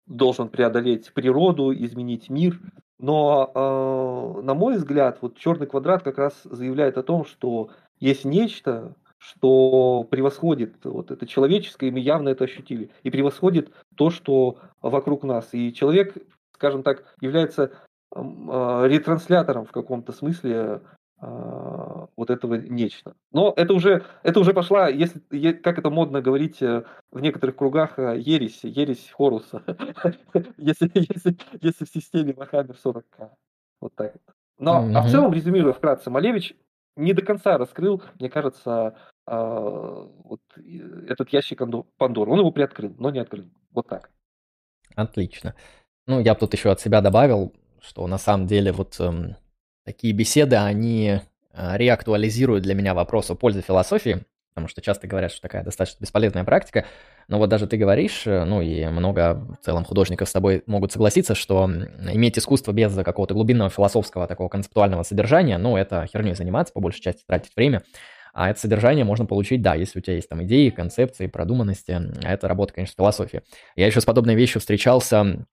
должен преодолеть природу, изменить мир. Но, на мой взгляд, вот черный квадрат как раз заявляет о том, что есть нечто, что превосходит вот это человеческое, и мы явно это ощутили, и превосходит то, что вокруг нас. И человек, скажем так, является а, ретранслятором в каком-то смысле а, вот этого нечто. Но это уже, это уже пошла, если, как это модно говорить э, в некоторых кругах, э, ересь, ересь Хоруса, если, если, если в системе Вахаммер 40к. Вот так. Но, а в целом, резюмируя вкратце, Малевич не до конца раскрыл, мне кажется, а, вот этот ящик Пандоры. Он его приоткрыл, но не открыл. Вот так. Отлично. Ну, я бы тут еще от себя добавил, что на самом деле вот эм, такие беседы, они э, реактуализируют для меня вопрос о пользе философии, потому что часто говорят, что такая достаточно бесполезная практика, но вот даже ты говоришь, э, ну и много в целом художников с тобой могут согласиться, что иметь искусство без какого-то глубинного философского такого концептуального содержания, ну это херней заниматься, по большей части тратить время, а это содержание можно получить, да, если у тебя есть там идеи, концепции, продуманности. А это работа, конечно, философии. Я еще с подобной вещью встречался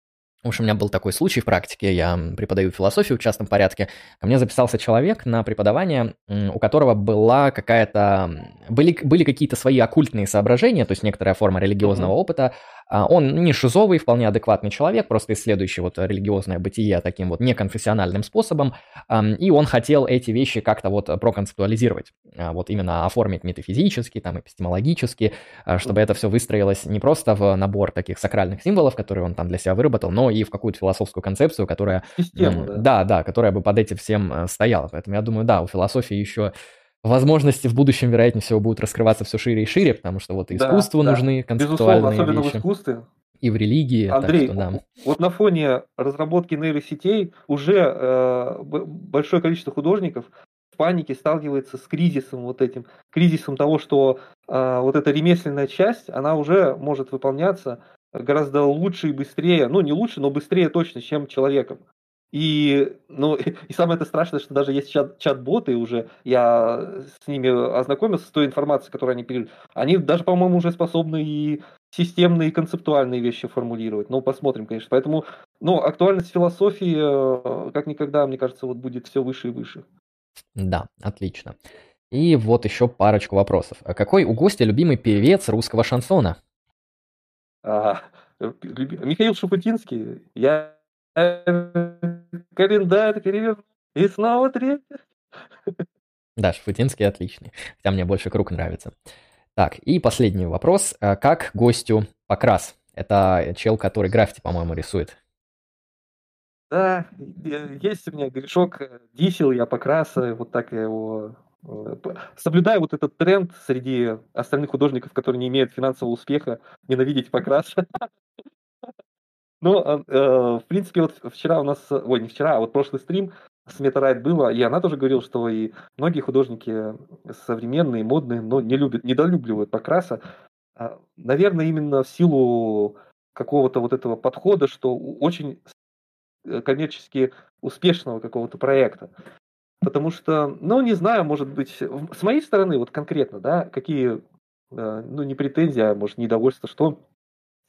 в общем, у меня был такой случай в практике, я преподаю философию в частном порядке. Ко мне записался человек на преподавание, у которого была какая-то... Были, были какие-то свои оккультные соображения, то есть некоторая форма религиозного mm-hmm. опыта, он не шизовый, вполне адекватный человек, просто исследующий вот религиозное бытие таким вот неконфессиональным способом, и он хотел эти вещи как-то вот проконцептуализировать, а, вот именно оформить метафизически, там, эпистемологически, а, чтобы это все выстроилось не просто в набор таких сакральных символов, которые он там для себя выработал, но и в какую-то философскую концепцию, которая... Систему, да. Да, да, которая бы под этим всем э, стояла. Поэтому я думаю, да, у философии еще возможности в будущем, вероятнее всего, будут раскрываться все шире и шире, потому что вот искусству да, нужны концептуальные Безусловно, особенно вещи. в искусстве. И в религии. Андрей, что, да. вот на фоне разработки нейросетей уже э, большое количество художников в панике сталкивается с кризисом вот этим, кризисом того, что э, вот эта ремесленная часть, она уже может выполняться гораздо лучше и быстрее, ну не лучше, но быстрее точно, чем человеком. И, ну, и самое это страшное, что даже есть чат, чат-боты уже, я с ними ознакомился, с той информацией, которую они передают. Они даже, по-моему, уже способны и системные, и концептуальные вещи формулировать. Ну, посмотрим, конечно. Поэтому, ну, актуальность философии, э, как никогда, мне кажется, вот будет все выше и выше. Да, отлично. И вот еще парочку вопросов. А какой у гостя любимый певец русского шансона? А, Михаил Шапутинский. Я календарь переверну, и снова третий. Да, Шафутинский отличный, хотя мне больше круг нравится. Так, и последний вопрос. А как гостю Покрас? Это чел, который граффити, по-моему, рисует. Да, есть у меня грешок, дисел я Покраса, вот так я его э, соблюдаю вот этот тренд среди остальных художников, которые не имеют финансового успеха, ненавидеть Покраса. Ну, а, э, в принципе, вот вчера у нас, ой, не вчера, а вот прошлый стрим с Метарайт было, и она тоже говорила, что и многие художники современные, модные, но не любят, недолюбливают Покраса. А, наверное, именно в силу какого-то вот этого подхода, что очень э, коммерчески успешного какого-то проекта. Потому что, ну, не знаю, может быть, с моей стороны, вот конкретно, да, какие, э, ну, не претензии, а может, недовольство, что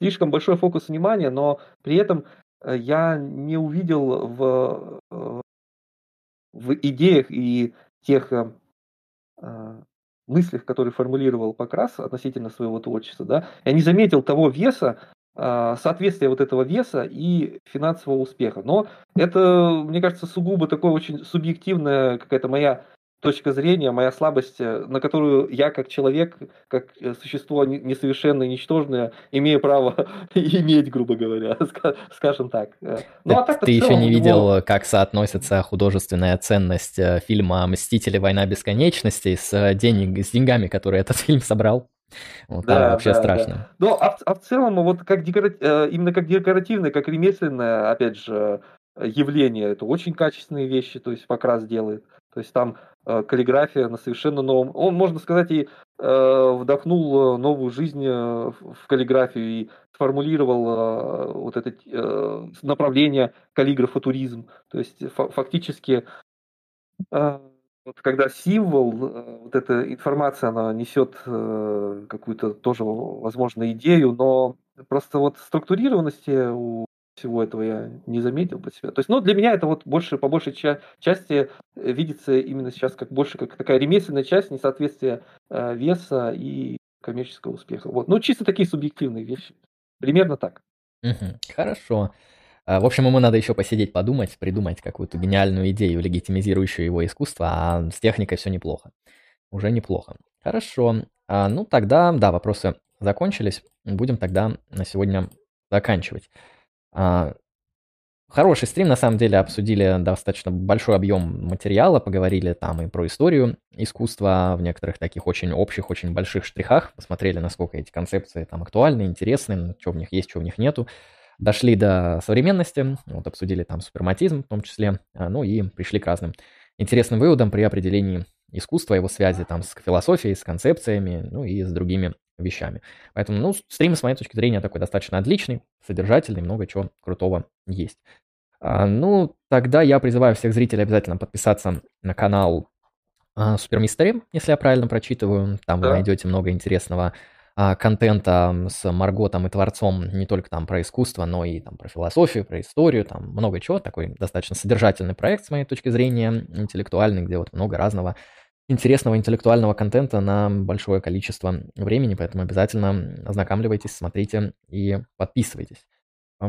слишком большой фокус внимания, но при этом э, я не увидел в, э, в идеях и тех э, мыслях, которые формулировал Покрас относительно своего творчества, да, я не заметил того веса, соответствия вот этого веса и финансового успеха. Но это, мне кажется, сугубо такое очень субъективная какая-то моя точка зрения, моя слабость, э, на которую я как человек, как э, существо несовершенное, ничтожное, имею право иметь, грубо говоря, скажем так. Э, ну, а так ты еще не видел, как соотносится художественная ценность фильма «Мстители. Война бесконечности» с, денег, с деньгами, которые этот фильм собрал? Вот да, там вообще да, страшно. Да. Ну, а, а в целом, вот как декора... именно как декоративное, как ремесленное, опять же, явление, это очень качественные вещи, то есть Покрас делает. То есть там каллиграфия на совершенно новом... Он, можно сказать, и э, вдохнул э, новую жизнь э, в каллиграфию и сформулировал э, вот это э, направление каллиграфа-туризм. То есть фактически, э, вот когда символ, э, вот эта информация, она несет э, какую-то тоже, возможно, идею, но просто вот структурированности у всего этого я не заметил по себе. То есть, ну, для меня это вот больше, по большей ча- части э, видится именно сейчас как больше как такая ремесленная часть, несоответствие э, веса и коммерческого успеха. Вот. Ну, чисто такие субъективные вещи. Примерно так. Хорошо. А, в общем, ему надо еще посидеть, подумать, придумать какую-то гениальную идею, легитимизирующую его искусство, а с техникой все неплохо. Уже неплохо. Хорошо. А, ну, тогда, да, вопросы закончились. Будем тогда на сегодня заканчивать. А, Хороший стрим, на самом деле, обсудили достаточно большой объем материала, поговорили там и про историю искусства в некоторых таких очень общих, очень больших штрихах, посмотрели, насколько эти концепции там актуальны, интересны, что в них есть, что в них нету. Дошли до современности, вот обсудили там суперматизм в том числе, а, ну и пришли к разным интересным выводам при определении искусства, его связи там с философией, с концепциями, ну и с другими вещами. Поэтому, ну, стрим, с моей точки зрения, такой достаточно отличный, содержательный, много чего крутого есть. А, ну, тогда я призываю всех зрителей обязательно подписаться на канал а, Супер Мистери, если я правильно прочитываю. Там да. вы найдете много интересного а, контента с Марготом и Творцом, не только там про искусство, но и там про философию, про историю, там много чего. Такой достаточно содержательный проект, с моей точки зрения, интеллектуальный, где вот много разного интересного интеллектуального контента на большое количество времени, поэтому обязательно ознакомливайтесь, смотрите и подписывайтесь.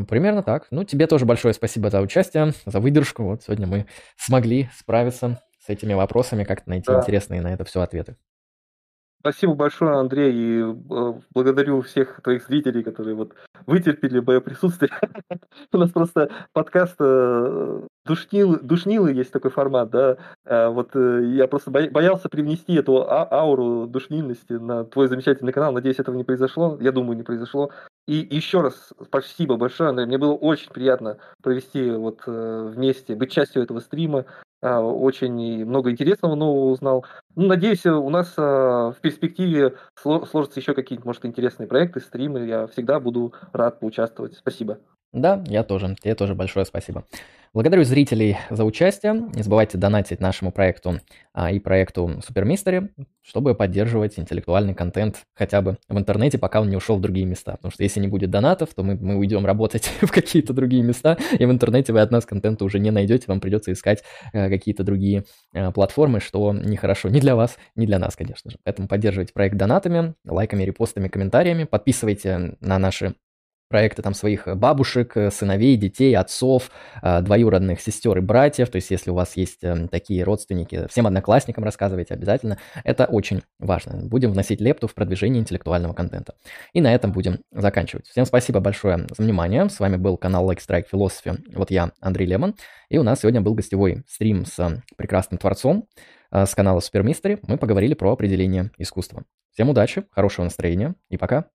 Примерно так. Ну, тебе тоже большое спасибо за участие, за выдержку. Вот сегодня мы смогли справиться с этими вопросами, как-то найти да. интересные на это все ответы. Спасибо большое, Андрей, и э, благодарю всех твоих зрителей, которые вот вытерпели мое присутствие. У нас просто подкаст э, душнил, душнилы есть такой формат, да. Э, вот я просто боялся привнести эту а, ауру душнильности на твой замечательный канал. Надеюсь, этого не произошло. Я думаю, не произошло. И еще раз спасибо большое, Андрей. Мне было очень приятно провести вот вместе, быть частью этого стрима. Очень много интересного нового узнал. Ну, надеюсь, у нас в перспективе сложатся еще какие-то, может, интересные проекты, стримы. Я всегда буду рад поучаствовать. Спасибо. Да, я тоже. Тебе тоже большое спасибо. Благодарю зрителей за участие. Не забывайте донатить нашему проекту а, и проекту Супермистери, чтобы поддерживать интеллектуальный контент хотя бы в интернете, пока он не ушел в другие места. Потому что если не будет донатов, то мы, мы уйдем работать в какие-то другие места, и в интернете вы от нас контента уже не найдете, вам придется искать а, какие-то другие а, платформы, что нехорошо ни для вас, ни для нас, конечно же. Поэтому поддерживайте проект донатами, лайками, репостами, комментариями, подписывайте на наши проекты там своих э, бабушек, э, сыновей, детей, отцов, э, двоюродных сестер и братьев. То есть, если у вас есть эм, такие родственники, всем одноклассникам рассказывайте обязательно. Это очень важно. Будем вносить лепту в продвижение интеллектуального контента. И на этом будем заканчивать. Всем спасибо большое за внимание. С вами был канал Like Strike Philosophy. Вот я, Андрей Лемон. И у нас сегодня был гостевой стрим с прекрасным творцом с канала Mystery. Мы поговорили про определение искусства. Всем удачи, хорошего настроения и пока.